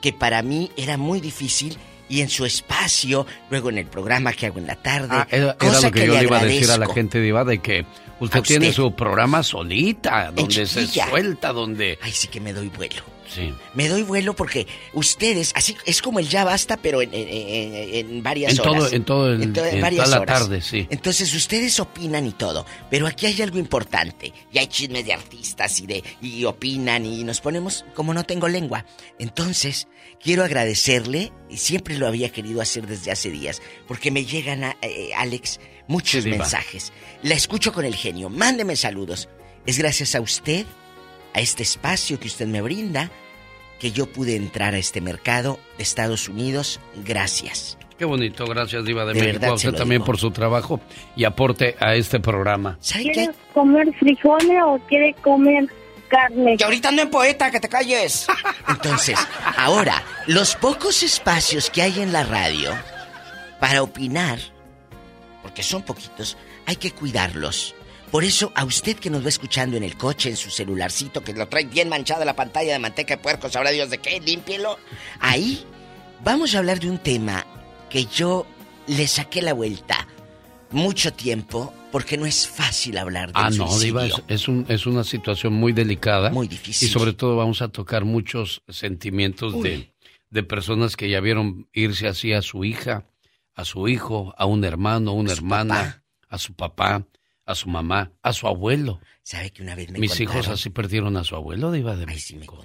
que para mí era muy difícil y en su espacio, luego en el programa que hago en la tarde. Ah, era, lo que, yo le iba a decir a la gente, Diva, de que usted, A tiene usted. su programa solita, donde se suelta, donde... Ay, sí que me doy vuelo. Sí. Me doy vuelo porque ustedes, así es como el ya basta, pero en, en- en- en varias En todo, horas. en todo el- to- en varias toda la horas. tarde, sí. Entonces ustedes opinan y todo, pero aquí hay algo importante. Y hay chismes de artistas y de y opinan y nos ponemos como no tengo lengua. Entonces quiero agradecerle y siempre lo había querido hacer desde hace días porque me llegan a eh, Alex muchos Sí, mensajes. La escucho con el genio. Mándeme saludos. Es gracias a usted, a este espacio que usted me brinda, que yo pude entrar a este mercado de Estados Unidos. Gracias. Qué bonito, gracias Diva de, De México, verdad a usted también digo. por su trabajo y aporte a este programa. ¿Quieres comer frijoles o quiere comer carne? Que ahorita no en poeta, que te calles. Entonces, ahora, los pocos espacios que hay en la radio para opinar, porque son poquitos, hay que cuidarlos. Por eso, a usted que nos va escuchando en el coche, en su celularcito, que lo trae bien manchada la pantalla de manteca de puerco, sabrá Dios de qué, límpielo. Ahí vamos a hablar de un tema que yo le saqué la vuelta mucho tiempo, porque no es fácil hablar del Ah, no, suicidio. Diva, es, es un- es una situación muy delicada. Muy difícil. Y sobre todo vamos a tocar muchos sentimientos de, de personas que ya vieron irse así a su hija, a su hijo, a un hermano, a una hermana, a su papá, a su mamá, a su abuelo. ¿Sabe que una vez me Mis hijos así perdieron a su abuelo, Diva de México.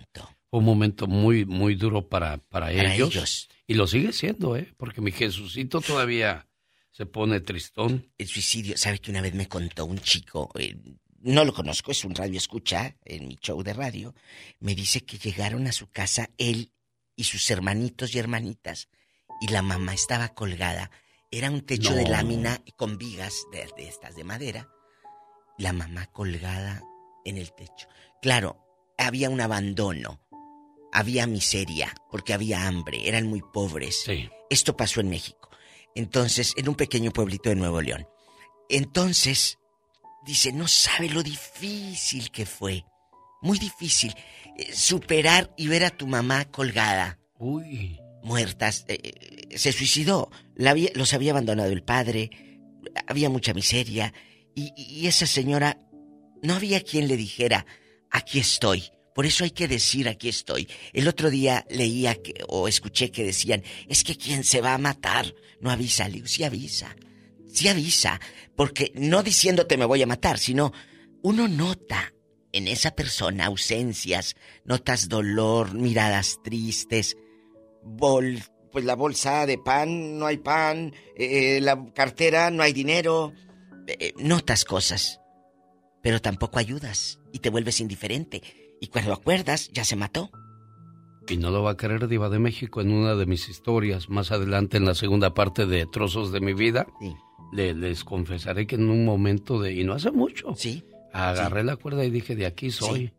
Fue un momento muy, muy duro para, para, Para ellos, ellos. Y lo sigue siendo, ¿eh? Porque mi Jesucito todavía se pone tristón. El suicidio, ¿sabe que una vez me contó un chico? eh, no lo conozco, es un radio escucha en mi show de radio. Me dice que llegaron a su casa él y sus hermanitos y hermanitas y la mamá estaba colgada. Era un techo de lámina con vigas de, de estas de madera. La mamá colgada en el techo. Claro, había un abandono. Había miseria, porque había hambre, eran muy pobres. Esto pasó en México. Entonces, en un pequeño pueblito de Nuevo León. Entonces, dice, no sabe lo difícil que fue. Muy difícil. eh, superar y ver a tu mamá colgada. Uy. Muertas. eh, eh, se suicidó. La los había abandonado el padre. Había mucha miseria. Y, esa señora, no había quien le dijera, aquí estoy. Por eso hay que decir aquí estoy. El otro día leía que, o escuché que decían, es que quien se va a matar no avisa. Digo, sí avisa. Sí avisa. Porque no diciéndote me voy a matar, sino uno nota en esa persona ausencias, notas dolor, miradas tristes, bol, pues la bolsa de pan, no hay pan, eh, la cartera, no hay dinero, eh, notas cosas, pero tampoco ayudas y te vuelves indiferente. Y cuando acuerdas, ya se mató. Y no lo va a querer Diva de México en una de mis historias más adelante en la segunda parte de Trozos de mi vida. Le- les confesaré que en un momento de, y no hace mucho, agarré la cuerda y dije, de aquí soy.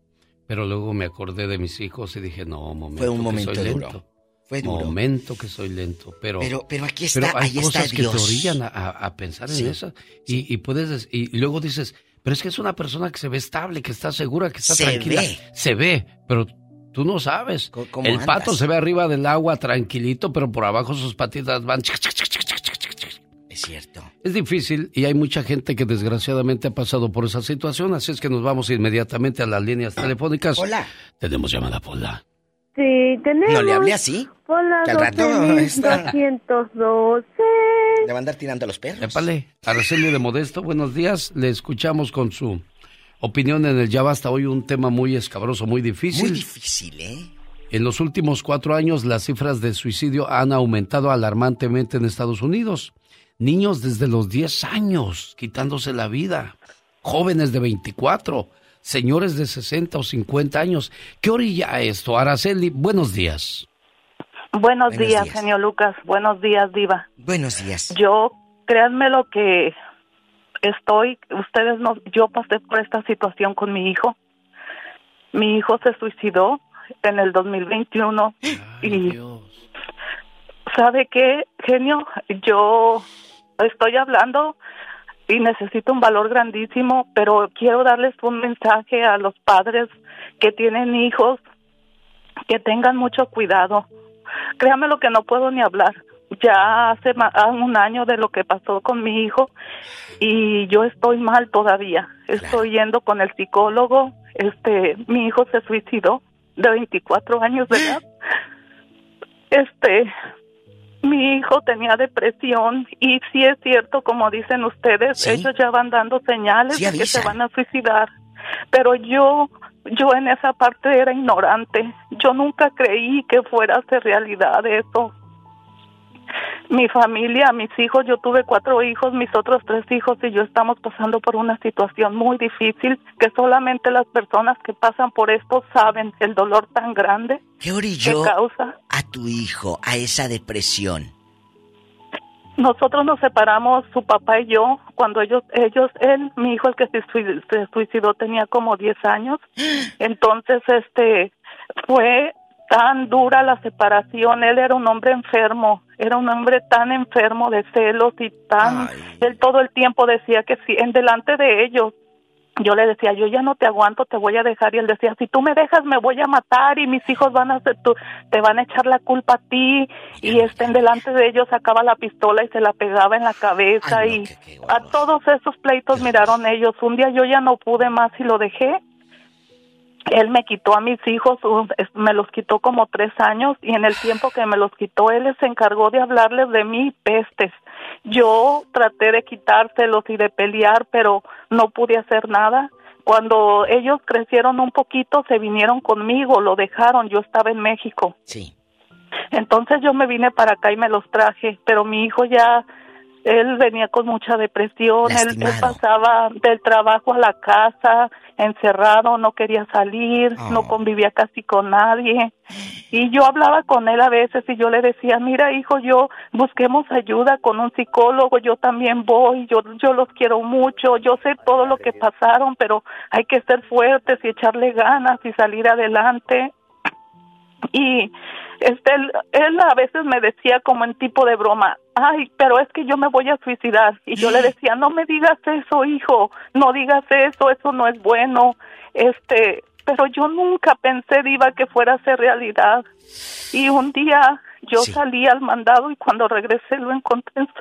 Pero luego me acordé de mis hijos y dije, no, momento. Fue un momento duro. lento. Fue duro. Momento que soy lento, pero... Pero- pero aquí está- pero hay ahí está cosas que te orillan a, pensar Sí. en eso. Y, y puedes, des- y luego dices, pero es que es una persona que se ve estable, que está segura, que está Se tranquila. ve. Se ve, pero tú no sabes. El andas? pato se ve arriba del agua tranquilito, pero por abajo sus patitas van... Es cierto. Es difícil y hay mucha gente que desgraciadamente ha pasado por esa situación, así es que nos vamos inmediatamente a las líneas telefónicas. Hola. Tenemos llamada Pola. Sí, tenemos. No le hablé así. Hola, Que al rato está- 212. Le va a andar tirando a los perros. Épale, Araceli de Modesto, buenos días. Le escuchamos con su opinión en el Ya Basta. Hoy un tema muy escabroso, muy difícil. Muy difícil, ¿eh? En los últimos cuatro años, las cifras de suicidio han aumentado alarmantemente en Estados Unidos. Niños desde los 10 años quitándose la vida. Jóvenes de 24. Señores de 60 o 50 años. ¿Qué orilla esto? Araceli, buenos días. Buenos, Buenos días, días. genio Lucas. Buenos días, Diva. Buenos días. Yo, créanme lo que estoy, ustedes no, yo pasé por esta situación con mi hijo. Mi hijo se suicidó en el 2021 y ¿sabe qué, genio? Yo estoy hablando y necesito un valor grandísimo, pero quiero darles un mensaje a los padres que tienen hijos que tengan mucho cuidado. Créame lo que no puedo ni hablar. Ya hace ah, un año de lo que pasó con mi hijo y yo estoy mal todavía. Estoy yendo con el psicólogo. Este, mi hijo se suicidó de 24 años de edad. Este, mi hijo tenía depresión y sí es cierto, como dicen ustedes, Sí. ellos ya van dando señales Sí de que se van a suicidar. Pero yo, yo en esa parte era ignorante. Yo nunca creí que fuera a ser realidad eso. Mi familia, mis hijos, yo tuve cuatro hijos, mis otros tres hijos y yo estamos pasando por una situación muy difícil que solamente las personas que pasan por esto saben el dolor tan grande ¿Qué que causa. a tu hijo a esa depresión? Nosotros nos separamos, su papá y yo, cuando ellos, ellos, él, mi hijo, el que se suicidó, tenía como 10 años. Entonces, este, fue tan dura la separación. Él era un hombre enfermo, era un hombre tan enfermo de celos y tan, él todo el tiempo decía que sí, en delante de ellos. Yo le decía, yo ya no te aguanto, te voy a dejar. Y él decía, si tú me dejas, me voy a matar y mis hijos van a tú, te van a echar la culpa a ti. Y este, en delante de ellos sacaba la pistola y se la pegaba en la cabeza. y a todos esos pleitos miraron ellos. Un día yo ya no pude más y lo dejé. Él me quitó a mis hijos, me los quitó como tres años y en el tiempo que me los quitó, él se encargó de hablarles de mí pestes. Yo traté de quitárselos y de pelear, pero no pude hacer nada. Cuando ellos crecieron un poquito, se vinieron conmigo, lo dejaron, yo estaba en México. Sí. Entonces yo me vine para acá y me los traje, pero mi hijo ya, él venía con mucha depresión, él, él pasaba del trabajo a la casa, encerrado, no quería salir, no convivía casi con nadie. Y yo hablaba con él a veces y yo le decía, mira hijo, yo busquemos ayuda con un psicólogo, yo también voy, yo, yo los quiero mucho, yo sé todo lo que pasaron, pero hay que ser fuertes y echarle ganas y salir adelante. Y este él, él a veces me decía como en tipo de broma, ay, pero es que yo me voy a suicidar. Y yo le decía, no me digas eso, hijo, no digas eso, eso no es bueno. Este, pero yo nunca pensé, Diva, que fuera a ser realidad. Y un día yo salí al mandado y cuando regresé lo encontré.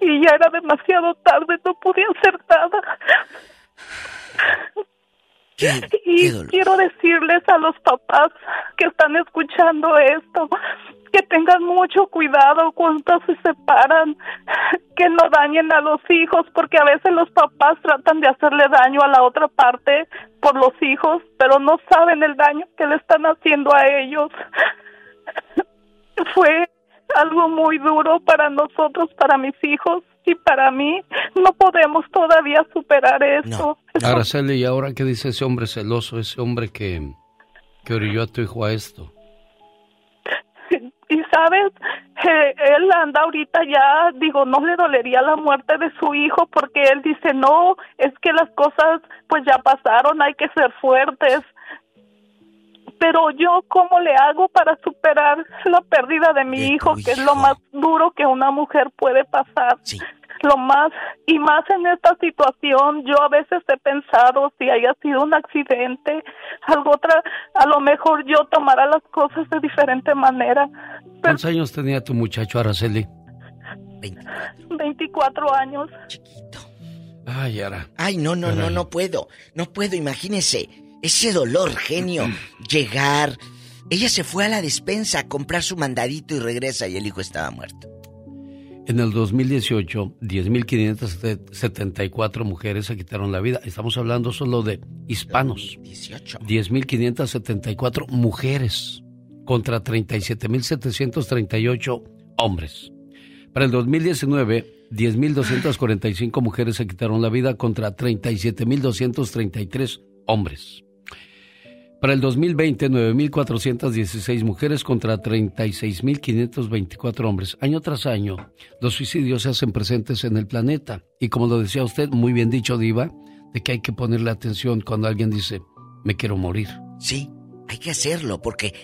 Y ya era demasiado tarde, no podía hacer nada. y quiero decirles a los papás que están escuchando esto que tengan mucho cuidado cuando se separan, que no dañen a los hijos, porque a veces los papás tratan de hacerle daño a la otra parte por los hijos, pero no saben el daño que le están haciendo a ellos. Fue algo muy duro para nosotros, para mis hijos y para mí. No podemos todavía superar esto. Araceli, ¿y ahora qué dice ese hombre celoso, ese hombre que, que orilló a tu hijo a esto? Y sabes, Eh, él anda ahorita ya, digo, no le dolería la muerte de su hijo porque él dice, no, es que las cosas pues ya pasaron, hay que ser fuertes. Pero yo, ¿cómo le hago para superar la pérdida de mi hijo, que es lo más duro que una mujer puede pasar? Lo más, y más en esta situación, yo a veces he pensado si haya sido un accidente, algo otra, a lo mejor yo tomara las cosas de diferente manera. ¿Cuántos años tenía tu muchacho, Araceli? 24 años. Ay, Ara. Ay, no, no, no, no puedo. No puedo, imagínese. Ese dolor, genio. Llegar. Ella se fue a la despensa a comprar su mandadito y regresa y el hijo estaba muerto. En el 2018, 10.574 mujeres se quitaron la vida. Estamos hablando solo de hispanos. 18. 10.574 mujeres contra 37.738 hombres. Para el 2019, 10.245 mujeres se quitaron la vida contra 37.233 hombres. Para el 2020, 9.416 mujeres contra 36.524 hombres. Año tras año, los suicidios se hacen presentes en el planeta. Y como lo decía usted, muy bien dicho, Diva, de que hay que ponerle atención cuando alguien dice, me quiero morir. Sí, hay que hacerlo porque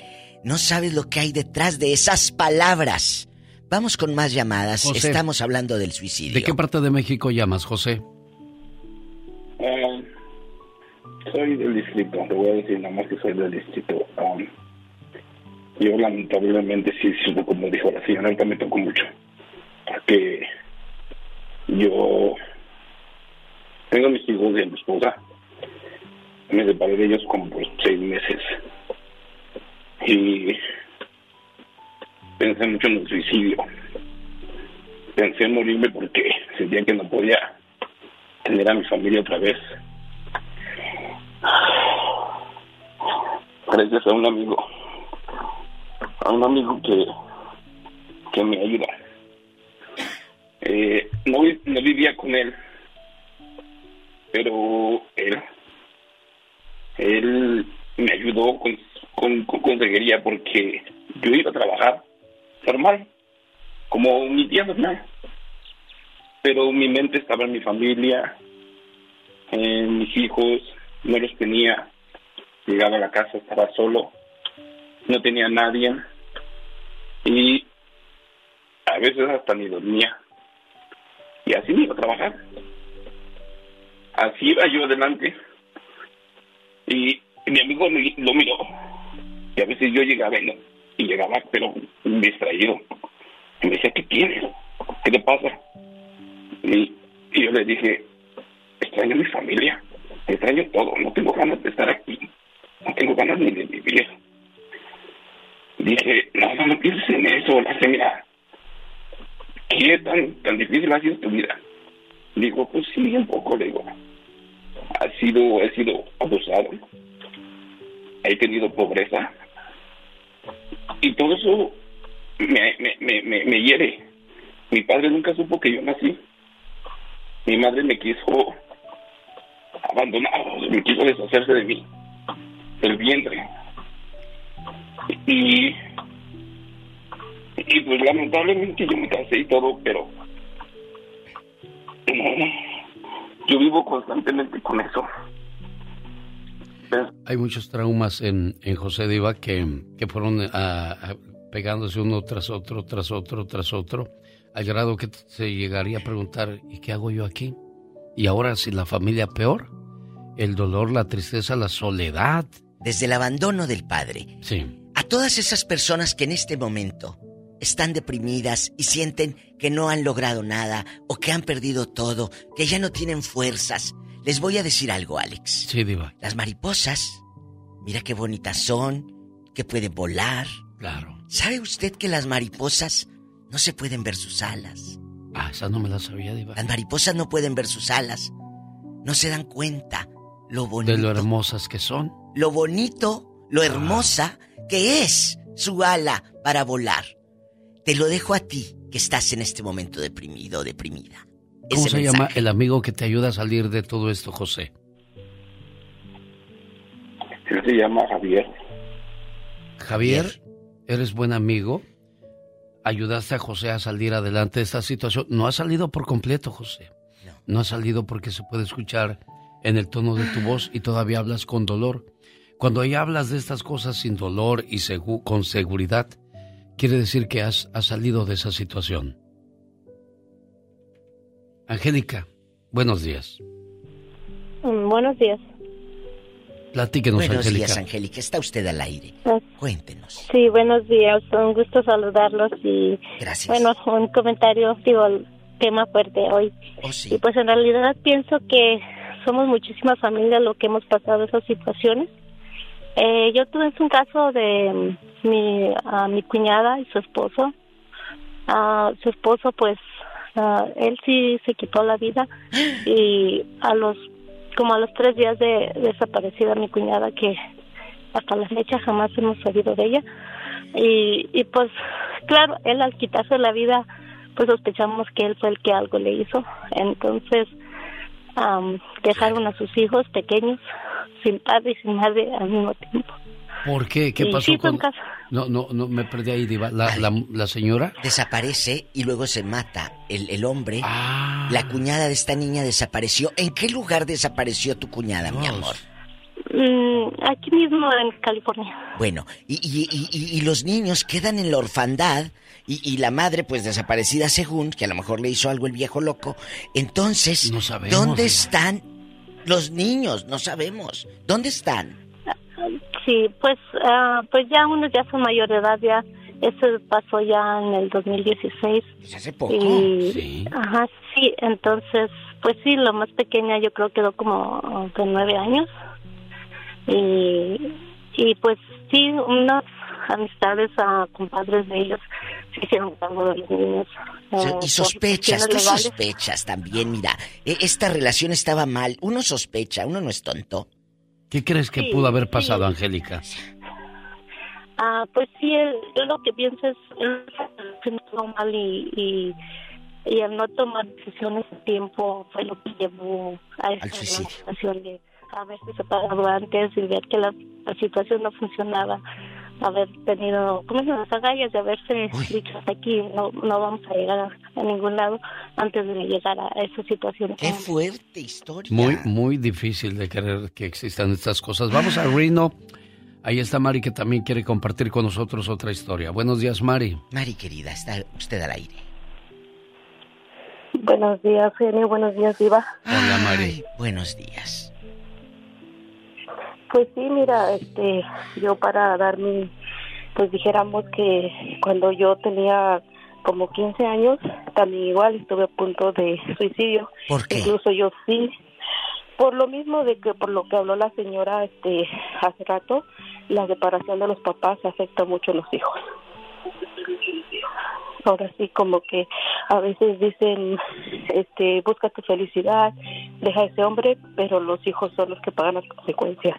no sabes lo que hay detrás de esas palabras. Vamos con más llamadas. José. Estamos hablando del suicidio. ¿De qué parte de México llamas, José? Ah, soy del distrito, te voy a decir nada más que soy del distrito. Um, yo lamentablemente sí, como dijo la señora, ahorita me tocó mucho. Porque yo tengo mis hijos y mi esposa. Me separé de ellos como por seis meses. Y pensé mucho en el suicidio. Pensé en morirme porque sentía que no podía tener a mi familia otra vez. Gracias a un amigo, a un amigo que, que me ayuda. Eh, no, vi- no vivía con él, pero él, él me ayudó con, con, con consejería porque yo iba a trabajar normal, como mi día normal. Pero mi mente estaba en mi familia, en mis hijos, no los tenía. Llegaba a la casa, estaba solo, no tenía nadie y a veces hasta ni dormía. Y así me iba a trabajar. Así iba yo adelante. Y mi amigo me- lo miró. Y a veces yo llegaba y, llegaba, pero distraído. Y me decía, ¿qué tienes? ¿Qué te pasa? Y, y yo le dije, extraño mi familia, extraño todo, no tengo ganas de estar aquí, no tengo ganas ni de vivir. Dije, no, no, no pienses en eso, la señora. ¿Qué tan, tan difícil ha sido tu vida? Digo, pues sí, un poco, le digo. Ha sido, he sido abusado, he tenido pobreza, Y todo eso me, me, me hiere. Mi padre nunca supo que yo nací. Mi madre me quiso abandonar, me quiso deshacerse de mí, del vientre. Y, y pues lamentablemente yo me casé y todo, pero yo vivo constantemente con eso. Hay muchos traumas en, en José Diva que, que fueron a- a- pegándose uno tras otro, tras otro, tras otro, al grado que se llegaría a preguntar, ¿y qué hago yo aquí? Y ahora si la familia peor, el dolor, la tristeza, la soledad. Desde el abandono del padre. Sí. A todas esas personas que en este momento están deprimidas y sienten que no han logrado nada o que han perdido todo, que ya no tienen fuerzas, les voy a decir algo, Alex. Sí, Diva. Las mariposas, mira qué bonitas son, que pueden volar. Claro. ¿Sabe usted que las mariposas no se pueden ver sus alas? Ah, esa no me la sabía, Diva. Las mariposas no pueden ver sus alas. No se dan cuenta lo bonito. De lo hermosas que son. lo bonito, lo hermosa que es su ala para volar. Te lo dejo a ti que estás en este momento deprimido o deprimida. ¿Cómo Ese se llama el amigo que te ayuda a salir de todo esto, José? Él se llama Javier. Javier, eres buen amigo. Ayudaste a José a salir adelante de esta situación. No ha salido por completo, José. No ha salido porque se puede escuchar en el tono de tu voz y todavía hablas con dolor. Cuando ya hablas de estas cosas sin dolor y segu- con seguridad, quiere decir que has, has salido de esa situación. Angélica, buenos días. Mm, buenos días. Platíquenos, Buenos Angélica. días, Angélica. Está usted al aire. Cuéntenos. Sí, buenos días. Un gusto saludarlos y Gracias. bueno, un comentario, digo, el tema fuerte hoy. Oh, sí. Y pues en realidad pienso que somos muchísimas familias lo que hemos pasado esas situaciones. Eh, yo tuve un caso de mm, mi, a mi cuñada y su esposo. Ah, su esposo, pues, ah, él sí se quitó la vida y a los, como a los tres días de desaparecida mi cuñada, que hasta la fecha jamás hemos sabido de ella. Y, y pues, claro, él al quitarse la vida, pues sospechamos que él fue el que algo le hizo. Entonces, am, dejaron a sus hijos pequeños, sin padre y sin madre al mismo tiempo. ¿Por qué? ¿Qué Y pasó sí, con...? caso. No, no, no, me perdí ahí, Diva. La, la, la señora... Desaparece y luego se mata el, el hombre. Ah. La cuñada de esta niña desapareció. ¿En qué lugar desapareció tu cuñada, mi amor? Mm, aquí mismo en California. Bueno, y, y- y- y- y los niños quedan en la orfandad y, y la madre pues desaparecida según, que a lo mejor le hizo algo el viejo loco. Entonces, sabemos, ¿dónde están los niños? No sabemos. ¿Dónde están? Sí, pues, ah, pues ya unos ya son mayor de edad, ya. Eso pasó ya en el 2016. Pues hace poco. Y, Sí. Ajá, sí, entonces, pues sí, la más pequeña yo creo quedó como de nueve años. Y, y pues sí, unas amistades a compadres de ellos se hicieron cargo de los niños. Eh, y sospechas, tú sospechas también, mira, e- esta relación estaba mal, uno sospecha, uno no es tonto. ¿Qué crees que Sí, pudo haber sí. pasado, Angélica? Ah, pues sí, él- yo lo que pienso es, él se sintió mal y, y, y el no tomar decisiones a tiempo fue lo que llevó a esta situación de haberse separado antes y ver que la, la situación no funcionaba, haber tenido, como las agallas de haberse dicho hasta aquí, no, no vamos a llegar a, a ningún lado antes de llegar a esa situación. Qué fuerte historia. Muy, muy difícil de creer que existan estas cosas. Vamos a Reno. Ahí está Mari que también quiere compartir con nosotros otra historia. Buenos días, Mari. Mari querida, está usted al aire. Buenos días, genio, buenos días, Diva. Hola, Mari. Buenos días. Pues sí, mira, este, yo para dar mi, pues dijéramos que cuando yo tenía como 15 años, también igual estuve a punto de suicidio. ¿Por qué? Incluso yo sí, por lo mismo de que por lo que habló la señora, este, hace rato, la separación de los papás afecta mucho a los hijos. Ahora sí, como que a veces dicen, este, busca tu felicidad, deja a ese hombre, pero los hijos son los que pagan las consecuencias.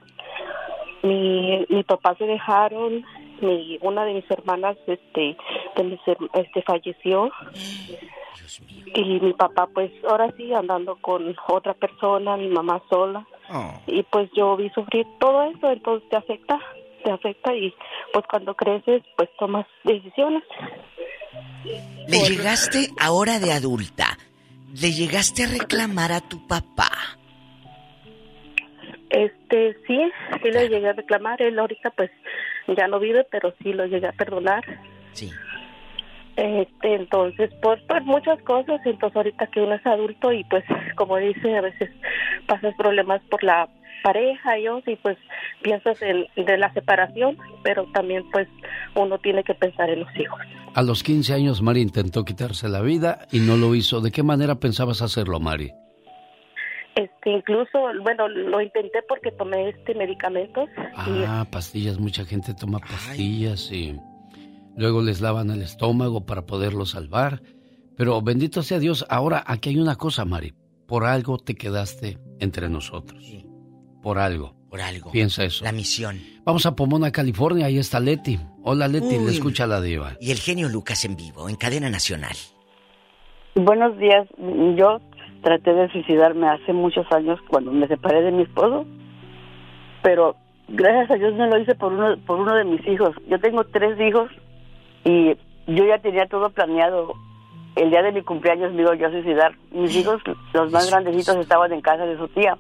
Mi, mi papá se dejaron mi una de mis hermanas este de mis este falleció. Y mi papá pues ahora sí andando con otra persona mi mamá sola. Y pues yo vi sufrir todo eso entonces te afecta te afecta y pues cuando creces pues tomas decisiones Le llegaste ahora de adulta. Le llegaste a reclamar a tu papá. este sí sí lo llegué a reclamar él ahorita pues ya no vive pero sí lo llegué a perdonar Sí. Este, entonces, por, por muchas cosas, entonces ahorita que uno es adulto y pues, como dice, a veces pasas problemas por la pareja y, y pues piensas en de la separación, pero también pues uno tiene que pensar en los hijos. A los 15 años Mari intentó quitarse la vida y no lo hizo. ¿De qué manera pensabas hacerlo, Mari? Este, incluso, bueno, lo intenté porque tomé este medicamentos y Ah, pastillas. Mucha gente toma pastillas y luego les lavan el estómago para poderlo salvar. Pero bendito sea Dios, ahora aquí hay una cosa, Mari. Por algo te quedaste entre nosotros. Por algo. Por algo. Piensa eso. La misión. Vamos a Pomona, California. Ahí está Leti. Hola, Leti. Uy. Le escucha la diva. Y el genio Lucas en vivo, en cadena nacional. Buenos días. Yo traté de suicidarme hace muchos años cuando me separé de mi esposo, pero gracias a Dios no lo hice por uno por uno de mis hijos. Yo tengo tres hijos y yo ya tenía todo planeado. El día de mi cumpleaños me iba yo a suicidar. Mis hijos, los más grandecitos, estaban en casa de su tía.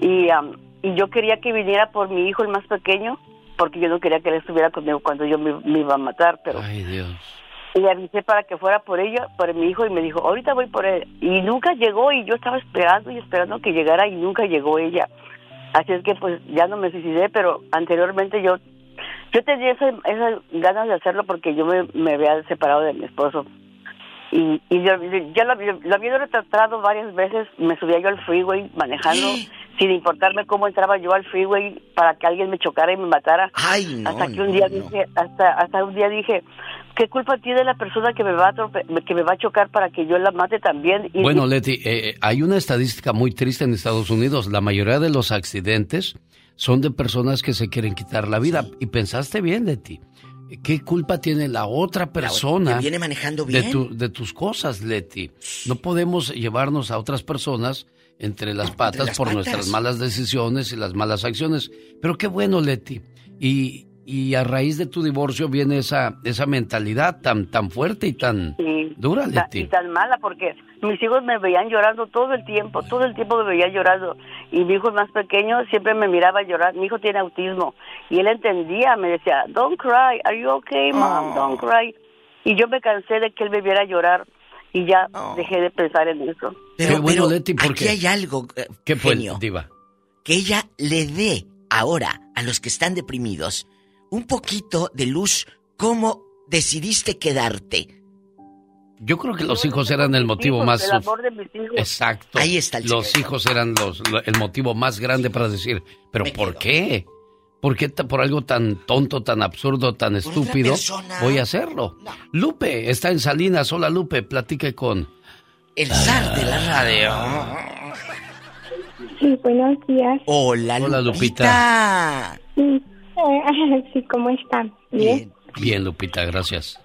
Y, am, y yo quería que viniera por mi hijo, el más pequeño, porque yo no quería que él estuviera conmigo cuando yo me, me iba a matar, pero Ay, Dios. le avisé para que fuera por ella, por mi hijo, y me dijo, ahorita voy por él. Y nunca llegó, y yo estaba esperando y esperando que llegara, y nunca llegó ella. Así es que, pues, ya no me suicidé, pero anteriormente yo yo tenía esa- esas ganas de hacerlo porque yo me, me había separado de mi esposo. Y, y yo, yo lo, lo había retratado varias veces, me subía yo al freeway manejando, sin importarme cómo entraba yo al freeway para que alguien me chocara y me matara. Ay, no, hasta que un no, día no. dije, hasta, hasta un día dije, ¿qué culpa tiene la persona que me va a que me va a chocar para que yo la mate también? Y, Bueno, Leti, eh, hay una estadística muy triste en Estados Unidos. La mayoría de los accidentes son de personas que se quieren quitar la vida. Y pensaste bien, Leti. ¿Qué culpa tiene la otra persona que viene manejando de, bien. tu- de tus cosas, Leti? No podemos llevarnos a otras personas entre las patas las por patas. nuestras malas decisiones y las malas acciones. Pero qué bueno, Leti. Y, y a raíz de tu divorcio viene esa, esa mentalidad tan, tan fuerte y tan dura, Leti. y tan mala porque mis hijos me veían llorando todo el tiempo, todo el tiempo me veía llorando. Y mi hijo más pequeño siempre me miraba llorar, mi hijo tiene autismo. Y él entendía, me decía, don't cry, are you okay mom, don't cry. Y yo me cansé de que él me viera llorar y ya dejé de pensar en eso. Pero, Qué bueno, Leti, aquí porque- hay algo, eh, ¿Qué genio, Diva? que ella le dé ahora a los que están deprimidos un poquito de luz. ¿Cómo decidiste quedarte? Yo creo que los hijos eran el motivo Hijos, más... el amor de mis hijos. Exacto. Ahí está el Los secreto. hijos eran los, lo- el motivo más grande para decir, ¿pero por qué? ¿Por qué por algo tan tonto, tan absurdo, tan estúpido voy a hacerlo? Lupe está en Salinas. Hola, Lupe, platique con... El zar de la radio. Sí, buenos días. Hola, Hola, Lupita. Sí, eh, sí, ¿cómo están? Bien. Bien, Lupita, gracias.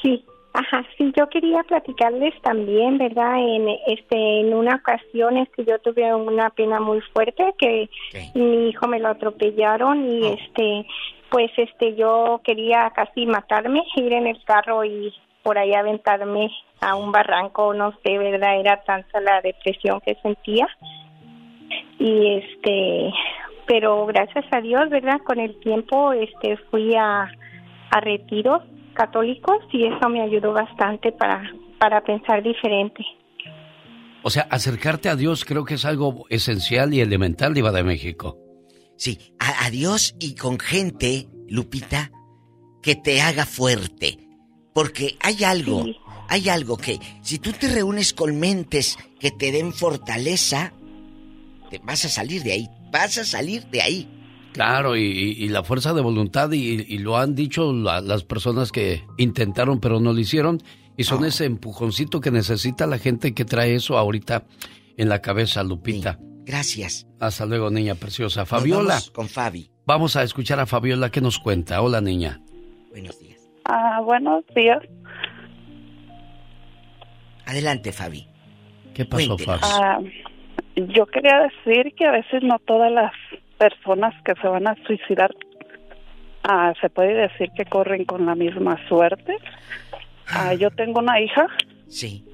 Sí, ajá, sí, yo quería platicarles también, ¿verdad? En este, en una ocasión este, yo tuve una pena muy fuerte que mi hijo me lo atropellaron y este, pues este, yo quería casi matarme, ir en el carro y por ahí aventarme a un barranco, no sé, ¿verdad? Era tanta la depresión que sentía y este pero gracias a Dios verdad con el tiempo este fui a, a retiros católicos y eso me ayudó bastante para para pensar diferente O sea, acercarte a Dios creo que es algo esencial y elemental, Diva de México. Sí, a, a Dios y con gente, Lupita, que te haga fuerte. Porque hay algo, hay algo que si tú te reúnes con mentes que te den fortaleza, te vas a salir de ahí, vas a salir de ahí. Claro, y, y- la fuerza de voluntad, y, y lo han dicho la- las personas que intentaron pero no lo hicieron, y son ese empujoncito que necesita la gente que trae eso ahorita en la cabeza, Lupita. Gracias. Hasta luego, niña preciosa. Fabiola. vamos con Fabi. Vamos a escuchar a Fabiola que nos cuenta. Hola, niña. Buenos días. Ah, buenos días. Adelante, Fabi. ¿Qué pasó, Fabi? Ah, yo quería decir que a veces no todas las personas que se van a suicidar ah, se puede decir que corren con la misma suerte. Ah, yo tengo una hija Sí.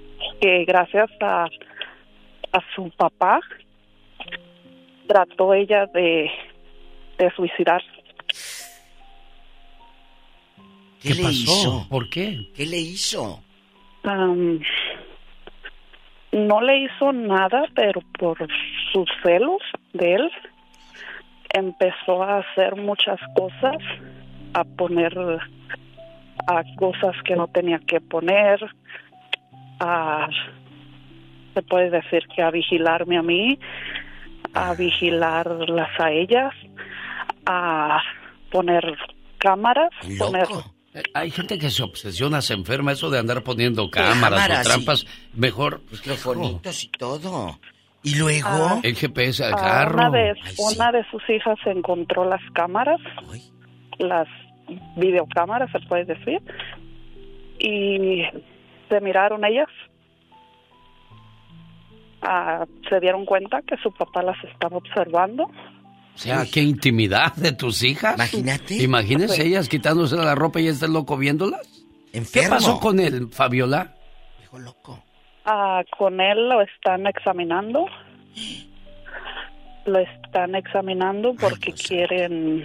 que gracias a, a su papá trató ella de, de suicidarse. ¿Qué, ¿Qué le pasó? hizo? ¿Por qué? ¿Qué le hizo? No le hizo nada, pero por sus celos de él empezó a hacer muchas cosas, a poner a cosas que no tenía que poner, a se puede decir que a vigilarme a mí, a vigilarlas a ellas, a poner cámaras, poner Eh, Hay gente que se obsesiona, se enferma eso de andar poniendo cámaras, cámaras, o trampas. Mejor. Microfonitos y todo. ¿Y luego? Ah. El GPS al Ah, carro. Una de, una de sus hijas encontró las cámaras, las videocámaras, se puede decir, y se miraron ellas. Ah, se dieron cuenta que su papá las estaba observando. O sea, qué intimidad de tus hijas. Imagínate. Imagínense Sí. ellas quitándose la ropa y este loco viéndolas. ¿Qué Enfermo. pasó con él, Fabiola? Ah, con él lo están examinando. Lo están examinando porque quieren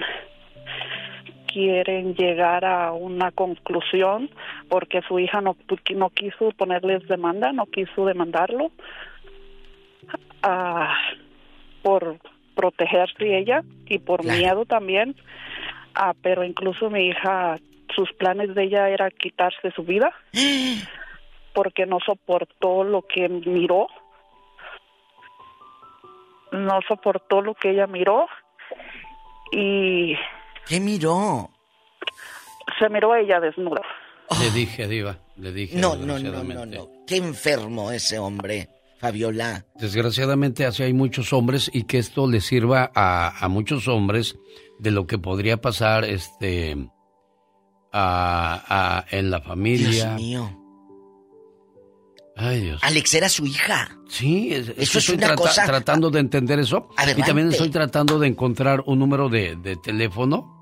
quieren llegar a una conclusión porque su hija no no quiso ponerles demanda, no quiso demandarlo ah, por protegerse ella y por miedo también. Ah, pero incluso mi hija, sus planes de ella era quitarse su vida porque no soportó lo que miró, no soportó lo que ella miró y ¿Qué miró? se miró ella desnuda. Le dije, Diva, le dije. No, no, no, no, no. Qué enfermo ese hombre, Fabiola. Desgraciadamente así hay muchos hombres y que esto le sirva a, a muchos hombres de lo que podría pasar este a, a- en la familia. Dios mío. Ay, Dios. Alex era su hija. Sí, es, es Eso es estoy una trata- cosa- tratando de entender eso. Y también estoy tratando de encontrar un número de, de teléfono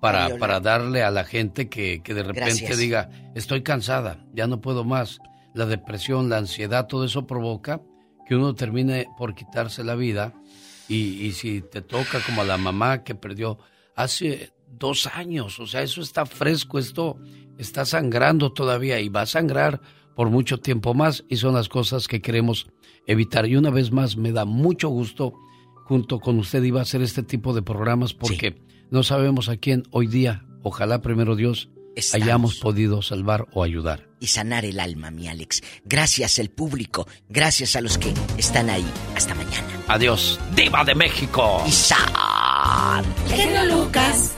para, para darle a la gente que, que de repente Gracias. diga, estoy cansada, ya no puedo más. La depresión, la ansiedad, todo eso provoca que uno termine por quitarse la vida. Y, y si te toca como a la mamá que perdió hace dos años, o sea, eso está fresco, esto está sangrando todavía y va a sangrar por mucho tiempo más y son las cosas que queremos evitar. Y una vez más, me da mucho gusto junto con usted iba a hacer este tipo de programas porque no sabemos a quién hoy día, ojalá primero Dios, Estamos. hayamos podido salvar o ayudar. Y sanar el alma, mi Alex. Gracias al público. Gracias a los que están ahí. Hasta mañana. Adiós, Diva de México. Y san. Genio Lucas.